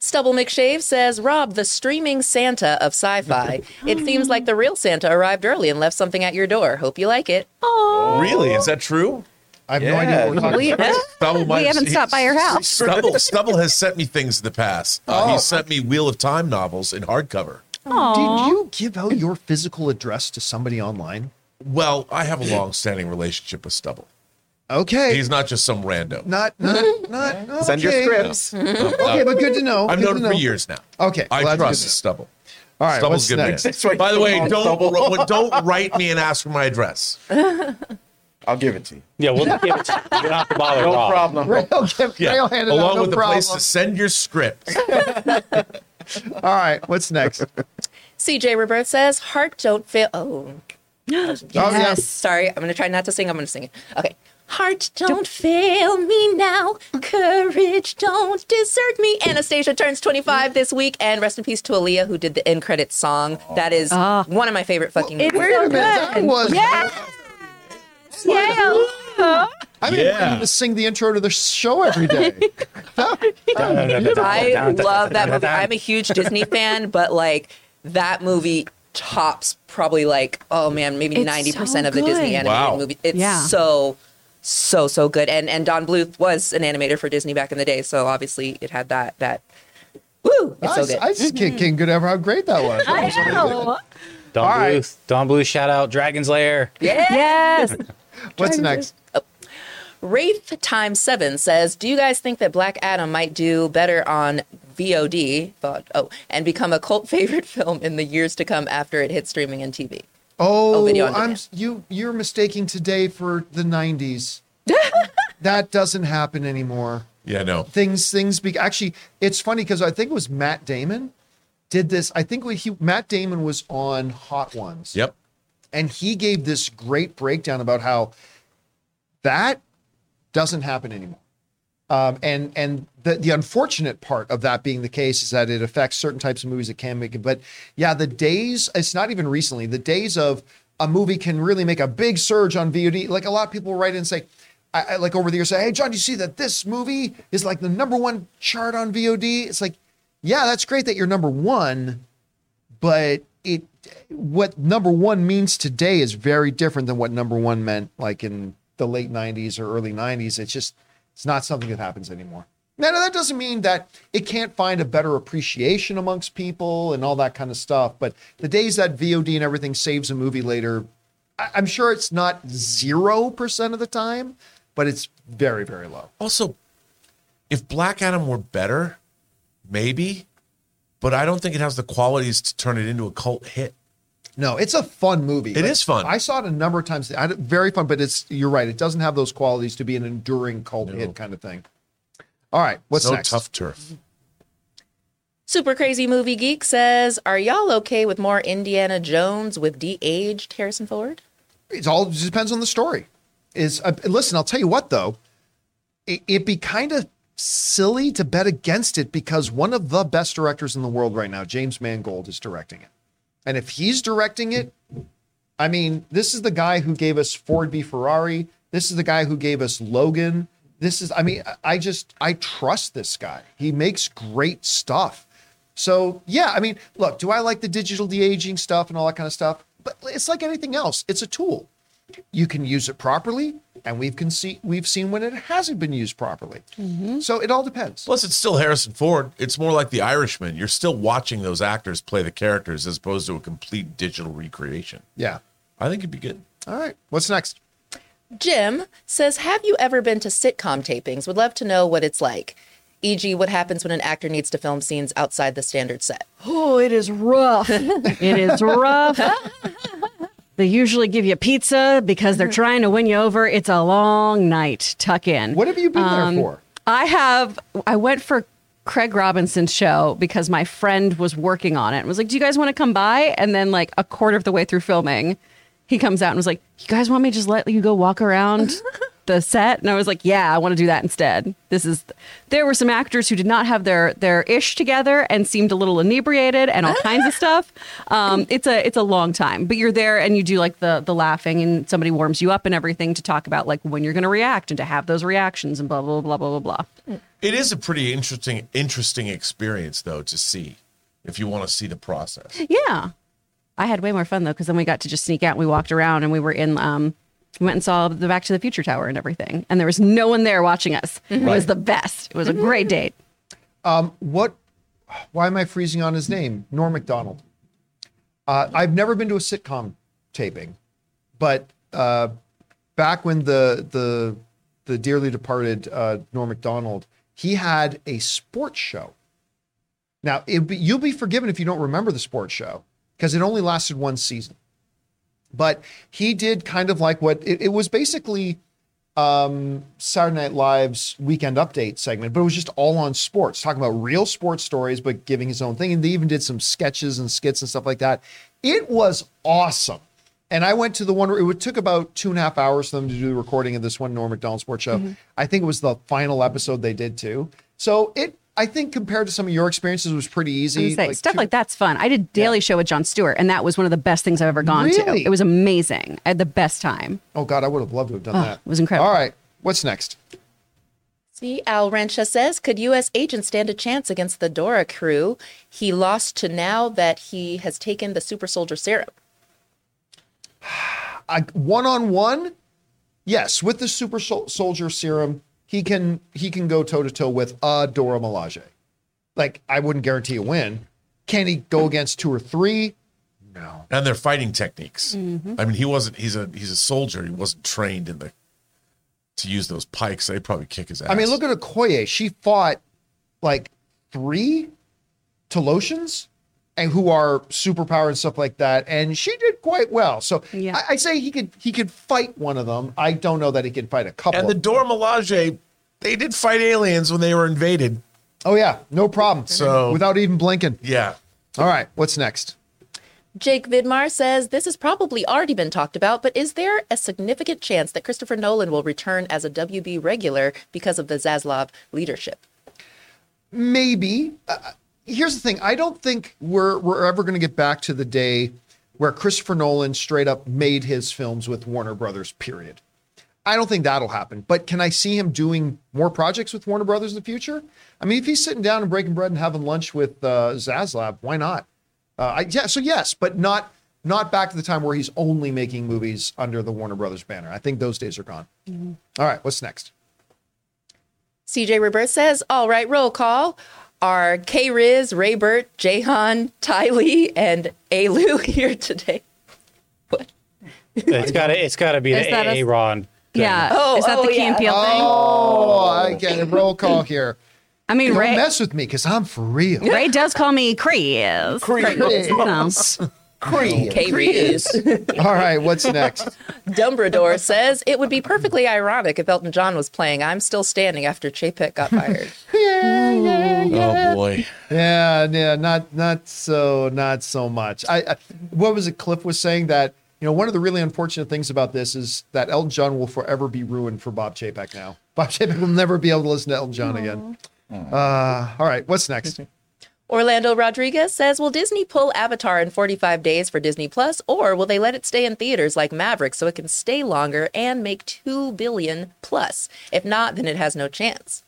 Stubble McShave says, Rob, the streaming Santa of sci fi. It seems like the real Santa arrived early and left something at your door. Hope you like it. Oh, Really? Is that true? I have no idea what we're talking We, about. Stubble might- we haven't stopped by your house. Stubble, Stubble has sent me things in the past. Uh, Oh. He sent me Wheel of Time novels in hardcover. Did you give out your physical address to somebody online? Well, I have a long-standing relationship with Stubble. Okay. He's not just some rando. not, not, (laughs) not. Send your okay. scripts. (laughs) Okay, but good to know. I've good known to him for know. years now. Okay, I well, trust. Stubble. All right, Stubble's good next? man. By the way, don't don't write me and ask for my address. (laughs) I'll give it to you. Yeah, we'll give it to you. You don't have to bother No Rob. problem. Rail, give, Yeah, Rail handed along out, no with the problem. place to send your script. All right, what's next? CJ Rebirth says, Heart don't fail. Oh. Oh, yeah. Yes. Sorry, I'm going to try not to sing. I'm going to sing it. Okay. Heart, don't, fail me now. Courage, don't desert me. Anastasia turns 25 this week, and rest in peace to Aaliyah, who did the end credits song. That is Ah. one of my favorite fucking It's movies. Wait a so minute. That good. was. Yeah. Yeah. I mean, Yeah. to sing the intro to the show every day. (laughs) I love that movie. I'm a huge Disney fan, but like that movie tops probably like oh man, maybe It's ninety so percent of the Disney animated Wow. movie. It's Yeah. so so so good. And and Don Bluth was an animator for Disney back in the day, so obviously it had that that. Woo! It's so I, good. I just can't, can't get over how great that was. I know. Don All right. Bluth. Don Bluth, shout out Dragon's Lair. yeah. Yes. (laughs) What's next? Oh. Wraith Time Seven says, "Do you guys think that Black Adam might do better on VOD? Thought oh, and become a cult (laughs) favorite film in the years to come after it hits streaming and TV." Oh, oh, video on I'm you. You're mistaking today for the '90s. (laughs) that doesn't happen anymore. Yeah, no. Things, things. Be, actually, it's funny because I think it was Matt Damon did this. I think he Matt Damon was on Hot Ones. Yep. and he gave this great breakdown about how that doesn't happen anymore. Um, and and the the unfortunate part of that being the case is that it affects certain types of movies that can make it. But yeah, the days it's not even recently the days of a movie can really make a big surge on VOD. Like a lot of people write in and say, I, I like over the years say, hey John, do you see that this movie is like the number one chart on VOD? It's like, yeah, that's great that you're number one, but it what number one means today is very different than what number one meant like in the late 90s or early 90s it's just it's not something that happens anymore now that doesn't mean that it can't find a better appreciation amongst people and all that kind of stuff but the days that vod and everything saves a movie later i'm sure it's not 0% of the time but it's very very low Also, if Black Adam were better, maybe, but I don't think it has the qualities to turn it into a cult hit. No, it's a fun movie. It is fun. I saw it a number of times. I, very fun, but it's you're right. It doesn't have those qualities to be an enduring cult hit kind of thing. All right, what's no next? tough turf. Super Crazy Movie Geek says, Are y'all okay with more Indiana Jones with de aged Harrison Ford? It all just depends on the story. Is uh, listen, I'll tell you what though, it, it'd be kind of silly to bet against it because one of the best directors in the world right now, James Mangold, is directing it. And if he's directing it, I mean, this is the guy who gave us Ford v Ferrari. This is the guy who gave us Logan. This is, I mean, I just, I trust this guy. He makes great stuff. So, yeah, I mean, look, do I like the digital de aging stuff and all that kind of stuff? But it's like anything else, it's a tool. You can use it properly, and we've can see we've seen when it hasn't been used properly. Mm-hmm. So it all depends. Plus, it's still Harrison Ford. It's more like The Irishman. You're still watching those actors play the characters as opposed to a complete digital recreation. Yeah. I think it'd be good. All right. What's next? Jim says, Have you ever been to sitcom tapings? Would love to know what it's like. E.g., what happens when an actor needs to film scenes outside the standard set? Oh, it is rough. (laughs) it is rough. (laughs) They usually give you pizza because they're mm-hmm. trying to win you over. It's a long night. Tuck in. What have you been there um, for? I have. I went for Craig Robinson's show because my friend was working on it and was like, "Do you guys want to come by?" And then, like a quarter of the way through filming, he comes out and was like, "You guys want me to just let you go walk around the set?" And I was like, "Yeah, I want to do that instead." This is. There were some actors who did not have their their ish together and seemed a little inebriated and all kinds of (laughs) stuff. Um, it's a it's a long time, but you're there and you do like the the laughing and somebody warms you up and everything to talk about like when you're going to react and to have those reactions and blah blah blah blah blah blah. It is a pretty interesting, interesting experience though to see if you want to see the process. Yeah. I had way more fun though, because then we got to just sneak out and we walked around and we were in, um, we went and saw the Back to the Future Tower and everything. And there was no one there watching us. It was the best. It was a great date. What? Why am I freezing on his name? Norm Macdonald. Uh, I've never been to a sitcom taping, but uh, back when the the the dearly departed uh, Norm Macdonald, he had a sports show. Now be, you'll be forgiven if you don't remember the sports show because it only lasted one season. But he did kind of like what it, it was basically um, Saturday Night Live's weekend update segment, but it was just all on sports, talking about real sports stories, but giving his own thing. And they even did some sketches and skits and stuff like that. It was awesome. And I went to the one where it took about two and a half hours for them to do the recording of this one Norm Macdonald sports show. I think it was the final episode they did too. So it, I think compared to some of your experiences, it was pretty easy. was gonna stuff two- like that's fun. I did Daily Show with Jon Stewart, and that was one of the best things I've ever gone to. Really? It was amazing. I had the best time. Oh God, I would have loved to have done oh, that. it was incredible. All right, what's next? See, Al Rencha says, Could U.S. agents stand a chance against the Dora crew? He lost to now that he has taken the super soldier serum. One on one, yes, with the super sol- soldier serum, he can he can go toe to toe with a Dora Milaje. Like I wouldn't guarantee a win. Can he go against two or three? No. And their fighting techniques. Mm-hmm. I mean, he wasn't. He's a he's a soldier. He wasn't trained in the to use those pikes. They probably kick his ass. I mean, look at Okoye. She fought like three Toloshans and who are superpower and stuff like that, and she did quite well. So Yeah. I, I say he could he could fight one of them. I don't know that he could fight a couple. And the of them. Dora Milaje, they did fight aliens when they were invaded. oh yeah, no problem. So- without even blinking. Yeah. All right, what's next? Jake Vidmar says, This has probably already been talked about, but is there a significant chance that Christopher Nolan will return as a WB regular because of the Zaslav leadership? maybe uh, here's the thing. I don't think we're we're ever going to get back to the day where christopher nolan straight up made his films with warner brothers period. I don't think that'll happen but can i see him doing more projects with warner brothers in the future? I mean if he's sitting down and breaking bread and having lunch with uh, zaslav why not? Uh, I, yeah so yes but not not back to the time where he's only making movies under the warner brothers banner. I think those days are gone. All right what's next? CJ Rebirth says, All right, roll call. Are K Riz, Ray Raybert, Jahan, Ty Lee, and Alu (laughs) here today? What? It's gotta it's gotta be Is the that a- Aaron. thing. Yeah. Oh, Is that oh, the Key yeah. and Peele thing? oh i get a roll call here I mean, don't Ray, mess with me because i'm for real Ray does call me Chris. Chris. (laughs) K Riz. (laughs) All right, what's next? Dumbledore says, It would be perfectly ironic if Elton John was playing I'm Still Standing after Chapek got fired. (laughs) yeah, yeah, yeah. Oh boy. Yeah, yeah, not not so not so much. I, I what was it? Cliff was saying that you know one of the really unfortunate things about this is that Elton John will forever be ruined for Bob Chapek now. Bob Chapek will never be able to listen to Elton John again. Uh, all right, what's next? (laughs) Orlando Rodriguez says, Will Disney pull Avatar in 45 days for Disney Plus, or will they let it stay in theaters like Maverick so it can stay longer and make 2 billion plus? If not, then it has no chance.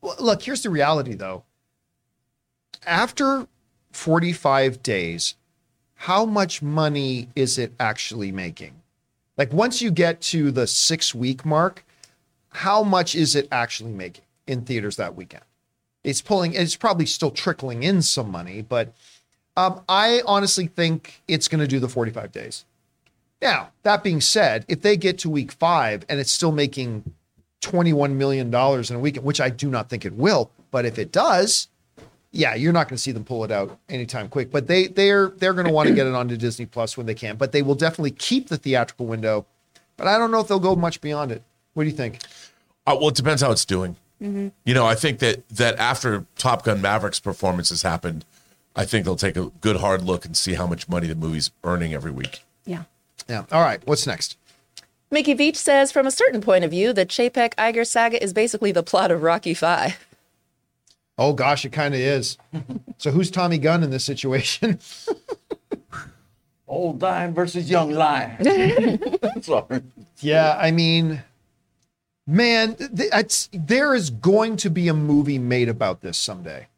Well, look, here's the reality though. After 45 days, how much money is it actually making? Like once you get to the six week mark, how much is it actually making in theaters that weekend? It's pulling, it's probably still trickling in some money, but um, I honestly think it's going to do the 45 days. Now, that being said, if they get to week five and it's still making $21 million in a weekend, which I do not think it will, but if it does, yeah, you're not going to see them pull it out anytime quick. But they they're they're going to want to get it onto Disney Plus when they can. But they will definitely keep the theatrical window. But I don't know if they'll go much beyond it. What do you think? Uh, well, it depends how it's doing. Mm-hmm. You know, I think that that after Top Gun Maverick's performance has happened, I think they'll take a good hard look and see how much money the movie's earning every week. Yeah. Yeah. All right. What's next? Mickey Beach says, From a certain point of view, the Chapek Iger saga is basically the plot of Rocky Five. Oh gosh, it kind of is. (laughs) so who's Tommy Gunn in this situation? Old lion versus young lion. (laughs) Sorry. Yeah, I mean, man, th- there is going to be a movie made about this someday.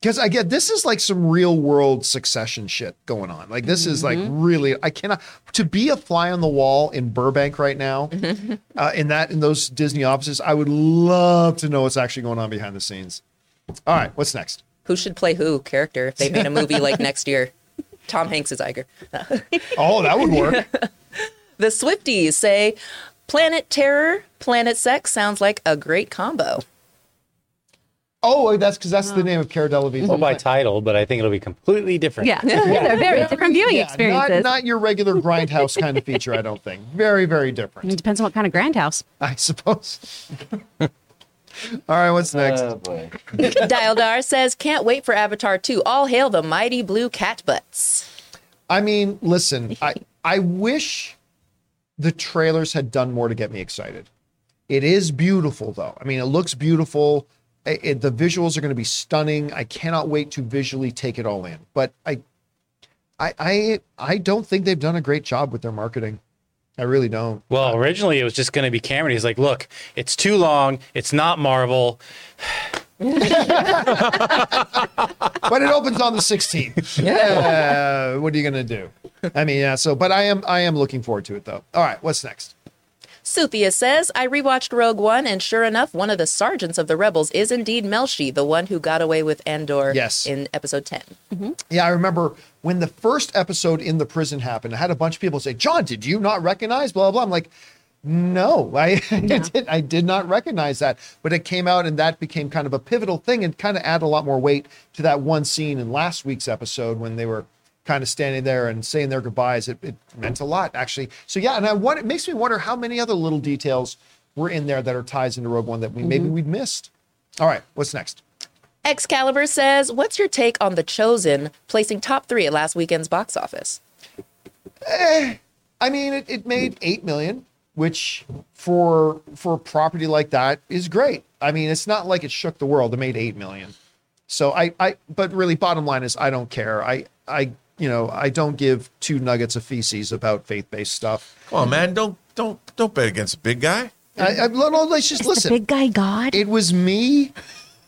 Because I get this is like some real world succession shit going on. Like this is like really I cannot to be a fly on the wall in Burbank right now, (laughs) uh, in that in those Disney offices. I would love to know what's actually going on behind the scenes. All right, what's next? Who should play who character if they made a movie like (laughs) next year? Tom Hanks is Iger. Oh, that would work. (laughs) The Swifties say, Planet Terror, Planet Sex sounds like a great combo. oh, that's because that's the name of Cara Delevingne's. Well, by title, but I think it'll be completely different. Yeah. (laughs) They're very different viewing Yeah, experiences. Not, not your regular grindhouse kind of (laughs) feature, I don't think. Very, very different. it depends on what kind of grindhouse. I suppose. All right, what's oh, next? Oh boy. (laughs) Dialdar says, Can't wait for Avatar 2. All hail the mighty blue cat butts. I mean, listen, I I wish the trailers had done more to get me excited. It is beautiful though. I mean, it looks beautiful. I- it- the visuals are going to be stunning. I cannot wait to visually take it all in. But I I I I don't think they've done a great job with their marketing. I really don't. Well, originally it was just going to be Cameron. He's like, look, it's too long. It's not Marvel. (laughs) but it opens on the 16th. Yeah. Uh, what are you going to do? I mean, yeah. So, but I am, I am looking forward to it though. All right. What's next? Suthia says, I rewatched Rogue One, and sure enough, one of the sergeants of the rebels is indeed Melshi, the one who got away with Andor Yes. in episode 10. Mm-hmm. Yeah. I remember when the first episode in the prison happened, I had a bunch of people say, John, did you not recognize blah, blah. I'm like, no, I, (laughs) I, did, I did not recognize that. But it came out and that became kind of a pivotal thing and kind of add a lot more weight to that one scene in last week's episode when they were kind of standing there and saying their goodbyes. It, it meant a lot, actually. So, yeah, and I want, it makes me wonder how many other little details were in there that are ties into Rogue One that we maybe we'd missed. All right, what's next? Excalibur says, What's your take on The Chosen placing top three at last weekend's box office? Eh, I mean, it, it made eight million, which for for a property like that is great. I mean, it's not like it shook the world. It made eight million. So I, I, but really, bottom line is, I don't care. I, I, you know, I don't give two nuggets of feces about faith based stuff. Come on, man. Don't don't don't bet against a big guy. I, I, no, no, let's just The listen. big guy God. it was me.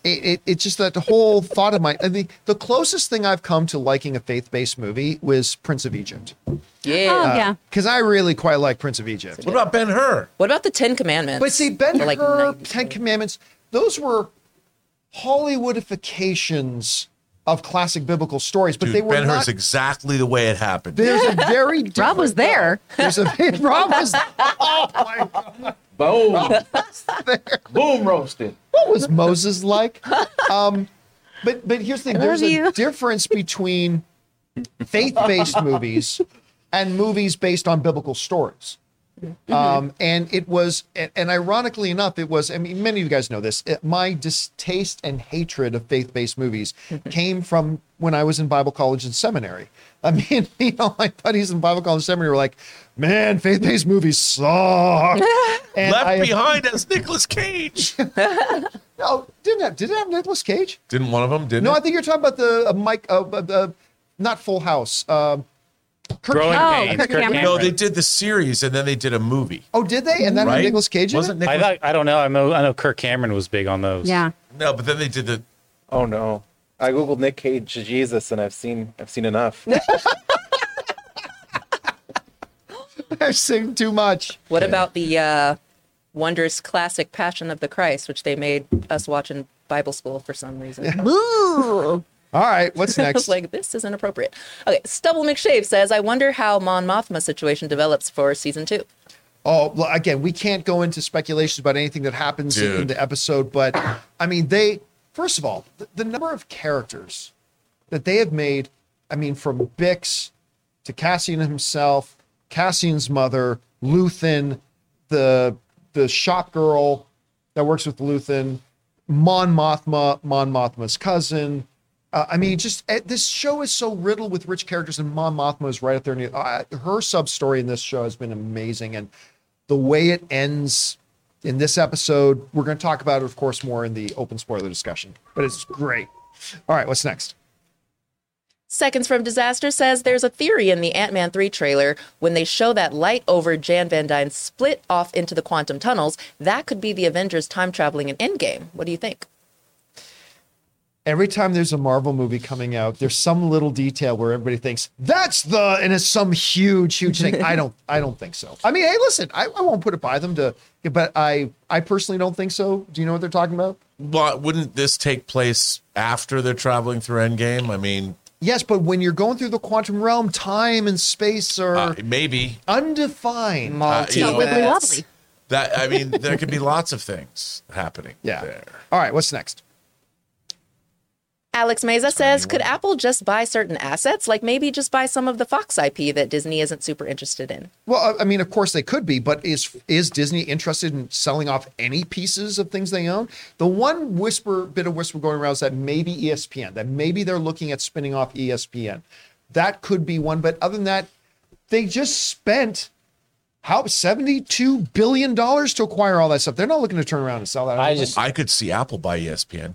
It, it, it's just that the whole thought of my, I mean, the closest thing I've come to liking a faith based movie was Prince of Egypt. Yeah. oh, uh, yeah. Because I really quite like Prince of Egypt. What about Ben Hur? What about the Ten Commandments? But see, Ben Or like Hur, Ten Commandments, those were Hollywoodifications of classic biblical stories, but Dude, they were Ben not. Hur's exactly the way it happened. there's a (laughs) very different, Rob was there. There's a (laughs) Rob was. Oh my God! Boom. Boom roasted. What was Moses like? Um, but but here's the thing: there's love a you. difference between faith-based movies and movies based on biblical stories. Um, and it was, and, and ironically enough, it was. I mean, many of you guys know this. It, my distaste and hatred of faith-based movies came from when I was in Bible college and seminary. I mean, (laughs) you know, my buddies in Bible college and seminary were like, "Man, faith-based movies suck." (laughs) And Left I- behind as Nicolas Cage. (laughs) No, didn't have. Did it have Nicolas Cage? Didn't one of them? Didn't No, I think you're talking about the uh, Mike, uh, uh, uh, not Full House. Kirk Growing Cameron. Oh, Pains. Kirk Kirk Cameron. No, they did the series and then they did a movie. Oh, did they? And then Right? had Nicolas Cage in Wasn't it? Nicolas? I thought I don't know. I know I know Kirk Cameron was big on those. Yeah. no, but then they did the. Oh no. I googled Nick Cage Jesus and I've seen I've seen enough. (laughs) I've seen too much. What about the uh, wondrous classic Passion of the Christ, which they made us watch in Bible school for some reason? Ooh. All right, what's (laughs) next? was like, this isn't appropriate. Okay, Stubble McShave says, I wonder how Mon Mothma situation develops for season two. Oh, well, again, we can't go into speculations about anything that happens in the episode, but I mean, they, first of all, the, the number of characters that they have made, I mean, from Bix to Cassian himself, Cassian's mother, Luthen, the the shop girl that works with Luthen, Mon Mothma, Mon Mothma's cousin. Uh, I mean, just eh, this show is so riddled with rich characters, and Mon Mothma is right up there. Uh, her sub story in this show has been amazing, and the way it ends in this episode, we're going to talk about it, of course, more in the open spoiler discussion. But it's great. All right, what's next? Seconds from Disaster says there's a theory in the Ant Man 3 trailer when they show that light over Jan Van Dyne split off into the quantum tunnels, that could be the Avengers time traveling in Endgame. What do you think? Every time there's a Marvel movie coming out, there's some little detail where everybody thinks that's the, and it's some huge, huge thing. I don't, I don't think so. I mean, hey, listen, I, I won't put it by them to, but I, I personally don't think so. Do you know what they're talking about? But wouldn't this take place after they're traveling through Endgame? I mean, Yes, but when you're going through the quantum realm, time and space are uh, maybe undefined. Uh, you know, Wibbly that. I mean, there could be lots of things happening. yeah. There. All right, what's next? Alex Meza says, could Apple just buy certain assets? Like maybe just buy some of the Fox IP that Disney isn't super interested in? Well, I I mean, of course they could be, but is is Disney interested in selling off any pieces of things they own? The one whisper, bit of whisper going around is that maybe ESPN, that maybe they're looking at spinning off ESPN. That could be one, but other than that, they just spent how seventy two billion dollars to acquire all that stuff. They're not looking to turn around and sell that. I don't just I could see Apple buy ESPN.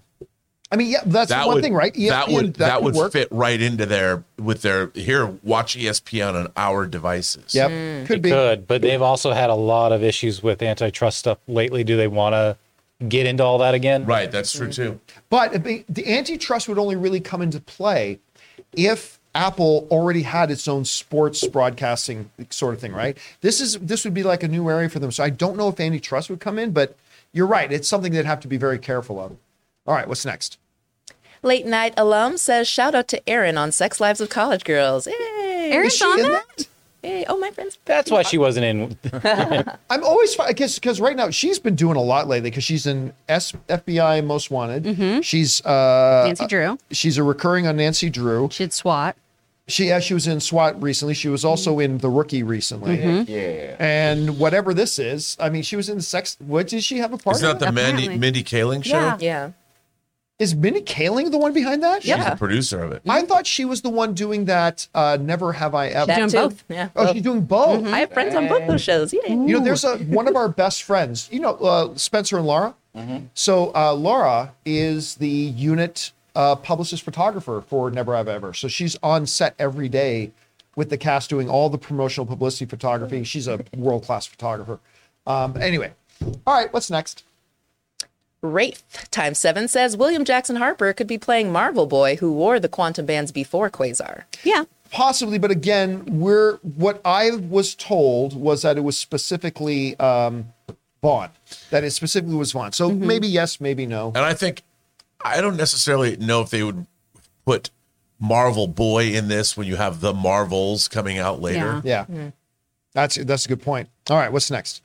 I mean, yeah, that's That one would thing, right? E that would that, could would work. fit right into their with their here. Watch ESPN on our devices. Yep, mm. could it be. could, but they've also had a lot of issues with antitrust stuff lately. Do they want to get into all that again? Right. That's true too. But be- the antitrust would only really come into play if Apple already had its own sports broadcasting sort of thing, right? This is this would be like a new area for them. So I don't know if antitrust would come in, but you're right. It's something they'd have to be very careful of. All right, what's next? Late night alum says, shout out to Erin on Sex Lives of College Girls. Yay! Erin's she on in that? Hey, oh, my friends. That's why she wasn't in. (laughs) I'm always I guess because right now she's been doing a lot lately because she's in S, FBI Most Wanted. She's uh, Nancy Drew. She's a recurring on Nancy Drew. She did SWAT. She yeah, she was in SWAT recently. She was also in The Rookie recently. Mm-hmm. Yeah. And whatever this is, I mean, she was in sex. What did she have a part? In? Isn't in that the Mandy, Apparently. Mindy Kaling show? Yeah. Yeah. Is Mindy Kaling the one behind that? She's Yeah. the producer of it. I thought she was the one doing that. Uh, Never have I ever. That doing both. Yeah. oh, she's doing both. I have friends on both those shows. Yay. You know, there's a one of our best friends. You know, uh, Spencer and Laura. Mm-hmm. So uh, Laura is the unit uh, publicist photographer for Never Have I Ever. So she's on set every day with the cast doing all the promotional publicity photography. She's a world class photographer. Um, anyway, all right. What's next? Wraith times seven says William Jackson Harper could be playing Marvel Boy, who wore the quantum bands before Quasar. Yeah. Possibly, but again, we're what I was told was that it was specifically um, Vaughn. That it specifically was Vaughn. So maybe yes, maybe no. And I think I don't necessarily know if they would put Marvel Boy in this when you have the Marvels coming out later. Yeah. Yeah, that's that's a good point. All right, what's next?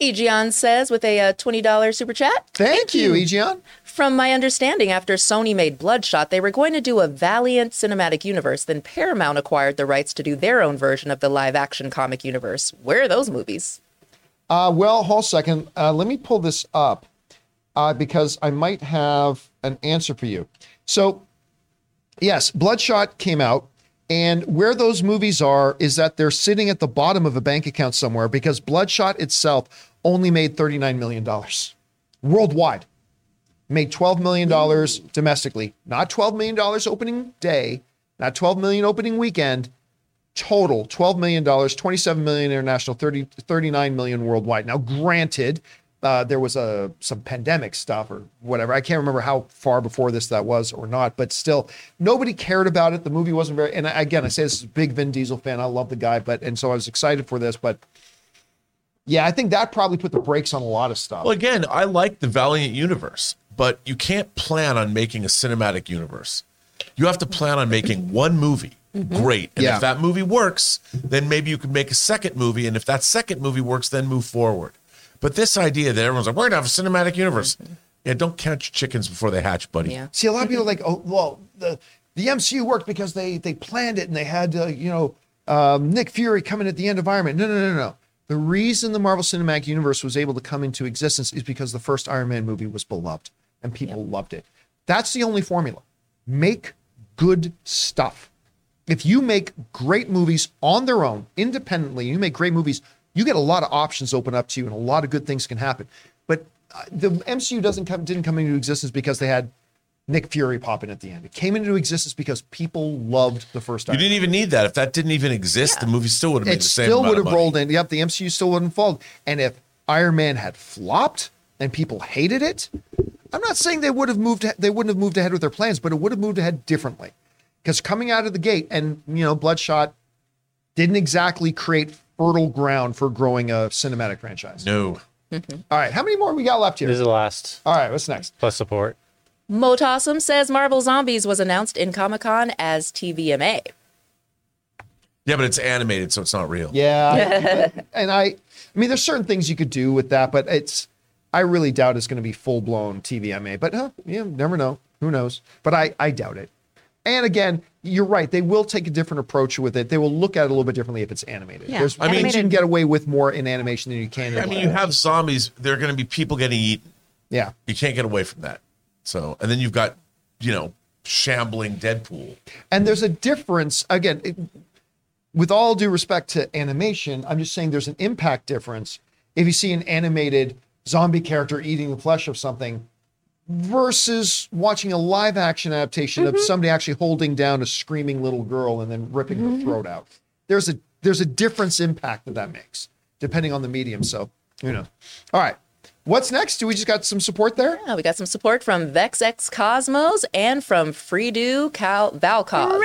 Egion says with a uh, $20 super chat. Thank, you, Egion. From my understanding, after Sony made Bloodshot, they were going to do a Valiant cinematic universe. Then Paramount acquired the rights to do their own version of the live action comic universe. Where are those movies? Uh, well, hold a second. Uh, let me pull this up uh, because I might have an answer for you. So, yes, Bloodshot came out. And where those movies are is that they're sitting at the bottom of a bank account somewhere because Bloodshot itself only made $39 million worldwide. Made $12 million domestically, not $12 million opening day, not 12 million opening weekend, total $12 million, 27 million international, 30, 39 million worldwide. Now, granted, uh, there was a some pandemic stuff or whatever. I can't remember how far before this that was or not, but still, nobody cared about it. The movie wasn't very. And again, I say this is a big Vin Diesel fan. I love the guy, but and so I was excited for this, but yeah, I think that probably put the brakes on a lot of stuff. Well, again, I like the Valiant universe, but you can't plan on making a cinematic universe. You have to plan on making one movie great. And Yeah. if that movie works, then maybe you can make a second movie. And if that second movie works, then move forward. But this idea that everyone's like, we're going to have a cinematic universe. Yeah, don't catch chickens before they hatch, buddy. Yeah. See, a lot of people are like, oh, well, the the MCU worked because they they planned it and they had uh, you know um, Nick Fury coming at the end of Iron Man. No, no, no, no. The reason the Marvel Cinematic Universe was able to come into existence is because the first Iron Man movie was beloved and people loved it. That's the only formula. Make good stuff. If you make great movies on their own, independently, you make great movies, you get a lot of options open up to you and a lot of good things can happen. But uh, the MCU doesn't come didn't come into existence because they had Nick Fury popping at the end. It came into existence because people loved the first You Iron Man. didn't even need that. If that didn't even exist, the movie still would have made It the same It still would have rolled in. Yep, the MCU still wouldn't fold. And if Iron Man had flopped and people hated it, I'm not saying they would have moved. They wouldn't have moved ahead with their plans, but it would have moved ahead differently. Because coming out of the gate, and you know, Bloodshot didn't exactly create fertile ground for growing a cinematic franchise. No. Mm-hmm. All right, how many more we got left This here? is the last All right, what's next? plus support. Motossum says Marvel Zombies was announced in Comic Con as TVMA. Yeah, but it's animated, so it's not real. Yeah, but- (laughs) and I, I mean, there's certain things you could do with that, but it's, I really doubt it's going to be full blown TVMA. But huh, yeah, never know. Who knows? But I, I doubt it. And again, you're right. They will take a different approach with it. They will look at it a little bit differently if it's animated. Yeah, There's I mean- you can get away with more in animation than you can. In I mean, live you have zombies. There are going to be people getting eaten. yeah. You can't get away from that. So, and then you've got, you know, shambling Deadpool. And there's a difference. Again, it, with all due respect to animation, I'm just saying there's an impact difference if you see an animated zombie character eating the flesh of something versus watching a live action adaptation of mm-hmm. somebody actually holding down a screaming little girl and then ripping her mm-hmm. throat out. There's a there's a difference impact that that makes depending on the medium. So, you know. All right. What's next? Do we just got some support there? Yeah, we got some support from VexX Cosmos and from Freedo Cal Valcos.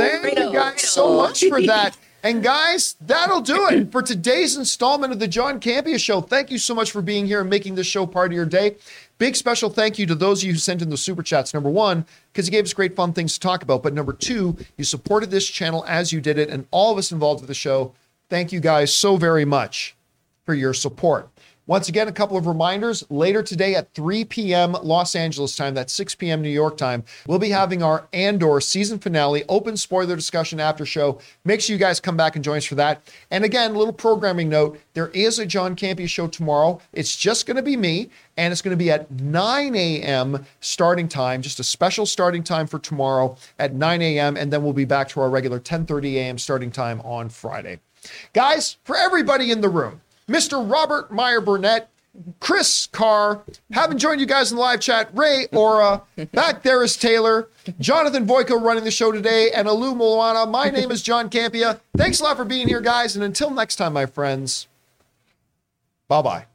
Thank you guys so much for that. And guys, that'll do it for today's installment of the John Campea Show. Thank you so much for being here and making this show part of your day. Big special thank you to those of you who sent in the super chats. Number one, because you gave us great fun things to talk about. But number two, you supported this channel as you did it, and all of us involved with the show. Thank you guys so very much for your support. Once again, a couple of reminders. Later today at 3 p.m. Los Angeles time, that's 6 p.m. New York time, we'll be having our Andor season finale open spoiler discussion after show. Make sure you guys come back and join us for that. And again, a little programming note there is a John Campea show tomorrow. It's just going to be me, and it's going to be at 9 a.m. starting time, just a special starting time for tomorrow at 9 a.m. And then we'll be back to our regular 10:30 a.m. starting time on Friday. Guys, for everybody in the room, Mr. Robert Meyer Burnett, Chris Carr, haven't joined you guys in the live chat. Ray Ora, back there is Taylor, Jonathan Voico running the show today, and Alu Moana. My (laughs) name is John Campea. Thanks a lot for being here, guys. And until next time, my friends, bye bye.